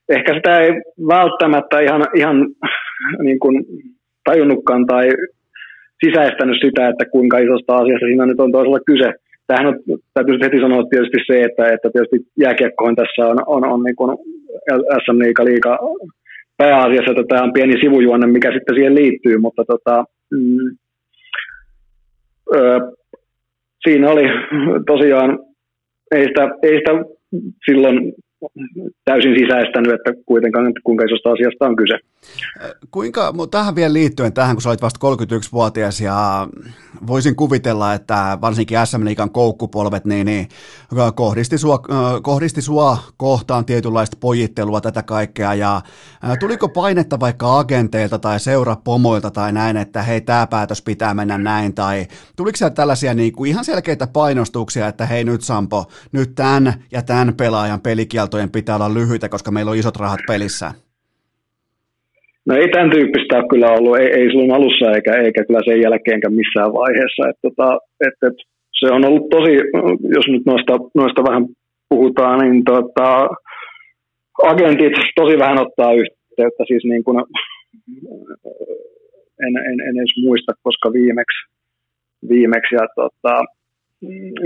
ehkä sitä ei välttämättä ihan, ihan niin kuin tajunnutkaan tai sisäistänyt sitä, että kuinka isosta asiasta siinä nyt on toisella kyse. Tähän on, täytyy heti sanoa tietysti se, että, että tietysti jääkiekkoon tässä on, on, on niin SM Liiga, liiga pääasiassa että tämä on pieni sivujuonne, mikä sitten siihen liittyy, mutta tota, mm, ö, siinä oli tosiaan, ei sitä, ei sitä silloin täysin sisäistänyt, että kuitenkaan kuinka isosta asiasta on kyse. Kuinka, tähän vielä liittyen tähän, kun sä olit vasta 31-vuotias ja voisin kuvitella, että varsinkin SM Liikan koukkupolvet niin, niin kohdisti, sua, kohdisti sua kohtaan tietynlaista pojittelua tätä kaikkea ja tuliko painetta vaikka agenteilta tai seurapomoilta tai näin, että hei tämä päätös pitää mennä näin tai tuliko siellä tällaisia niin kuin ihan selkeitä painostuksia, että hei nyt Sampo, nyt tämän ja tämän pelaajan pelikieltojen pitää olla lyhyitä, koska meillä on isot rahat pelissä? No ei tämän tyyppistä ole kyllä ollut, ei, ei silloin alussa eikä, eikä kyllä sen jälkeenkään missään vaiheessa. Et, tota, et, et, se on ollut tosi, jos nyt noista, noista vähän puhutaan, niin tota, agentit tosi vähän ottaa yhteyttä, siis niin kuin, en, en, en edes muista, koska viimeksi, viimeksi ja tota,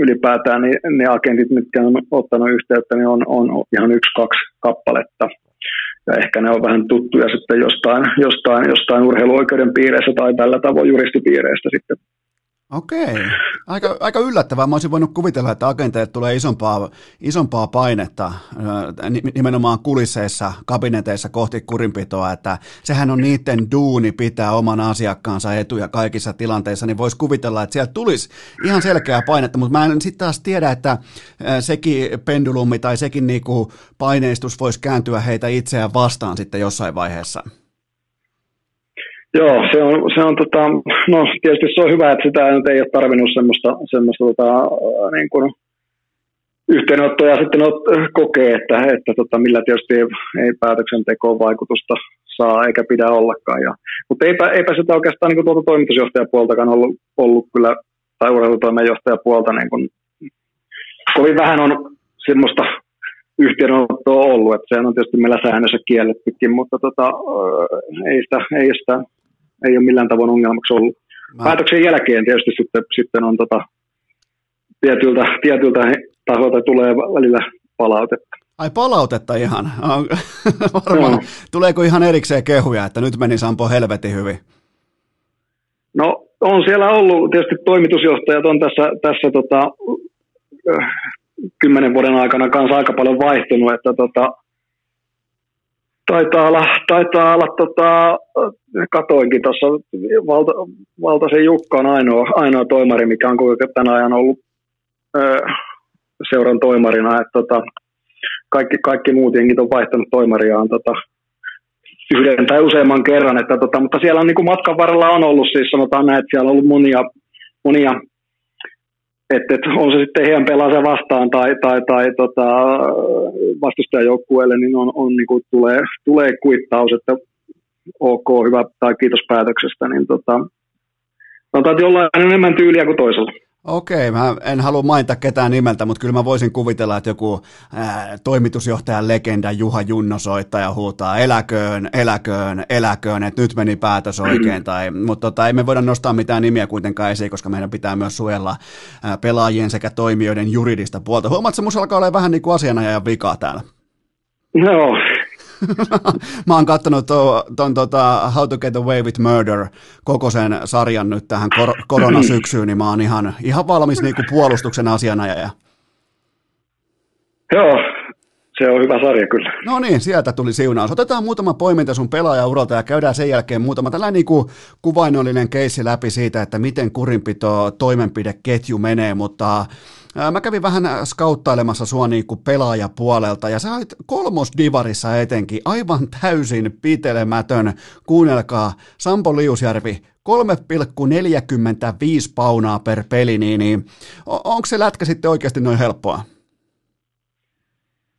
ylipäätään niin ne agentit, mitkä on ottanut yhteyttä, niin on, on ihan yksi, kaksi kappaletta. Ja ehkä ne on vähän tuttuja sitten jostain, jostain, jostain urheiluoikeuden piireissä tai tällä tavoin juristipiireistä sitten Okei, aika, aika yllättävää. Mä olisin voinut kuvitella, että agenteille tulee isompaa, isompaa painetta nimenomaan kulisseissa, kabineteissa kohti kurinpitoa, että sehän on niiden duuni pitää oman asiakkaansa etuja kaikissa tilanteissa, niin voisi kuvitella, että sieltä tulisi ihan selkeää painetta, mutta mä en sitten taas tiedä, että sekin pendulumi tai sekin niinku paineistus voisi kääntyä heitä itseään vastaan sitten jossain vaiheessa. Joo, se on, se on tota, no tietysti se on hyvä, että sitä nyt ei ole tarvinnut semmoista, semmoista tota, niin kuin yhteenottoja sitten ot, kokee, että, että tota, millä tietysti ei, ei päätöksentekoon vaikutusta saa eikä pidä ollakaan. Ja, mutta eipä, eipä sitä oikeastaan niin tuolta toimitusjohtajapuoltakaan ollut, ollut kyllä, tai urheilutoimenjohtajapuolta niin kuin, kovin vähän on semmoista yhteenottoa ollut, että sehän on tietysti meillä säännössä kiellettykin, mutta tota, ei, sitä, ei sitä ei ole millään tavoin ongelmaksi ollut. Mä... Päätöksen jälkeen tietysti sitten, sitten on tota, tietyltä, tietyltä taholta tulee välillä palautetta. Ai palautetta ihan. Varmaan. No. Tuleeko ihan erikseen kehuja, että nyt meni Sampo helvetin hyvin? No on siellä ollut, tietysti toimitusjohtajat on tässä, tässä tota, kymmenen vuoden aikana kanssa aika paljon vaihtunut, että tota, Taitaa olla, taitaa olla tota, katoinkin tuossa, Valta, Valtasen Jukka on ainoa, ainoa toimari, mikä on kuitenkin tänä ajan ollut ö, seuran toimarina. Et, tota, kaikki, kaikki muut jengit on vaihtanut toimariaan tota, yhden tai useamman kerran, että, tota, mutta siellä on niin kuin matkan varrella on ollut, siis sanotaan näin, että siellä on ollut monia, monia että, että on se sitten heidän pelaaja vastaan tai, tai, tai tota, vastustajajoukkueelle, niin, on, on, niin kuin tulee, tulee kuittaus, että ok, hyvä tai kiitos päätöksestä, niin tota, sanotaan, että jollain enemmän tyyliä kuin toisella. Okei, mä en halua mainita ketään nimeltä, mutta kyllä mä voisin kuvitella, että joku ää, toimitusjohtajan legenda Juha Junno soittaa ja huutaa eläköön, eläköön, eläköön, että nyt meni päätös oikein. Tai, mutta tota, ei me voida nostaa mitään nimiä kuitenkaan esiin, koska meidän pitää myös suojella ää, pelaajien sekä toimijoiden juridista puolta. Huomaatko, että alkaa olla vähän niin kuin asianajajan vika täällä? No, mä oon kattonut ton, tota How to Get Away with Murder koko sen sarjan nyt tähän kor- koronasyksyyn, niin mä oon ihan, ihan valmis niinku puolustuksen asianajaja. Joo, se on hyvä sarja kyllä. No niin, sieltä tuli siunaus. Otetaan muutama poiminta sun pelaajauralta ja käydään sen jälkeen muutama tällainen niin kuin kuvainnollinen keissi läpi siitä, että miten kurinpito toimenpideketju menee, mutta Mä kävin vähän skauttailemassa sua niin kuin pelaajapuolelta ja sä olit kolmosdivarissa etenkin aivan täysin pitelemätön. Kuunnelkaa, Sampo Liusjärvi, 3,45 paunaa per peli, niin, niin onko se lätkä sitten oikeasti noin helppoa?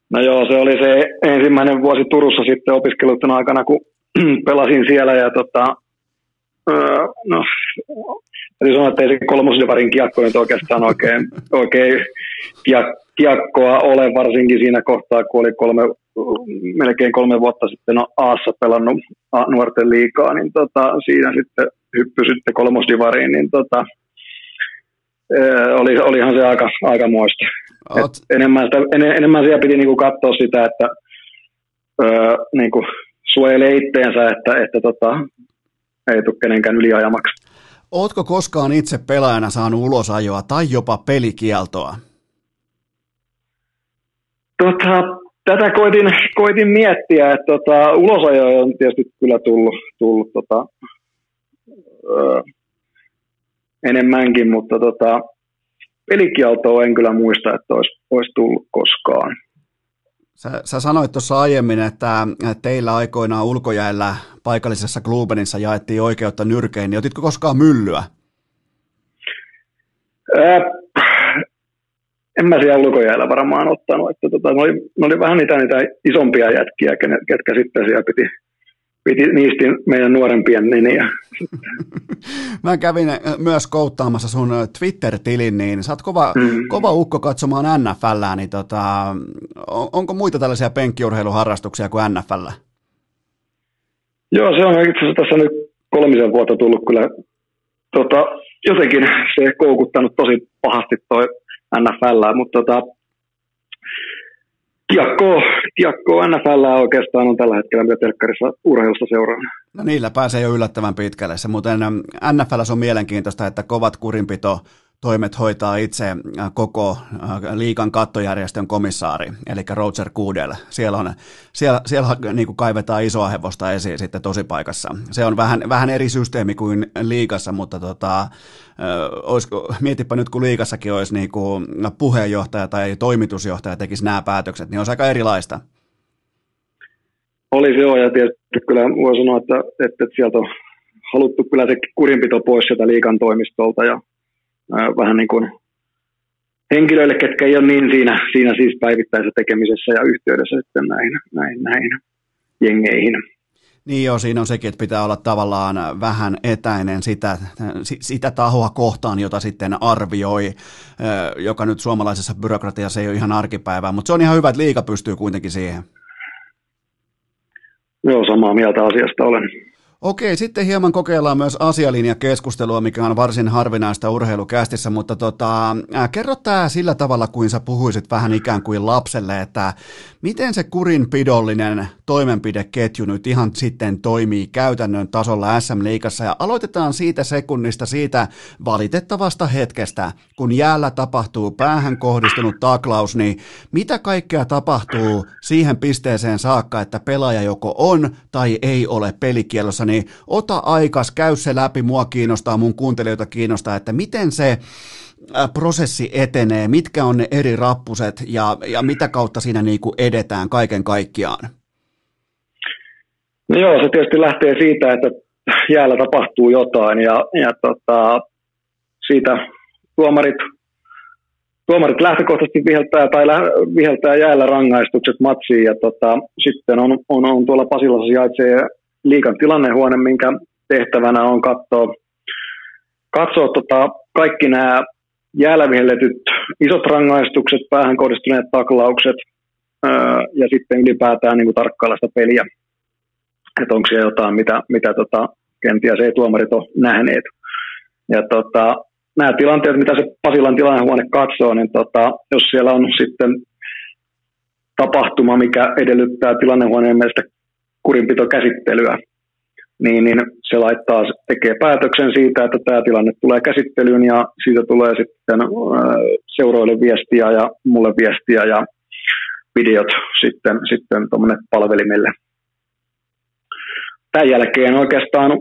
No joo, se oli se ensimmäinen vuosi Turussa sitten opiskelutun aikana, kun pelasin siellä ja tota, öö, no, Täytyy sanoa, että ei se kolmosdivarin kiekko nyt oikeastaan oikein, oikein kiekkoa ole, varsinkin siinä kohtaa, kun oli kolme, melkein kolme vuotta sitten Aassa pelannut nuorten liikaa, niin tota, siinä sitten hyppy sitten kolmosdivariin, niin tota, oli, olihan se aika, aika muista. enemmän, sitä, en, enemmän siellä piti niinku katsoa sitä, että öö, niinku suojelee itteensä, että, että tota, ei tule kenenkään yliajamaksi. Ootko koskaan itse pelaajana saanut ulosajoa tai jopa pelikieltoa? Tota, tätä koitin, koitin miettiä, että tota, ulosajoja on tietysti kyllä tullut, tullut tota, öö, enemmänkin, mutta tota, pelikieltoa en kyllä muista, että olisi, olisi tullut koskaan. Sä, sä sanoit tuossa aiemmin, että teillä aikoinaan ulkojäällä paikallisessa Klubenissa jaettiin oikeutta nyrkein, niin otitko koskaan myllyä? Ää, en mä siellä ulkojäällä varmaan ottanut. Että tota, ne, oli, ne oli vähän niitä, niitä isompia jätkiä, ketkä sitten siellä piti, piti niistä meidän nuorempien nimiä. Mä kävin äh, myös kouttaamassa sun äh, Twitter-tilin, niin sä oot kova, mm. kova ukko katsomaan NFLää, niin tota, onko muita tällaisia penkkiurheiluharrastuksia kuin NFL? Joo, se on itse asiassa tässä nyt kolmisen vuotta tullut kyllä tota, jotenkin se koukuttanut tosi pahasti toi NFL, mutta tota, Kiekko, kiekko NFL oikeastaan on tällä hetkellä, mitä telkkarissa urheilusta seuraa. No niillä pääsee jo yllättävän pitkälle. Se muuten NFL on mielenkiintoista, että kovat kurinpito toimet hoitaa itse äh, koko äh, liikan kattojärjestön komissaari, eli Roger Goodell. Siellä, on, siellä, siellä niin kuin kaivetaan isoa hevosta esiin sitten tosipaikassa. Se on vähän, vähän eri systeemi kuin liikassa, mutta tota, äh, olisiko, mietipä nyt kun liikassakin olisi niin kuin puheenjohtaja tai toimitusjohtaja tekisi nämä päätökset, niin on aika erilaista. Olisi joo, ja tietysti kyllä voi sanoa, että, että sieltä on haluttu kyllä se kurinpito pois sieltä liikan toimistolta, ja vähän niin kuin henkilöille, ketkä ei ole niin siinä, siinä siis päivittäisessä tekemisessä ja yhteydessä sitten näihin, näihin, näihin jengeihin. Niin joo, siinä on sekin, että pitää olla tavallaan vähän etäinen sitä, sitä tahoa kohtaan, jota sitten arvioi, joka nyt suomalaisessa byrokratiassa ei ole ihan arkipäivää, mutta se on ihan hyvä, että liika pystyy kuitenkin siihen. Joo, samaa mieltä asiasta olen. Okei, sitten hieman kokeillaan myös asialinjakeskustelua, mikä on varsin harvinaista urheilukästissä, mutta tota, kerro tämä sillä tavalla, kuin sä puhuisit vähän ikään kuin lapselle, että miten se kurinpidollinen toimenpideketju nyt ihan sitten toimii käytännön tasolla SM-liigassa ja aloitetaan siitä sekunnista, siitä valitettavasta hetkestä, kun jäällä tapahtuu päähän kohdistunut taklaus, niin mitä kaikkea tapahtuu siihen pisteeseen saakka, että pelaaja joko on tai ei ole pelikielossa, niin ota aikas, käy se läpi, mua kiinnostaa, mun kuuntelijoita kiinnostaa, että miten se prosessi etenee, mitkä on ne eri rappuset ja, ja mitä kautta siinä niin kuin edetään kaiken kaikkiaan? No joo, se tietysti lähtee siitä, että jäällä tapahtuu jotain ja, ja tota, siitä tuomarit, tuomarit lähtökohtaisesti viheltää tai lä, viheltää jäällä rangaistukset matsiin ja tota, sitten on, on, on tuolla Pasilassa sijaitsee liikan tilannehuone, minkä tehtävänä on katsoa, katsoa tota, kaikki nämä jäällä vihelletyt isot rangaistukset, päähän kohdistuneet taklaukset ää, ja sitten ylipäätään niin kuin tarkkailla sitä peliä, että onko siellä jotain, mitä, mitä tota, kenties ei tuomarit ole nähneet. Ja tota, nämä tilanteet, mitä se Pasilan tilannehuone katsoo, niin tota, jos siellä on sitten tapahtuma, mikä edellyttää tilannehuoneen mielestä kurinpitokäsittelyä, niin, niin se laittaa, tekee päätöksen siitä, että tämä tilanne tulee käsittelyyn ja siitä tulee sitten seuroille viestiä ja mulle viestiä ja videot sitten, sitten palvelimelle. Tämän jälkeen oikeastaan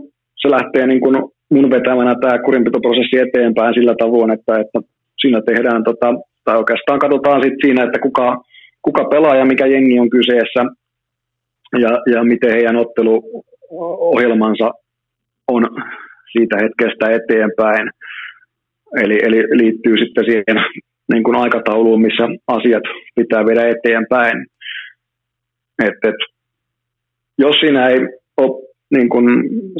se lähtee niin kuin mun vetämänä tämä kurinpitoprosessi eteenpäin sillä tavoin, että, että siinä tehdään, tota, tai oikeastaan katsotaan sitten siinä, että kuka, kuka pelaaja, mikä jengi on kyseessä ja, ja miten heidän otteluohjelmansa on siitä hetkestä eteenpäin. Eli, eli liittyy sitten siihen niin kuin aikatauluun, missä asiat pitää viedä eteenpäin. Et, et, jos siinä ei ole niin kuin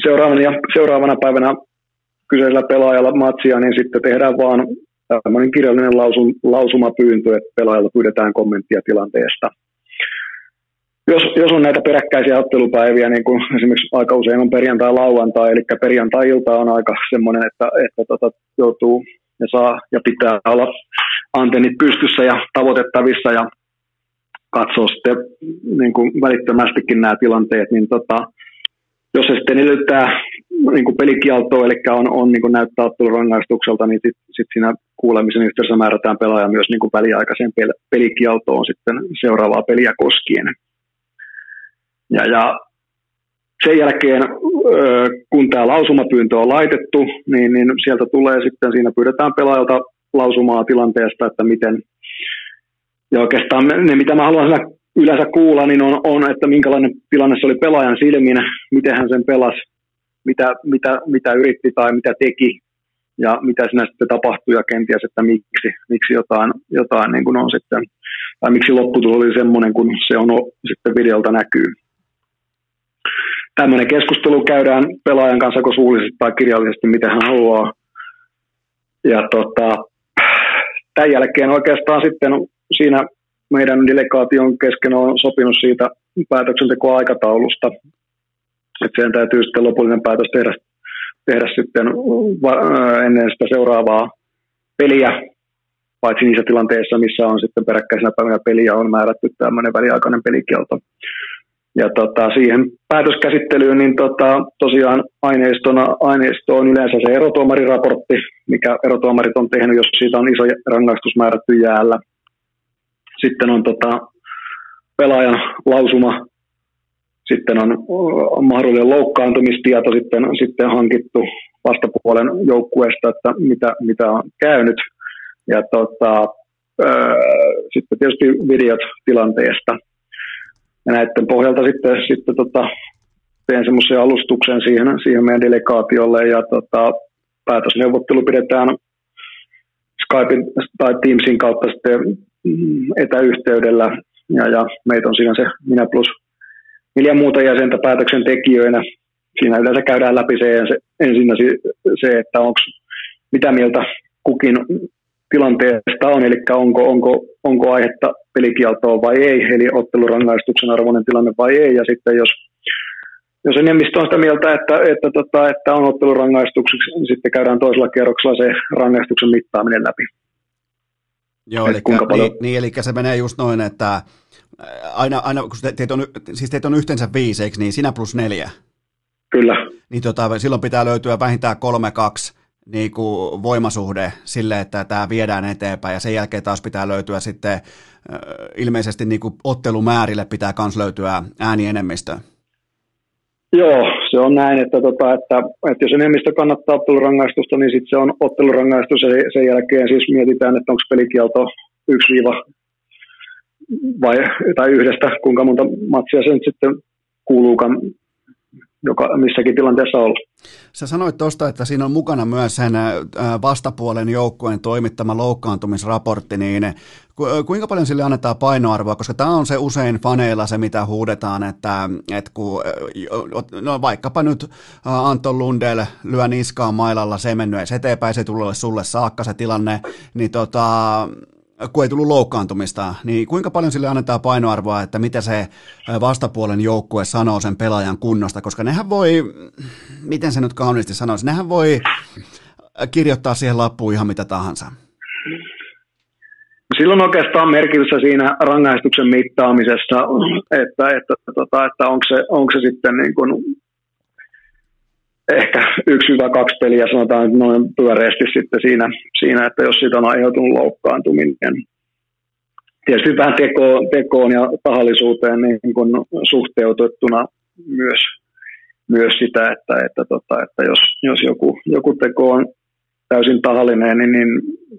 seuraavana, seuraavana päivänä kyseisellä pelaajalla matsia, niin sitten tehdään vaan tämmöinen kirjallinen lausun, lausumapyyntö, että pelaajalta pyydetään kommenttia tilanteesta. Jos, jos on näitä peräkkäisiä ottelupäiviä, niin kuin esimerkiksi aika usein on perjantai-lauantai, eli perjantai-ilta on aika semmoinen, että, että tota, joutuu ja saa ja pitää olla antennit pystyssä ja tavoitettavissa ja katsoa sitten niin kuin välittömästikin nämä tilanteet, niin tota, jos se sitten edellyttää niin kuin pelikieltoa, eli on, on niin kuin näyttää rangaistukselta, niin sitten sit siinä kuulemisen yhteydessä määrätään pelaaja myös niin kuin väliaikaiseen pelikieltoon sitten seuraavaa peliä koskien. Ja, ja sen jälkeen, kun tämä lausumapyyntö on laitettu, niin, niin sieltä tulee sitten, siinä pyydetään pelaajalta lausumaa tilanteesta, että miten, ja oikeastaan ne, mitä mä haluan yleensä kuulla, niin on, on, että minkälainen tilanne se oli pelaajan silmin, miten hän sen pelasi, mitä, mitä, mitä yritti tai mitä teki, ja mitä siinä sitten tapahtui ja kenties, että miksi, miksi jotain, jotain niin kuin on sitten, tai miksi lopputulos oli semmoinen, kun se on sitten videolta näkyy tämmöinen keskustelu käydään pelaajan kanssa joko suullisesti tai kirjallisesti, miten hän haluaa. Ja tota, tämän jälkeen oikeastaan sitten siinä meidän delegaation kesken on sopinut siitä päätöksentekoaikataulusta. Että sen täytyy sitten lopullinen päätös tehdä, tehdä sitten ennen sitä seuraavaa peliä, paitsi niissä tilanteissa, missä on sitten peräkkäisenä päivänä peliä on määrätty tämmöinen väliaikainen pelikielto. Ja tota, siihen päätöskäsittelyyn niin tota, tosiaan aineistona, aineisto on yleensä se erotuomariraportti, mikä erotuomarit on tehnyt, jos siitä on iso rangaistus määrätty jäällä. Sitten on tota, pelaajan lausuma, sitten on mahdollinen loukkaantumistieto sitten, sitten hankittu vastapuolen joukkueesta, että mitä, mitä on käynyt. Ja tota, öö, sitten tietysti videot tilanteesta – ja näiden pohjalta sitten, sitten tota, teen semmoisen alustuksen siihen, siihen meidän delegaatiolle ja tota, päätösneuvottelu pidetään Skypein tai Teamsin kautta sitten mm, etäyhteydellä ja, ja meitä on siinä se minä plus neljä muuta jäsentä päätöksentekijöinä. Siinä yleensä käydään läpi se, se ensin se, että onko mitä mieltä kukin tilanteesta on, eli onko, onko, onko aihetta pelikieltoon vai ei, eli ottelurangaistuksen arvoinen tilanne vai ei, ja sitten jos jos enemmistö on sitä mieltä, että, että, tota, että on ottelurangaistuksiksi, niin sitten käydään toisella kierroksella se rangaistuksen mittaaminen läpi. Joo, eli, paljon... niin, niin, eli se menee just noin, että aina, aina kun teitä on, siis teitä on yhteensä viisi, eikö niin, sinä plus neljä? Kyllä. Niin tota, silloin pitää löytyä vähintään kolme kaksi niin kuin voimasuhde sille, että tämä viedään eteenpäin ja sen jälkeen taas pitää löytyä sitten ilmeisesti niin kuin ottelumäärille pitää myös löytyä äänienemmistö. Joo, se on näin, että, tota, että, että jos enemmistö kannattaa ottelurangaistusta, niin sitten se on ottelurangaistus ja sen jälkeen siis mietitään, että onko pelikielto 1 vai, tai yhdestä, kuinka monta matsia se nyt sitten kuuluukaan joka missäkin tilanteessa olla. Sä sanoit tuosta, että siinä on mukana myös sen vastapuolen joukkueen toimittama loukkaantumisraportti, niin kuinka paljon sille annetaan painoarvoa, koska tämä on se usein faneilla se, mitä huudetaan, että, että kun, no vaikkapa nyt Anton Lundell lyö niskaan mailalla, se mennyt edes eteenpäin, se tulee sulle saakka se tilanne, niin tota, kun ei tullut loukkaantumista, niin kuinka paljon sille annetaan painoarvoa, että mitä se vastapuolen joukkue sanoo sen pelaajan kunnosta, koska nehän voi, miten se nyt kauniisti sanoisi, nehän voi kirjoittaa siihen lappuun ihan mitä tahansa. Silloin oikeastaan merkitystä siinä rangaistuksen mittaamisessa, että, että, tota, että onko, se, onko se sitten niin kuin ehkä yksi hyvä kaksi peliä sanotaan noin pyöreästi sitten siinä, siinä, että jos siitä on aiheutunut loukkaantuminen. tietysti vähän tekoon, tekoon ja tahallisuuteen niin kuin suhteutettuna myös, myös sitä, että, että, tota, että jos, jos joku, joku teko on täysin tahallinen, niin, niin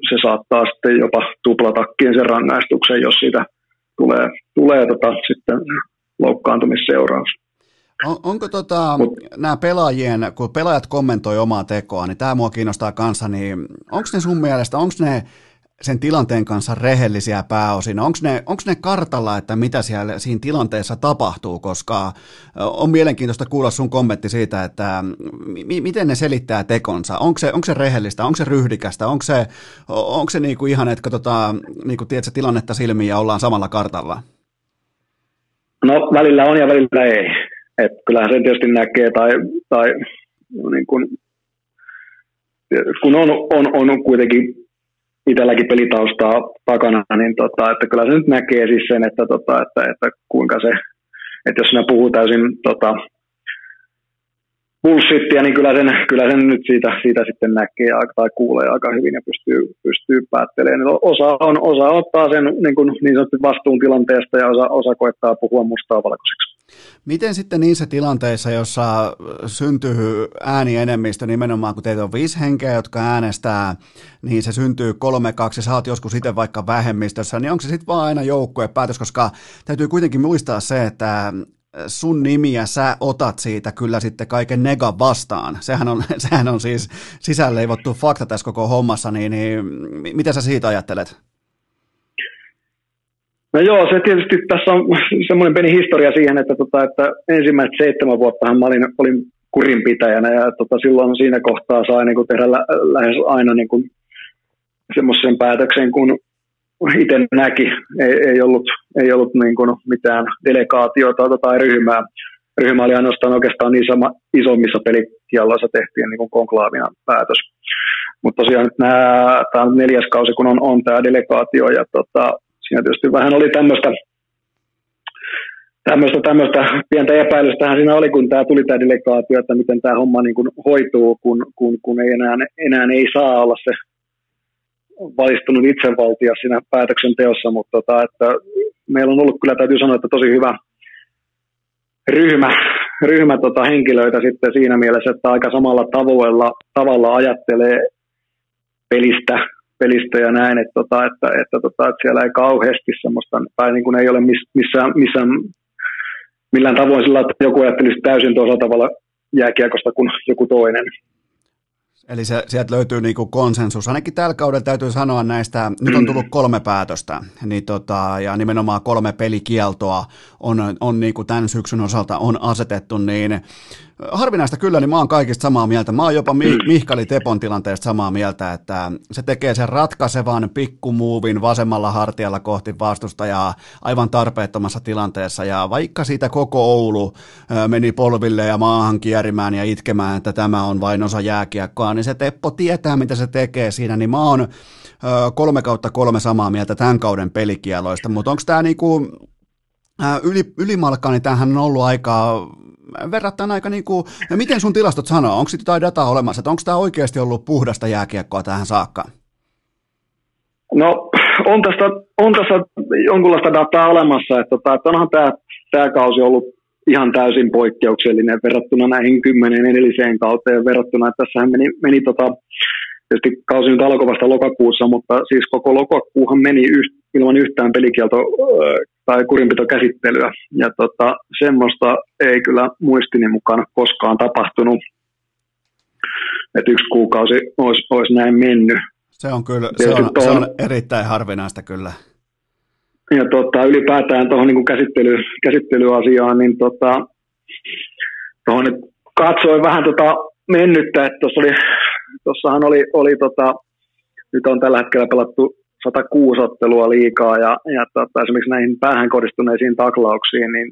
se saattaa sitten jopa tuplatakin sen rangaistuksen, jos siitä tulee, tulee tota, sitten loukkaantumisseuraus. On, onko tota, Mut, nämä pelaajien, kun pelaajat kommentoi omaa tekoa, niin tämä mua kiinnostaa kanssa, niin onko ne sun mielestä, onko ne sen tilanteen kanssa rehellisiä pääosin? Onko ne, onko ne kartalla, että mitä siellä siinä tilanteessa tapahtuu, koska on mielenkiintoista kuulla sun kommentti siitä, että m- miten ne selittää tekonsa. Onko se, onko se rehellistä, onko se ryhdikästä, onko se, onko se niinku ihan, että katsotaan niinku, tiedätkö, tilannetta silmiin ja ollaan samalla kartalla? No välillä on ja välillä ei. Et kyllähän sen tietysti näkee tai, tai niin kun, kun on, on, on kuitenkin itselläkin pelitaustaa takana, niin tota, että kyllä se nyt näkee siis sen, että, tota, että, että kuinka se, että jos sinä puhuu täysin tota, bullshittia, niin kyllä sen, kyllä sen nyt siitä, siitä sitten näkee tai kuulee aika hyvin ja pystyy, pystyy päättelemään. Osa, on, osa ottaa sen niin, kuin, niin sanotusti vastuun tilanteesta ja osa, osa koettaa puhua mustaa valkoiseksi. Miten sitten niissä tilanteissa, jossa syntyy äänienemmistö nimenomaan, kun teitä on viisi henkeä, jotka äänestää, niin se syntyy kolme kaksi, sä oot joskus itse vaikka vähemmistössä, niin onko se sitten vaan aina joukkuepäätös, koska täytyy kuitenkin muistaa se, että sun nimiä sä otat siitä kyllä sitten kaiken nega vastaan. Sehän on, sehän on siis sisälleivottu fakta tässä koko hommassa, niin, niin mitä sä siitä ajattelet? No joo, se tietysti tässä on semmoinen pieni historia siihen, että, tota, että ensimmäiset seitsemän vuotta mä olin, olin kurinpitäjänä ja tota, silloin siinä kohtaa sai niin kuin tehdä lä- lähes aina niin kuin semmoisen päätöksen, kun itse näki. Ei, ei ollut, ei ollut niin kuin mitään delegaatiota tai ryhmää. Ryhmä oli ainoastaan oikeastaan niin sama, isommissa pelikialoissa tehtiin niin kuin konklaavina päätös. Mutta tosiaan nyt nämä, tämä neljäs kausi, kun on, on tämä delegaatio ja tota, siinä tietysti vähän oli tämmöistä tämmöistä, tämmöistä pientä epäilystähän siinä oli, kun tämä tuli tämä delegaatio, että miten tämä homma niin kuin hoituu, kun, kun, kun ei enää, enää ei saa olla se valistunut itsevaltia siinä päätöksenteossa, mutta tota, että meillä on ollut kyllä, täytyy sanoa, että tosi hyvä ryhmä, ryhmä tota henkilöitä sitten siinä mielessä, että aika samalla tavoilla, tavalla ajattelee pelistä pelistä ja näin, että, tota, että, että, tota, että siellä ei kauheasti semmoista, tai niin kuin ei ole missään, missään millään tavoin sillä, että joku ajattelisi täysin toisella tavalla jääkiekosta kuin joku toinen. Eli se, sieltä löytyy niinku konsensus. Ainakin tällä kaudella täytyy sanoa näistä, nyt on tullut kolme päätöstä, niin tota, ja nimenomaan kolme pelikieltoa on, on niinku tämän syksyn osalta on asetettu, niin harvinaista kyllä, niin mä oon kaikista samaa mieltä. Mä oon jopa Mihkali Tepon tilanteesta samaa mieltä, että se tekee sen ratkaisevan pikkumuuvin vasemmalla hartialla kohti vastustajaa aivan tarpeettomassa tilanteessa. Ja vaikka siitä koko Oulu meni polville ja maahan kierimään ja itkemään, että tämä on vain osa jääkiekkoa, niin se Teppo tietää, mitä se tekee siinä, niin mä oon kolme kautta kolme samaa mieltä tämän kauden pelikieloista, mutta onko tämä niinku, yli, ylimalkaa, niin tämähän on ollut aika verrattain aika niin kuin, ja miten sun tilastot sanoo, onko sitten jotain dataa olemassa, että onko tämä oikeasti ollut puhdasta jääkiekkoa tähän saakka? No on tässä, on tässä jonkunlaista dataa olemassa, että, tota, että onhan tämä, tämä kausi ollut ihan täysin poikkeuksellinen verrattuna näihin kymmenen edelliseen kauteen verrattuna, että tässähän meni, meni tota, tietysti kausi nyt alkoi vasta lokakuussa, mutta siis koko lokakuuhan meni yht, ilman yhtään pelikielto tai kurinpitokäsittelyä. Ja tota, semmoista ei kyllä muistini mukaan koskaan tapahtunut, että yksi kuukausi olisi, olisi näin mennyt. Se on kyllä, se on, tohon, se on erittäin harvinaista kyllä. Ja tota, ylipäätään tuohon niin käsittely, käsittelyasiaan, niin tota, tuohon nyt katsoin vähän tota mennyttä, että tuossa oli, tuossahan oli, oli tota, nyt on tällä hetkellä pelattu 106 ottelua liikaa ja, ja tota, esimerkiksi näihin päähän kohdistuneisiin taklauksiin, niin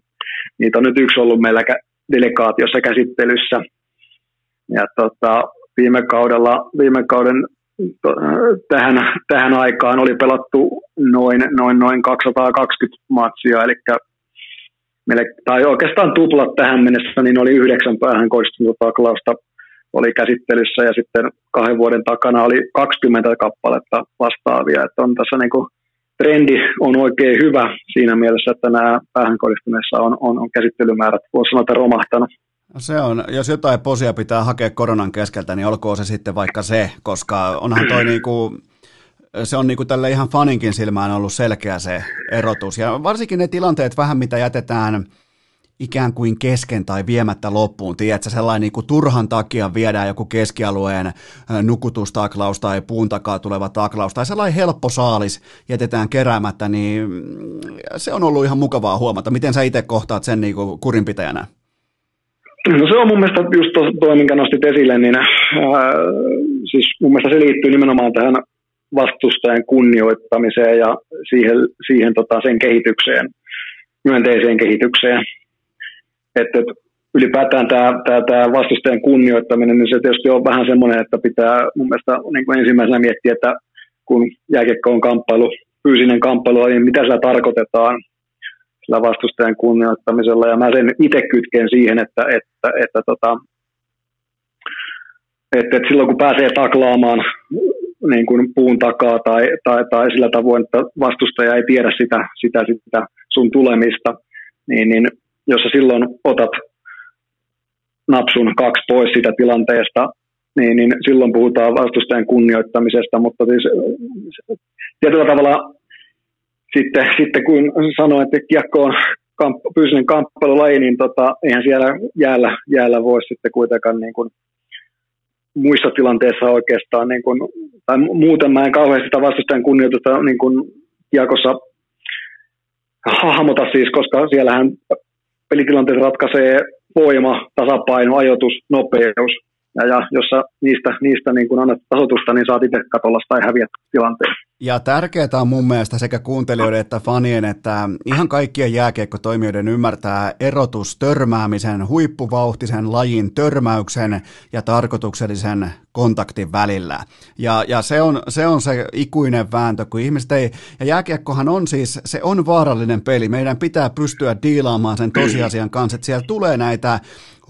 niitä on nyt yksi ollut meillä delegaatiossa käsittelyssä. Ja tota, viime, kaudella, viime kauden to, tähän, tähän aikaan oli pelattu noin, noin, noin 220 matsia, eli meille, tai oikeastaan tuplat tähän mennessä, niin oli yhdeksän päähän kohdistunut taklausta oli käsittelyssä ja sitten kahden vuoden takana oli 20 kappaletta vastaavia, että on tässä niin kuin trendi on oikein hyvä siinä mielessä, että nämä päähän on, on, on käsittelymäärät, voisi sanoa, että romahtanut. No se on, jos jotain posia pitää hakea koronan keskeltä, niin olkoon se sitten vaikka se, koska onhan toi niinku, se on niinku tälle ihan faninkin silmään ollut selkeä se erotus. Ja varsinkin ne tilanteet vähän, mitä jätetään ikään kuin kesken tai viemättä loppuun. Tiedätkö, sellainen niin kuin turhan takia viedään joku keskialueen nukutustaklaus tai puun takaa tuleva taklaus tai sellainen helppo saalis jätetään keräämättä, niin mm, se on ollut ihan mukavaa huomata. Miten sä itse kohtaat sen niin kuin kurinpitäjänä? No se on mun mielestä just tuo, minkä nostit esille, niin ää, siis mun mielestä se liittyy nimenomaan tähän vastustajan kunnioittamiseen ja siihen, siihen tota, sen kehitykseen, myönteiseen kehitykseen. Että et, ylipäätään tämä, tämä, tämä vastustajan kunnioittaminen, niin se tietysti on vähän semmoinen, että pitää mun mielestä niin kuin ensimmäisenä miettiä, että kun jääkiekko on kamppailu, fyysinen kamppailu, niin mitä sillä tarkoitetaan sillä vastustajan kunnioittamisella. Ja mä sen itse kytken siihen, että, että, että, tota, että, että silloin kun pääsee taklaamaan niin kuin puun takaa tai, tai, tai sillä tavoin, että vastustaja ei tiedä sitä, sitä, sitä sun tulemista, niin, niin jos sä silloin otat napsun kaksi pois siitä tilanteesta, niin, niin silloin puhutaan vastustajan kunnioittamisesta, mutta siis tietyllä tavalla sitten, sitten kun sanoin, että kiekko on kamp, fyysinen kamppailulaji, niin tota, eihän siellä jäällä, jäällä voi sitten kuitenkaan niin kuin muissa tilanteissa oikeastaan, niin kuin, tai muuten mä en kauheasti sitä vastustajan kunnioitusta niin kuin kiekossa hahmota siis, koska siellähän pelitilanteet ratkaisee voima, tasapaino, ajoitus, nopeus. Ja, ja jos niistä, niistä niin kun annat tasotusta, niin saat itse katolla tai häviät tilanteen. Ja tärkeää on mun mielestä sekä kuuntelijoiden että fanien, että ihan kaikkien jääkiekkotoimijoiden ymmärtää erotus törmäämisen, huippuvauhtisen lajin törmäyksen ja tarkoituksellisen kontaktin välillä. Ja, ja se, on, se on se ikuinen vääntö, kun ihmiset ei, ja jääkiekkohan on siis, se on vaarallinen peli. Meidän pitää pystyä diilaamaan sen tosiasian kanssa, että siellä tulee näitä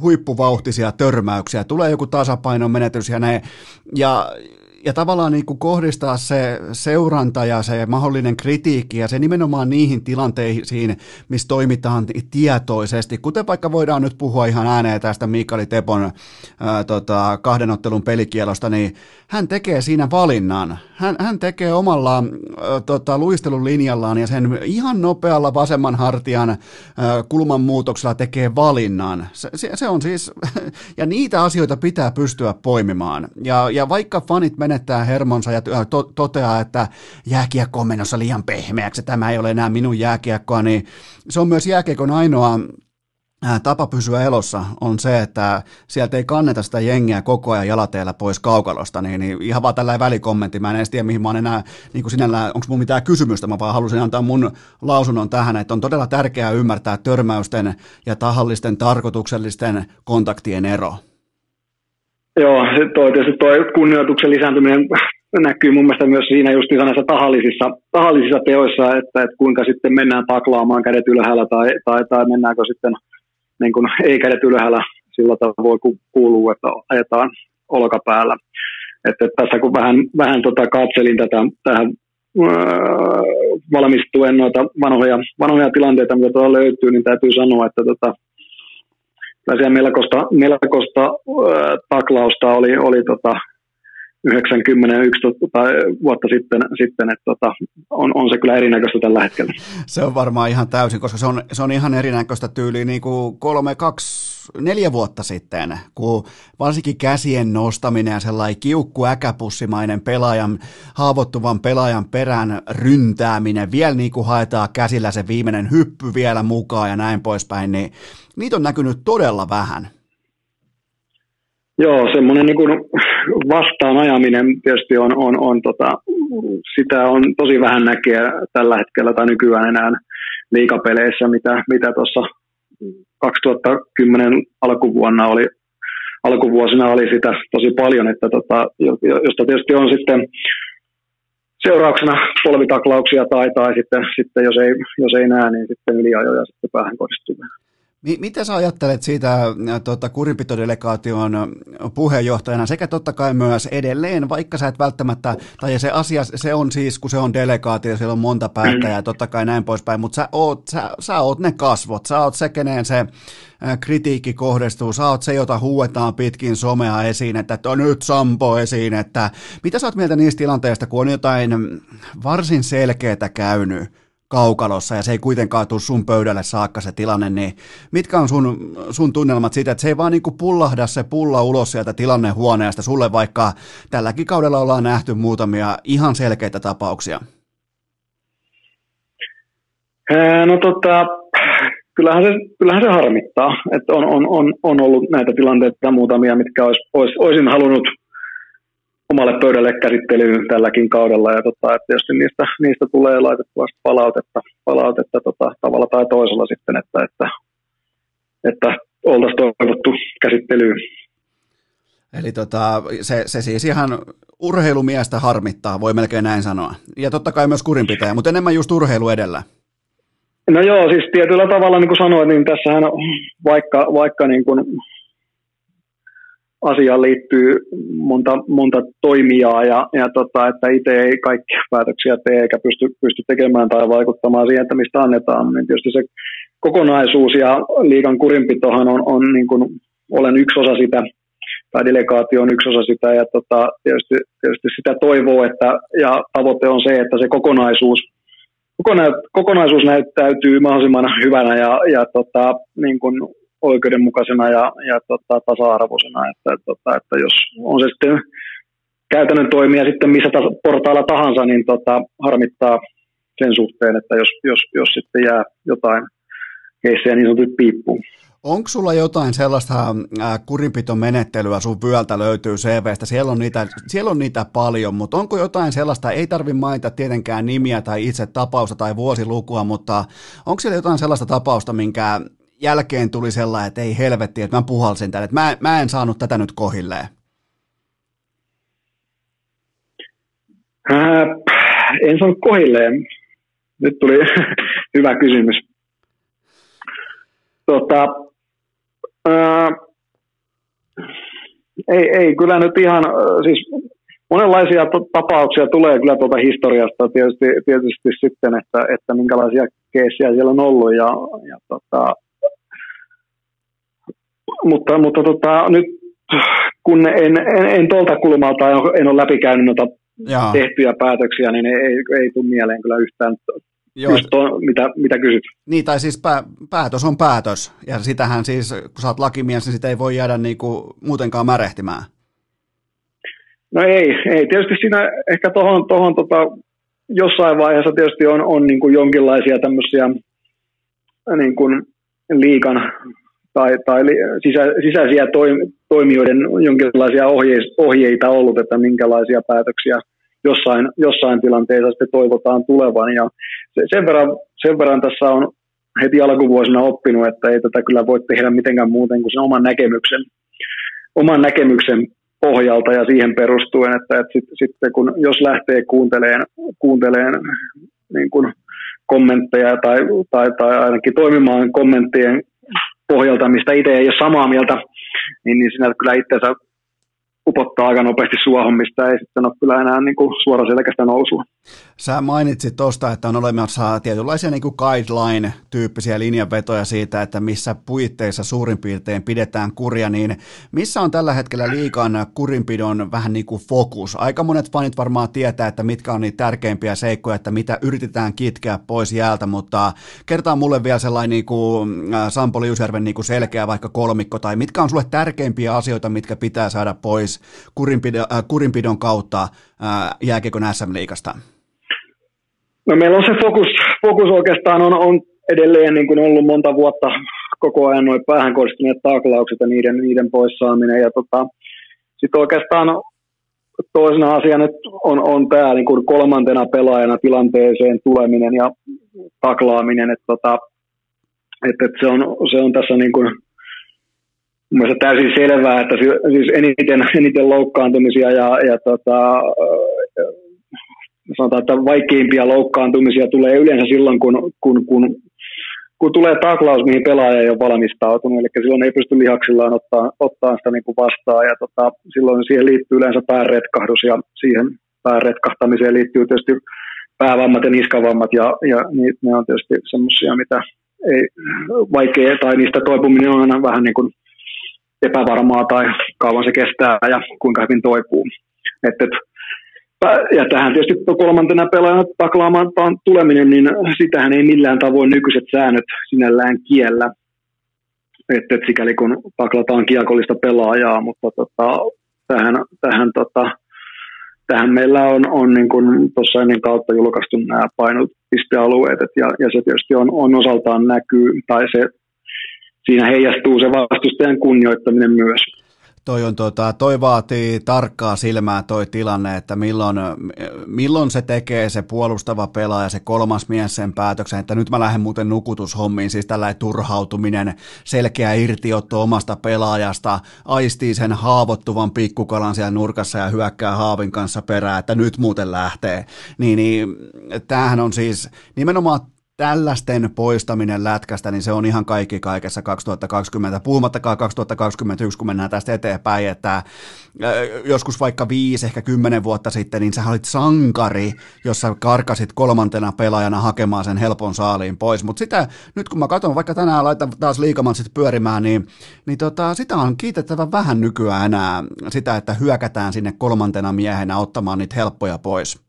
huippuvauhtisia törmäyksiä, tulee joku tasapainon menetys ja ne, ja ja tavallaan niin kuin kohdistaa se seuranta ja se mahdollinen kritiikki ja se nimenomaan niihin tilanteisiin, missä toimitaan tietoisesti, kuten vaikka voidaan nyt puhua ihan ääneen tästä Mikali Tepon ää, tota, kahdenottelun pelikielosta, niin hän tekee siinä valinnan. Hän, hän tekee omalla ää, tota, luistelun linjallaan ja sen ihan nopealla vasemman hartian ää, kulman muutoksella tekee valinnan. Se, se, se on siis, ja niitä asioita pitää pystyä poimimaan. Ja, ja vaikka fanit menettää hermonsa ja to, toteaa, että jääkiekko on menossa liian pehmeäksi, tämä ei ole enää minun jääkiekkoa, niin se on myös jääkiekon ainoa tapa pysyä elossa on se, että sieltä ei kanneta sitä jengiä koko ajan jalateella pois kaukalosta, niin, niin ihan vaan tällainen välikommentti, mä en edes tiedä mihin mä oon enää niin kuin sinällään, onko mun mitään kysymystä, mä vaan halusin antaa mun lausunnon tähän, että on todella tärkeää ymmärtää törmäysten ja tahallisten tarkoituksellisten kontaktien ero. Joo, toi, tietysti toi kunnioituksen lisääntyminen näkyy mun mielestä myös siinä just näissä tahallisissa, tahallisissa teoissa, että, että kuinka sitten mennään taklaamaan kädet ylhäällä tai, tai, tai mennäänkö sitten niin kuin ei kädet ylhäällä sillä tavoin kun kuuluu, että ajetaan olkapäällä. Että tässä kun vähän, vähän tota katselin tätä, tähän valmistuen noita vanhoja, vanhoja tilanteita, mitä tuolla löytyy, niin täytyy sanoa, että tota, siellä melkoista, melkoista äh, taklausta oli, oli tota 91 tai vuotta sitten, sitten että tota, on, on, se kyllä erinäköistä tällä hetkellä. Se on varmaan ihan täysin, koska se on, se on ihan erinäköistä tyyliä niin kuin kolme, kaksi, neljä vuotta sitten, kun varsinkin käsien nostaminen ja sellainen kiukku äkäpussimainen pelaajan, haavoittuvan pelaajan perään ryntääminen, vielä niin kuin haetaan käsillä se viimeinen hyppy vielä mukaan ja näin poispäin, niin niitä on näkynyt todella vähän. Joo, semmoinen niin vastaan ajaminen tietysti on, on, on tota, sitä on tosi vähän näkeä tällä hetkellä tai nykyään enää liikapeleissä, mitä, mitä tuossa 2010 alkuvuonna oli, alkuvuosina oli sitä tosi paljon, että tota, josta tietysti on sitten seurauksena polvitaklauksia tai, tai sitten, sitten jos, ei, jos ei näe, niin sitten yliajoja sitten päähän kohdistuu. Miten sä ajattelet siitä tuota, kurinpitodelegaation puheenjohtajana? Sekä totta kai myös edelleen, vaikka sä et välttämättä, tai se asia, se on siis, kun se on delegaatio, siellä on monta päättäjää, totta kai näin poispäin, mutta sä oot, sä, sä oot ne kasvot, sä oot se, keneen se kritiikki kohdistuu, sä oot se, jota huuetaan pitkin somea esiin, että on nyt Sampo esiin, että mitä sä oot mieltä niistä tilanteista, kun on jotain varsin selkeää käynyt, kaukalossa ja se ei kuitenkaan tule sun pöydälle saakka se tilanne, niin mitkä on sun, sun tunnelmat siitä, että se ei vaan niin kuin pullahda se pulla ulos sieltä tilannehuoneesta sulle, vaikka tälläkin kaudella ollaan nähty muutamia ihan selkeitä tapauksia? No tota, kyllähän se, kyllähän se harmittaa, että on, on, on, on ollut näitä tilanteita muutamia, mitkä olisi, olisi, olisin halunnut omalle pöydälle käsittelyyn tälläkin kaudella. Ja tota, että tietysti niistä, niistä tulee laitettua palautetta, palautetta tota, tavalla tai toisella sitten, että, että, että oltaisiin toivottu käsittelyyn. Eli tota, se, se siis ihan urheilumiestä harmittaa, voi melkein näin sanoa. Ja totta kai myös kurinpitäjä, mutta enemmän just urheilu edellä. No joo, siis tietyllä tavalla niin kuin sanoin, niin tässähän vaikka, vaikka niin kuin asiaan liittyy monta, monta toimijaa ja, ja tota, että itse ei kaikkia päätöksiä tee eikä pysty, pysty tekemään tai vaikuttamaan siihen, että mistä annetaan. Niin tietysti se kokonaisuus ja liikan kurinpitohan on, on niin kuin, olen yksi osa sitä, tai delegaatio on yksi osa sitä, ja tota, tietysti, tietysti sitä toivoo, että, ja tavoite on se, että se kokonaisuus, kokona, kokonaisuus näyttäytyy mahdollisimman hyvänä ja, ja tota, niin kuin oikeudenmukaisena ja, ja tota, tasa-arvoisena, että, tota, että jos on se sitten käytännön toimia sitten missä tas- portailla tahansa, niin tota, harmittaa sen suhteen, että jos, jos, jos sitten jää jotain keissejä niin sanotusti piippuun. Onko sulla jotain sellaista kurinpitomenettelyä sun vyöltä löytyy CVstä? Siellä on, niitä, siellä on niitä paljon, mutta onko jotain sellaista, ei tarvitse mainita tietenkään nimiä tai itse tapausta tai vuosilukua, mutta onko siellä jotain sellaista tapausta, minkä jälkeen tuli sellainen, että ei helvetti, että mä puhalsin tänne, että mä, mä en saanut tätä nyt kohilleen? Äh, en saanut kohilleen. Nyt tuli hyvä kysymys. Tota, ää, ei, ei, kyllä nyt ihan, siis monenlaisia tapauksia tulee kyllä tuolta historiasta tietysti, tietysti sitten, että, että minkälaisia keissejä siellä on ollut ja, ja tota, mutta, mutta tota, nyt kun en, en, en tuolta kulmalta en ole läpikäynyt noita Jaa. tehtyjä päätöksiä, niin ei, ei, ei tule mieleen kyllä yhtään Joo, just to, mitä, mitä kysyt. Niin, tai siis pää, päätös on päätös, ja sitähän siis, kun sä oot lakimies, niin sitä ei voi jäädä niinku muutenkaan märehtimään. No ei, ei. Tietysti siinä ehkä tuohon tohon, tota, jossain vaiheessa tietysti on, on niin kuin jonkinlaisia tämmöisiä niin kuin liikan tai, tai sisä, sisäisiä toimijoiden jonkinlaisia ohjeita ollut, että minkälaisia päätöksiä jossain, jossain tilanteessa sitten toivotaan tulevan. Ja sen, verran, sen verran tässä on heti alkuvuosina oppinut, että ei tätä kyllä voi tehdä mitenkään muuten kuin sen oman näkemyksen, oman näkemyksen pohjalta ja siihen perustuen, että, että sitten sit kun jos lähtee kuunteleen, kuunteleen niin kuin kommentteja tai, tai, tai ainakin toimimaan kommenttien pohjalta, mistä itse ei ole samaa mieltä, niin, niin sinä kyllä itseänsä upottaa aika nopeasti suohon, mistä ei sitten ole kyllä enää niin kuin selkästä nousua. Sä mainitsit tuosta, että on olemassa tietynlaisia niin kuin guideline-tyyppisiä linjanvetoja siitä, että missä puitteissa suurin piirtein pidetään kuria, niin missä on tällä hetkellä liikan kurinpidon vähän niin kuin fokus? Aika monet fanit varmaan tietää, että mitkä on niitä tärkeimpiä seikkoja, että mitä yritetään kitkeä pois jäältä, mutta kertaa mulle vielä sellainen niin kuin äh, Sampo Liusjärven niin kuin selkeä vaikka kolmikko, tai mitkä on sulle tärkeimpiä asioita, mitkä pitää saada pois kurinpidon, äh, kurinpidon kautta äh, jääkiekon SM-liikasta? No meillä on se fokus, fokus oikeastaan on, on edelleen niin kuin ollut monta vuotta koko ajan noin päähän kohdistuneet taklaukset ja niiden, niiden poissaaminen. Ja tota, sitten oikeastaan toisena asiana on, on tämä niin kuin kolmantena pelaajana tilanteeseen tuleminen ja taklaaminen. Että tota, et, et se, on, se on tässä niin kuin, mielestäni täysin selvää, että siis eniten, eniten loukkaantumisia ja, ja tota, sanotaan, että vaikeimpia loukkaantumisia tulee yleensä silloin, kun, kun, kun, kun tulee taklaus, mihin pelaaja ei ole valmistautunut, eli silloin ei pysty lihaksillaan ottaa, ottaa sitä niin kuin vastaan, ja tota, silloin siihen liittyy yleensä pääretkahdus, ja siihen pääretkahtamiseen liittyy tietysti päävammat ja niskavammat, ja, ja ne on tietysti semmoisia, mitä ei vaikea, tai niistä toipuminen on aina vähän niin kuin epävarmaa, tai kauan se kestää, ja kuinka hyvin toipuu. Et, et, ja tähän tietysti kolmantena pelaajana taklaamaan tuleminen, niin sitähän ei millään tavoin nykyiset säännöt sinällään kiellä. Että et sikäli kun taklataan kiekollista pelaajaa, mutta tota, tähän, tähän, tota, tähän meillä on, on niin kuin tuossa ennen kautta julkaistu nämä painopistealueet, et ja, ja se tietysti on, on osaltaan näkyy, tai se, siinä heijastuu se vastustajan kunnioittaminen myös. Toi, on, tota, toi vaatii tarkkaa silmää toi tilanne, että milloin, milloin se tekee se puolustava pelaaja, se kolmas mies sen päätöksen, että nyt mä lähden muuten nukutushommiin, siis tällainen turhautuminen, selkeä irtiotto omasta pelaajasta, aistii sen haavoittuvan pikkukalan siellä nurkassa ja hyökkää haavin kanssa perään, että nyt muuten lähtee. Niin, niin tämähän on siis nimenomaan tällaisten poistaminen lätkästä, niin se on ihan kaikki kaikessa 2020, puhumattakaan 2021, kun mennään tästä eteenpäin, että joskus vaikka viisi, ehkä kymmenen vuotta sitten, niin sä olit sankari, jossa karkasit kolmantena pelaajana hakemaan sen helpon saaliin pois, mutta sitä, nyt kun mä katson, vaikka tänään laitan taas liikamatsit pyörimään, niin, niin tota, sitä on kiitettävän vähän nykyään enää, sitä, että hyökätään sinne kolmantena miehenä ottamaan niitä helppoja pois.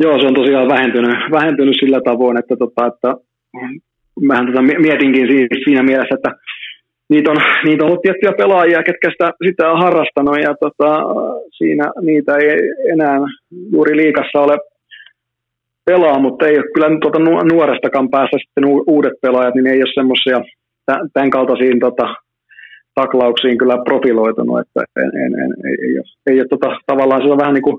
Joo, se on tosiaan vähentynyt, vähentynyt sillä tavoin, että, tota, että mähän tota mietinkin siinä, siinä mielessä, että niitä on, niitä on ollut tiettyjä pelaajia, ketkä sitä, sitä on harrastanut ja tota, siinä niitä ei enää juuri liikassa ole pelaa, mutta ei ole kyllä tuota nuorestakaan päässä sitten uudet pelaajat, niin ei ole semmoisia tämän kaltaisiin tota, taklauksiin kyllä profiloitunut, että en, en, en, ei, ei, ole, ei ole tota, tavallaan se on vähän niin kuin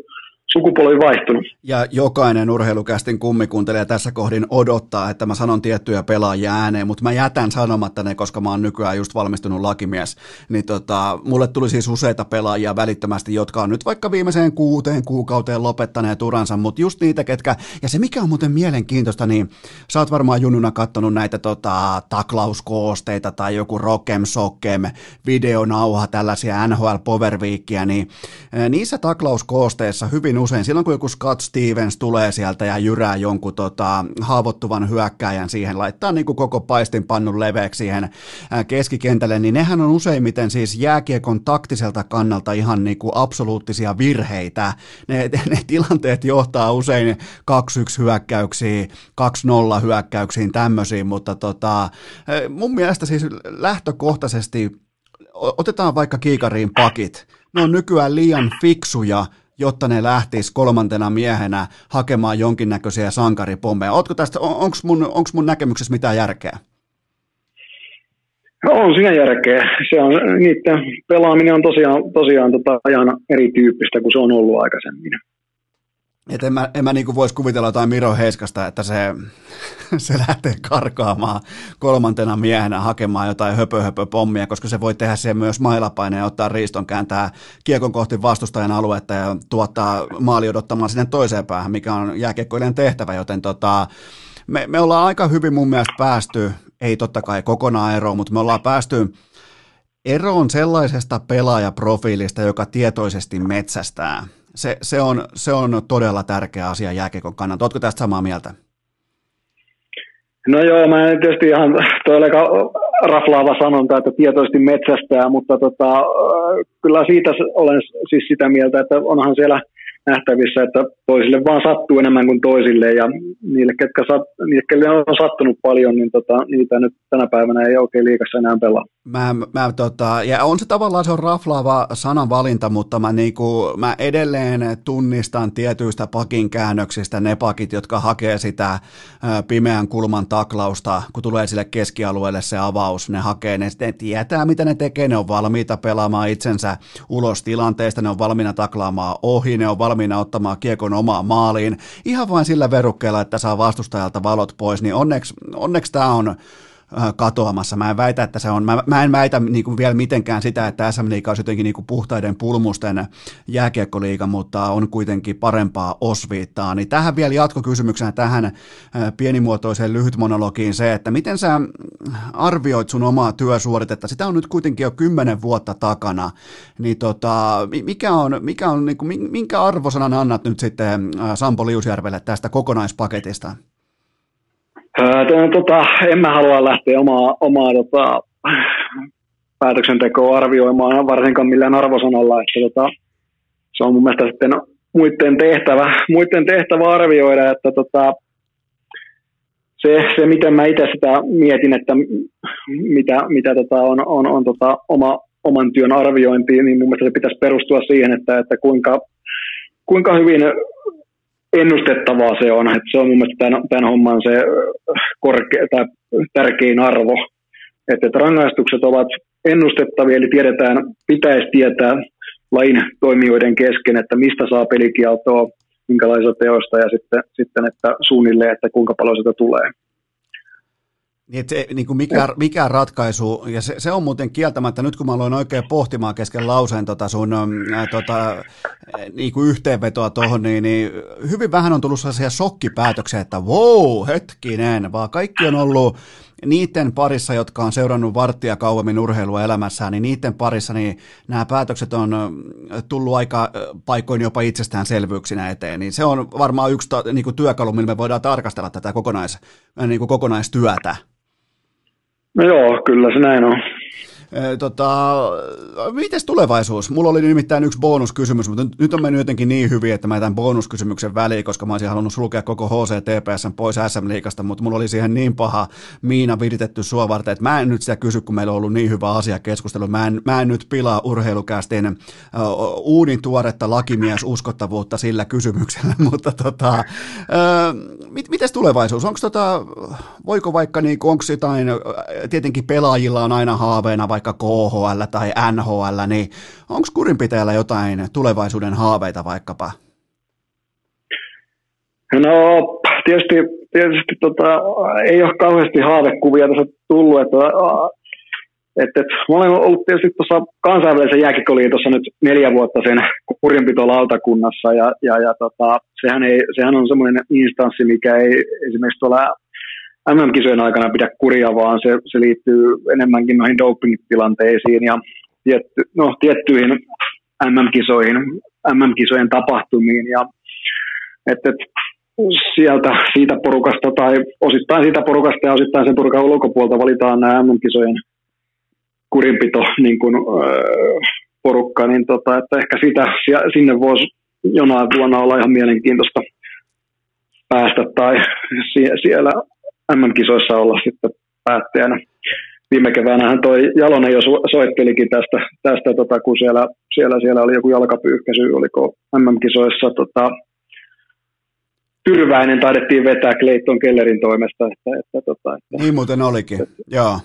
sukupolvi vaihtunut. Ja jokainen urheilukästin kummikuntelija tässä kohdin odottaa, että mä sanon tiettyjä pelaajia ääneen, mutta mä jätän sanomatta ne, koska mä oon nykyään just valmistunut lakimies. Niin tota, mulle tuli siis useita pelaajia välittömästi, jotka on nyt vaikka viimeiseen kuuteen kuukauteen lopettaneet uransa, mutta just niitä, ketkä, ja se mikä on muuten mielenkiintoista, niin sä oot varmaan junnuna kattonut näitä tota, taklauskoosteita tai joku Rockem Sockem videonauha, tällaisia NHL Power Weekia, niin niissä taklauskoosteissa hyvin usein, silloin kun joku Scott Stevens tulee sieltä ja jyrää jonkun tota, haavoittuvan hyökkäjän siihen, laittaa niin kuin koko paistinpannun leveäksi siihen keskikentälle, niin nehän on useimmiten siis jääkiekon taktiselta kannalta ihan niin kuin absoluuttisia virheitä. Ne, ne tilanteet johtaa usein 2-1 hyökkäyksiin, 2-0 hyökkäyksiin, tämmöisiin, mutta tota, mun mielestä siis lähtökohtaisesti otetaan vaikka kiikariin pakit, ne on nykyään liian fiksuja jotta ne lähtis kolmantena miehenä hakemaan jonkinnäköisiä sankaripommeja. Tästä, on, onko mun, onks mun näkemyksessä mitään järkeä? No, on siinä järkeä. Se on, niiden pelaaminen on tosiaan, tosiaan tota, ajan erityyppistä kuin se on ollut aikaisemmin. Et en mä, en mä niinku voisi kuvitella jotain Miro Heiskasta, että se, se lähtee karkaamaan kolmantena miehenä hakemaan jotain höpö, höpö pommia, koska se voi tehdä sen myös mailapaineen ja ottaa riiston, kääntää kiekon kohti vastustajan aluetta ja tuottaa maali odottamaan sinne toiseen päähän, mikä on jääkiekkoilijan tehtävä, joten tota, me, me ollaan aika hyvin mun mielestä päästy, ei totta kai kokonaan eroon, mutta me ollaan päästy eroon sellaisesta pelaajaprofiilista, joka tietoisesti metsästää – se, se, on, se on todella tärkeä asia jääkiekon kannalta. Oletko tästä samaa mieltä? No joo, mä en tietysti ihan, oli raflaava sanonta, että tietoisesti metsästää, mutta tota, kyllä siitä olen siis sitä mieltä, että onhan siellä – nähtävissä, että toisille vaan sattuu enemmän kuin toisille ja niille, ketkä sat, niille, on sattunut paljon, niin tota, niitä nyt tänä päivänä ei oikein liikassa enää pelaa. Mä, mä, tota, ja on se tavallaan se on raflaava sananvalinta, mutta mä, niinku, mä edelleen tunnistan tietyistä pakin käännöksistä ne pakit, jotka hakee sitä pimeän kulman taklausta, kun tulee sille keskialueelle se avaus, ne hakee, ne, ne tietää mitä ne tekee, ne on valmiita pelaamaan itsensä ulos tilanteesta, ne on valmiina taklaamaan ohi, ne on valmiina ottamaan kiekon omaan maaliin, ihan vain sillä verukkeella, että saa vastustajalta valot pois, niin onneksi, onneksi tämä on katoamassa. Mä en väitä, että se on, mä, mä en väitä niin kuin vielä mitenkään sitä, että SM Liiga olisi jotenkin niin kuin puhtaiden pulmusten jääkiekkoliiga, mutta on kuitenkin parempaa osviittaa. Niin tähän vielä jatkokysymyksenä tähän pienimuotoiseen lyhytmonologiin se, että miten sä arvioit sun omaa työsuoritetta? Sitä on nyt kuitenkin jo kymmenen vuotta takana. Niin tota, mikä on, mikä on niin kuin, minkä arvosanan annat nyt sitten Sampo Liusjärvelle tästä kokonaispaketista? Öö, tota, en mä halua lähteä omaa, omaa tota, päätöksentekoa arvioimaan varsinkaan millään arvosanalla, että tota, se on mun mielestä sitten muiden tehtävä, muiden tehtävä arvioida, että tota, se, se, miten mä itse sitä mietin, että mitä, mitä tota on, on, on tota oma, oman työn arviointi, niin mun mielestä se pitäisi perustua siihen, että, että kuinka, kuinka hyvin ennustettavaa se on. Että se on mun mielestä tämän, tämän homman se korke, tai tärkein arvo. Että, että rangaistukset ovat ennustettavia, eli tiedetään, pitäisi tietää lain toimijoiden kesken, että mistä saa pelikieltoa, minkälaisesta teosta ja sitten, sitten että suunnilleen, että kuinka paljon sitä tulee. Niin, se, niin kuin mikä, mikä ratkaisu, ja se, se on muuten kieltämättä, nyt kun mä aloin oikein pohtimaan kesken lauseen tota sun ää, tota, niin kuin yhteenvetoa tuohon, niin, niin hyvin vähän on tullut sellaisia shokkipäätöksiä, että wow, hetkinen, vaan kaikki on ollut niiden parissa, jotka on seurannut varttia kauemmin urheilua elämässään, niin niiden parissa niin nämä päätökset on tullut aika paikoin jopa itsestäänselvyyksinä eteen. Niin se on varmaan yksi niin kuin työkalu, millä me voidaan tarkastella tätä kokonais, niin kuin kokonaistyötä. No joo, kyllä se näin on. Tota, mites tulevaisuus? Mulla oli nimittäin yksi bonuskysymys, mutta nyt on mennyt jotenkin niin hyvin, että mä jätän bonuskysymyksen väliin, koska mä olisin halunnut sulkea koko HCTPS pois SM-liikasta, mutta mulla oli siihen niin paha miina viritetty sua varten, että mä en nyt sitä kysy, kun meillä on ollut niin hyvä asia keskustelu. Mä en, mä en nyt pilaa urheilukästin uunin tuoretta lakimies uskottavuutta sillä kysymyksellä, mutta tota, mit, mites tulevaisuus? Onko tota, voiko vaikka, niin, onko jotain, tietenkin pelaajilla on aina haaveena vaikka vaikka KHL tai NHL, niin onko kurinpitäjällä jotain tulevaisuuden haaveita vaikkapa? No tietysti, tietysti tota, ei ole kauheasti haavekuvia tässä tullut, että et, et, mä olen ollut tietysti tuossa kansainvälisen jääkikoliitossa nyt neljä vuotta sen kurinpitolautakunnassa ja, ja, ja tota, sehän, ei, sehän on semmoinen instanssi, mikä ei esimerkiksi tuolla MM-kisojen aikana pidä kuria, vaan se, se liittyy enemmänkin noihin doping-tilanteisiin ja tietty, no, tiettyihin MM-kisoihin, MM-kisojen tapahtumiin. Ja, et, et, sieltä, siitä porukasta tai osittain siitä porukasta ja osittain sen porukan ulkopuolta valitaan nämä MM-kisojen kurinpito niin kuin, öö, porukka, niin tota, että ehkä sitä, sinne voisi jonain vuonna olla ihan mielenkiintoista päästä tai siellä MM-kisoissa olla sitten päättäjänä. Viime keväänähän toi Jalonen jo soittelikin tästä, tästä tota, kun siellä, siellä, siellä oli joku jalkapyyhkäisy, oliko MM-kisoissa tota, Tyrväinen taidettiin vetää Clayton Kellerin toimesta. Että, että, tota, että, niin muuten olikin, että, joo.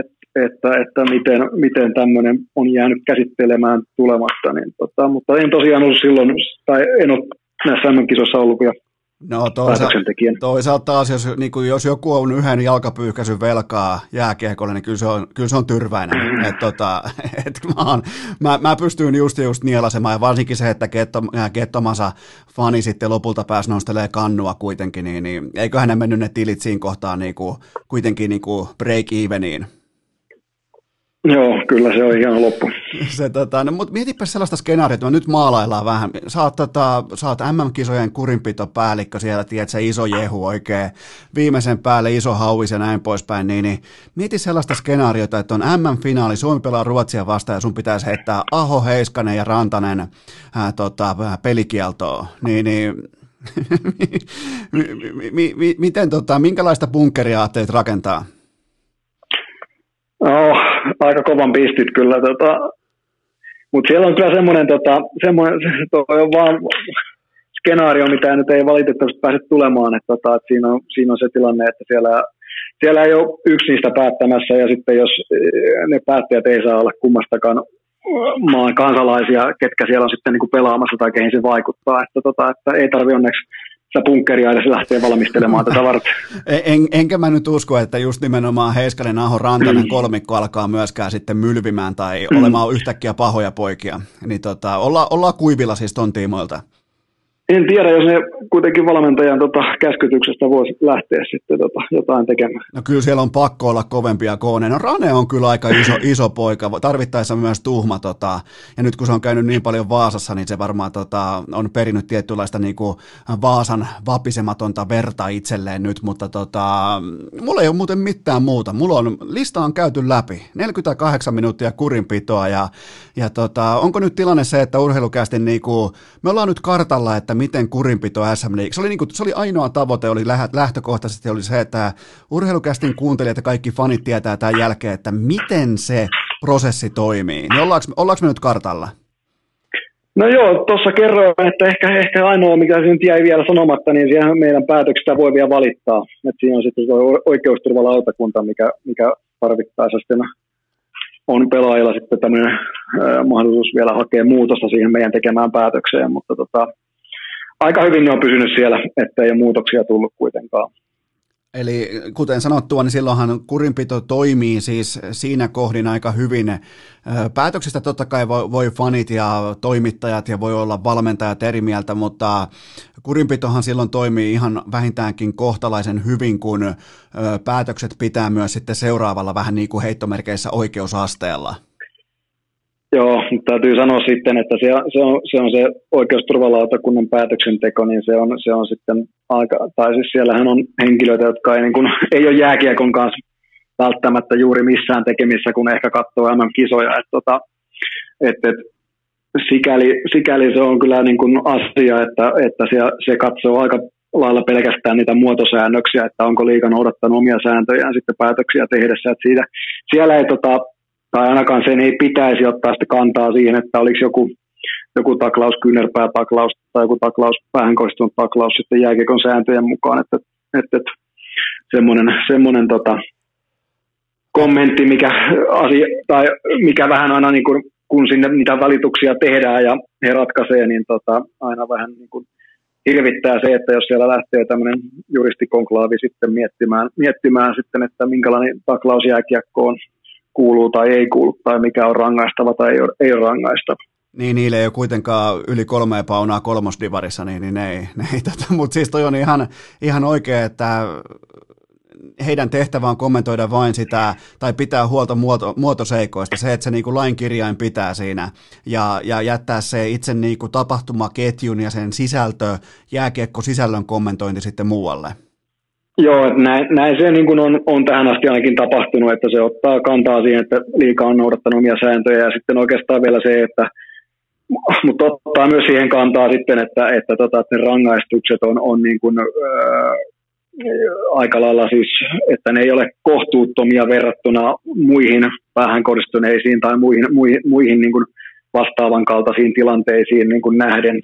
Että, että, että miten, miten tämmöinen on jäänyt käsittelemään tulematta. Niin, tota, mutta en tosiaan ollut silloin, tai en ole näissä MM-kisoissa ollut vielä No toisaalta, toisaalta taas, jos, niin kuin, jos joku on yhden jalkapyyhkäisyn velkaa jääkiekolle, niin kyllä se on, kyllä se on tyrväinen. Mm. Et, tota, et mä, on, mä, mä, pystyn just just nielasemaan, ja varsinkin se, että ketto, kettomansa fani sitten lopulta pääsi nostelemaan kannua kuitenkin, niin, niin eiköhän ne mennyt ne tilit siinä kohtaa niin kuin, kuitenkin niin kuin break eveniin. Joo, kyllä se on hieno loppu. Se, tota, no, mutta mietipä sellaista skenaariota, nyt maalaillaan vähän. Saat, tota, saat MM-kisojen kurinpitopäällikkö siellä, tiedät se iso jehu oikein, viimeisen päälle iso hauvis ja näin poispäin, niin, niin mieti sellaista skenaariota, että on MM-finaali, Suomi pelaa Ruotsia vastaan ja sun pitäisi heittää Aho, Heiskanen ja Rantanen ää, tota, pelikieltoon, niin, niin miten, tota, minkälaista bunkeria ajattelet rakentaa? Oh, aika kovan pistit kyllä. Tota, mutta siellä on kyllä semmoinen, tota, toi on vaan skenaario, mitä nyt ei valitettavasti pääse tulemaan. Että, tota, että siinä, on, siinä on se tilanne, että siellä, siellä ei ole yksi niistä päättämässä ja sitten jos eh, ne päättäjät ei saa olla kummastakaan maan kansalaisia, ketkä siellä on sitten niin kuin pelaamassa tai keihin se vaikuttaa. Että, tota, että ei tarvi onneksi sitä bunkkeria edes lähtee valmistelemaan tätä varten. En, enkä mä nyt usko, että just nimenomaan Heiskanen, Aho, Rantanen kolmikko alkaa myöskään sitten mylvimään tai mm. olemaan yhtäkkiä pahoja poikia. Niin tota, olla, ollaan kuivilla siis ton tiimoilta. En tiedä, jos ne kuitenkin valmentajan tota, käskytyksestä voisi lähteä sitten tota, jotain tekemään. No kyllä siellä on pakko olla kovempia kooneja. No Rane on kyllä aika iso, iso poika, tarvittaessa myös tuhma. Tota, ja nyt kun se on käynyt niin paljon Vaasassa, niin se varmaan tota, on perinnyt tietynlaista niin kuin Vaasan vapisematonta verta itselleen nyt, mutta tota, mulla ei ole muuten mitään muuta. Mulla on, lista on käyty läpi. 48 minuuttia kurinpitoa ja, ja tota, onko nyt tilanne se, että urheilukästi niin kuin, me ollaan nyt kartalla, että miten kurinpito SM League. Se oli, niin kuin, se oli ainoa tavoite, oli lähtökohtaisesti oli se, että urheilukästin kuuntelijat ja kaikki fanit tietää tämän jälkeen, että miten se prosessi toimii. Niin ollaanko, ollaanko me nyt kartalla? No joo, tuossa kerroin, että ehkä, ehkä ainoa, mikä nyt jäi vielä sanomatta, niin siellä meidän päätöksistä voi vielä valittaa. Että siinä on sitten oikeusturvalautakunta, mikä, mikä tarvittaessa sitten on pelaajilla sitten tämmöinen mahdollisuus vielä hakea muutosta siihen meidän tekemään päätökseen, mutta tota, aika hyvin ne on pysynyt siellä, ettei ole muutoksia tullut kuitenkaan. Eli kuten sanottua, niin silloinhan kurinpito toimii siis siinä kohdin aika hyvin. Päätöksistä totta kai voi, fanit ja toimittajat ja voi olla valmentajat eri mieltä, mutta kurinpitohan silloin toimii ihan vähintäänkin kohtalaisen hyvin, kun päätökset pitää myös sitten seuraavalla vähän niin kuin heittomerkeissä oikeusasteella. Joo, täytyy sanoa sitten, että se, se, on, se on se oikeusturvalautakunnan päätöksenteko, niin se on, se on sitten aika, tai siis siellähän on henkilöitä, jotka ei, niin kuin, ei ole jääkiekon kanssa välttämättä juuri missään tekemissä, kun ehkä katsoo MM-kisoja, että tota, et, et, sikäli, sikäli, se on kyllä niin kuin asia, että, että se, se katsoo aika lailla pelkästään niitä muotosäännöksiä, että onko liikan noudattanut omia sääntöjään sitten päätöksiä tehdessä, että siitä, siellä ei tota, tai ainakaan sen ei pitäisi ottaa sitä kantaa siihen, että olisi joku, joku taklaus, kyynärpäätaklaus tai joku taklaus, päähän kohdistunut taklaus sitten jääkiekon sääntöjen mukaan, että, että, että semmoinen, semmoinen tota, kommentti, mikä, asia, tai mikä vähän aina niin kuin, kun sinne niitä valituksia tehdään ja he ratkaisee, niin tota, aina vähän niin kuin hirvittää se, että jos siellä lähtee tämmöinen juristikonklaavi sitten miettimään, miettimään sitten, että minkälainen taklaus jääkiekko on kuuluu tai ei kuulu, tai mikä on rangaistava tai ei ole, ei ole rangaistava. Niin, niille ei ole kuitenkaan yli kolme paunaa kolmosdivarissa, niin, niin ne ei, ei tätä. Mutta siis toi on ihan, ihan oikein, että heidän tehtävä on kommentoida vain sitä, tai pitää huolta muoto, muotoseikoista, se, että se niin lain kirjain pitää siinä, ja, ja jättää se itse niin kuin tapahtumaketjun ja sen sisältö, jääkiekko sisällön kommentointi sitten muualle. Joo, näin, näin se niin kuin on, on tähän asti ainakin tapahtunut, että se ottaa kantaa siihen, että liika on noudattanut omia sääntöjä ja sitten oikeastaan vielä se, että mutta ottaa myös siihen kantaa sitten, että, että, tota, että ne rangaistukset on, on niin kuin, ää, aika lailla siis, että ne ei ole kohtuuttomia verrattuna muihin päähän kohdistuneisiin tai muihin, muihin, muihin niin kuin vastaavan kaltaisiin tilanteisiin niin kuin nähden.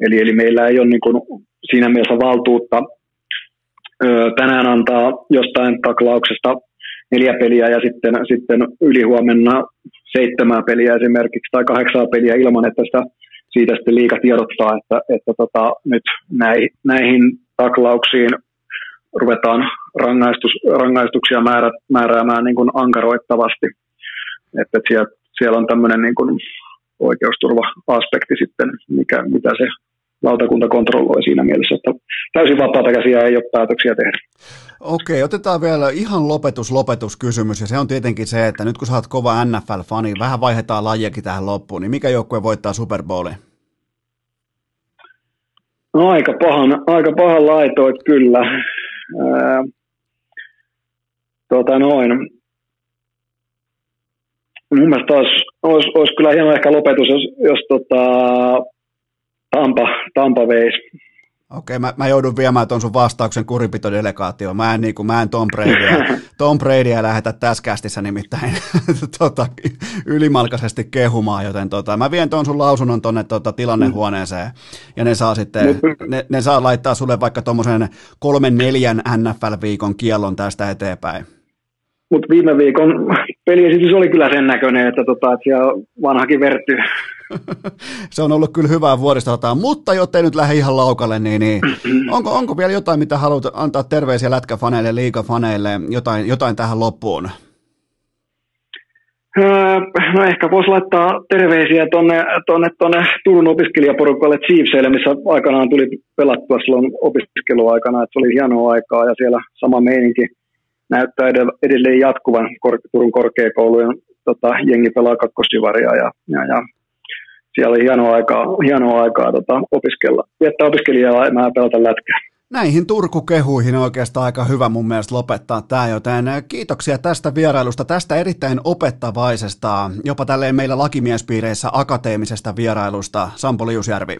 Eli, eli meillä ei ole niin kuin siinä mielessä valtuutta tänään antaa jostain taklauksesta neljä peliä ja sitten, sitten ylihuomenna seitsemää peliä esimerkiksi tai kahdeksaa peliä ilman, että sitä, siitä sitten liika tiedottaa, että, että tota, nyt näihin, näihin taklauksiin ruvetaan rangaistus, rangaistuksia määrä, määräämään niin kuin ankaroittavasti. Että, siellä, siellä on tämmöinen niin kuin oikeusturva-aspekti sitten, mikä, mitä se lautakunta kontrolloi siinä mielessä, että täysin vapaata käsiä ei ole päätöksiä tehdä. Okei, otetaan vielä ihan lopetus, lopetus kysymys, ja se on tietenkin se, että nyt kun sä oot kova NFL-fani, vähän vaihdetaan lajiakin tähän loppuun, niin mikä joukkue voittaa Super Bowlin? No aika pahan, aika pahan laitoit kyllä. Ää, tota noin. Mun mielestä olisi, olisi, olisi kyllä hieman ehkä lopetus, jos, jos tota, Tampa, Tampa veisi. Okei, mä, mä joudun viemään tuon sun vastauksen kurinpitodelegaatioon. Mä en, niin kuin, mä en Tom Bradya, Tom Bradya lähetä tässä kästissä nimittäin tota, ylimalkaisesti kehumaan, joten tota, mä vien tuon sun lausunnon tuonne tota, tilannehuoneeseen ja ne saa sitten, ne, ne saa laittaa sulle vaikka tuommoisen kolmen neljän NFL-viikon kiellon tästä eteenpäin. Mutta viime viikon peliesitys oli kyllä sen näköinen, että, tota, että siellä vanhakin verty se on ollut kyllä hyvää vuoristotaan, mutta jottei nyt lähde ihan laukalle, niin, niin onko, onko vielä jotain, mitä haluat antaa terveisiä lätkäfaneille, liigafaneille, jotain, jotain tähän loppuun? Öö, no ehkä voisi laittaa terveisiä tuonne tonne, tonne Turun opiskelijaporukalle Chiefseille, missä aikanaan tuli pelattua silloin opiskeluaikana, että se oli hienoa aikaa ja siellä sama meininki näyttää edelleen jatkuvan Turun korkeakoulujen tota, jengi pelaa kakkosdivaria ja, ja, ja siellä oli hienoa aikaa, hienoa aikaa tota, opiskella, viettää opiskelijaa ja pelata lätkää. Näihin Turku-kehuihin oikeastaan aika hyvä mun mielestä lopettaa tämä, joten kiitoksia tästä vierailusta, tästä erittäin opettavaisesta, jopa tälleen meillä lakimiespiireissä akateemisesta vierailusta, Sampo Liusjärvi.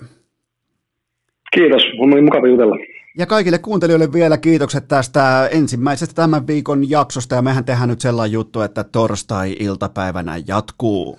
Kiitos, on oli mukava jutella. Ja kaikille kuuntelijoille vielä kiitokset tästä ensimmäisestä tämän viikon jaksosta, ja mehän tehdään nyt sellainen juttu, että torstai-iltapäivänä jatkuu.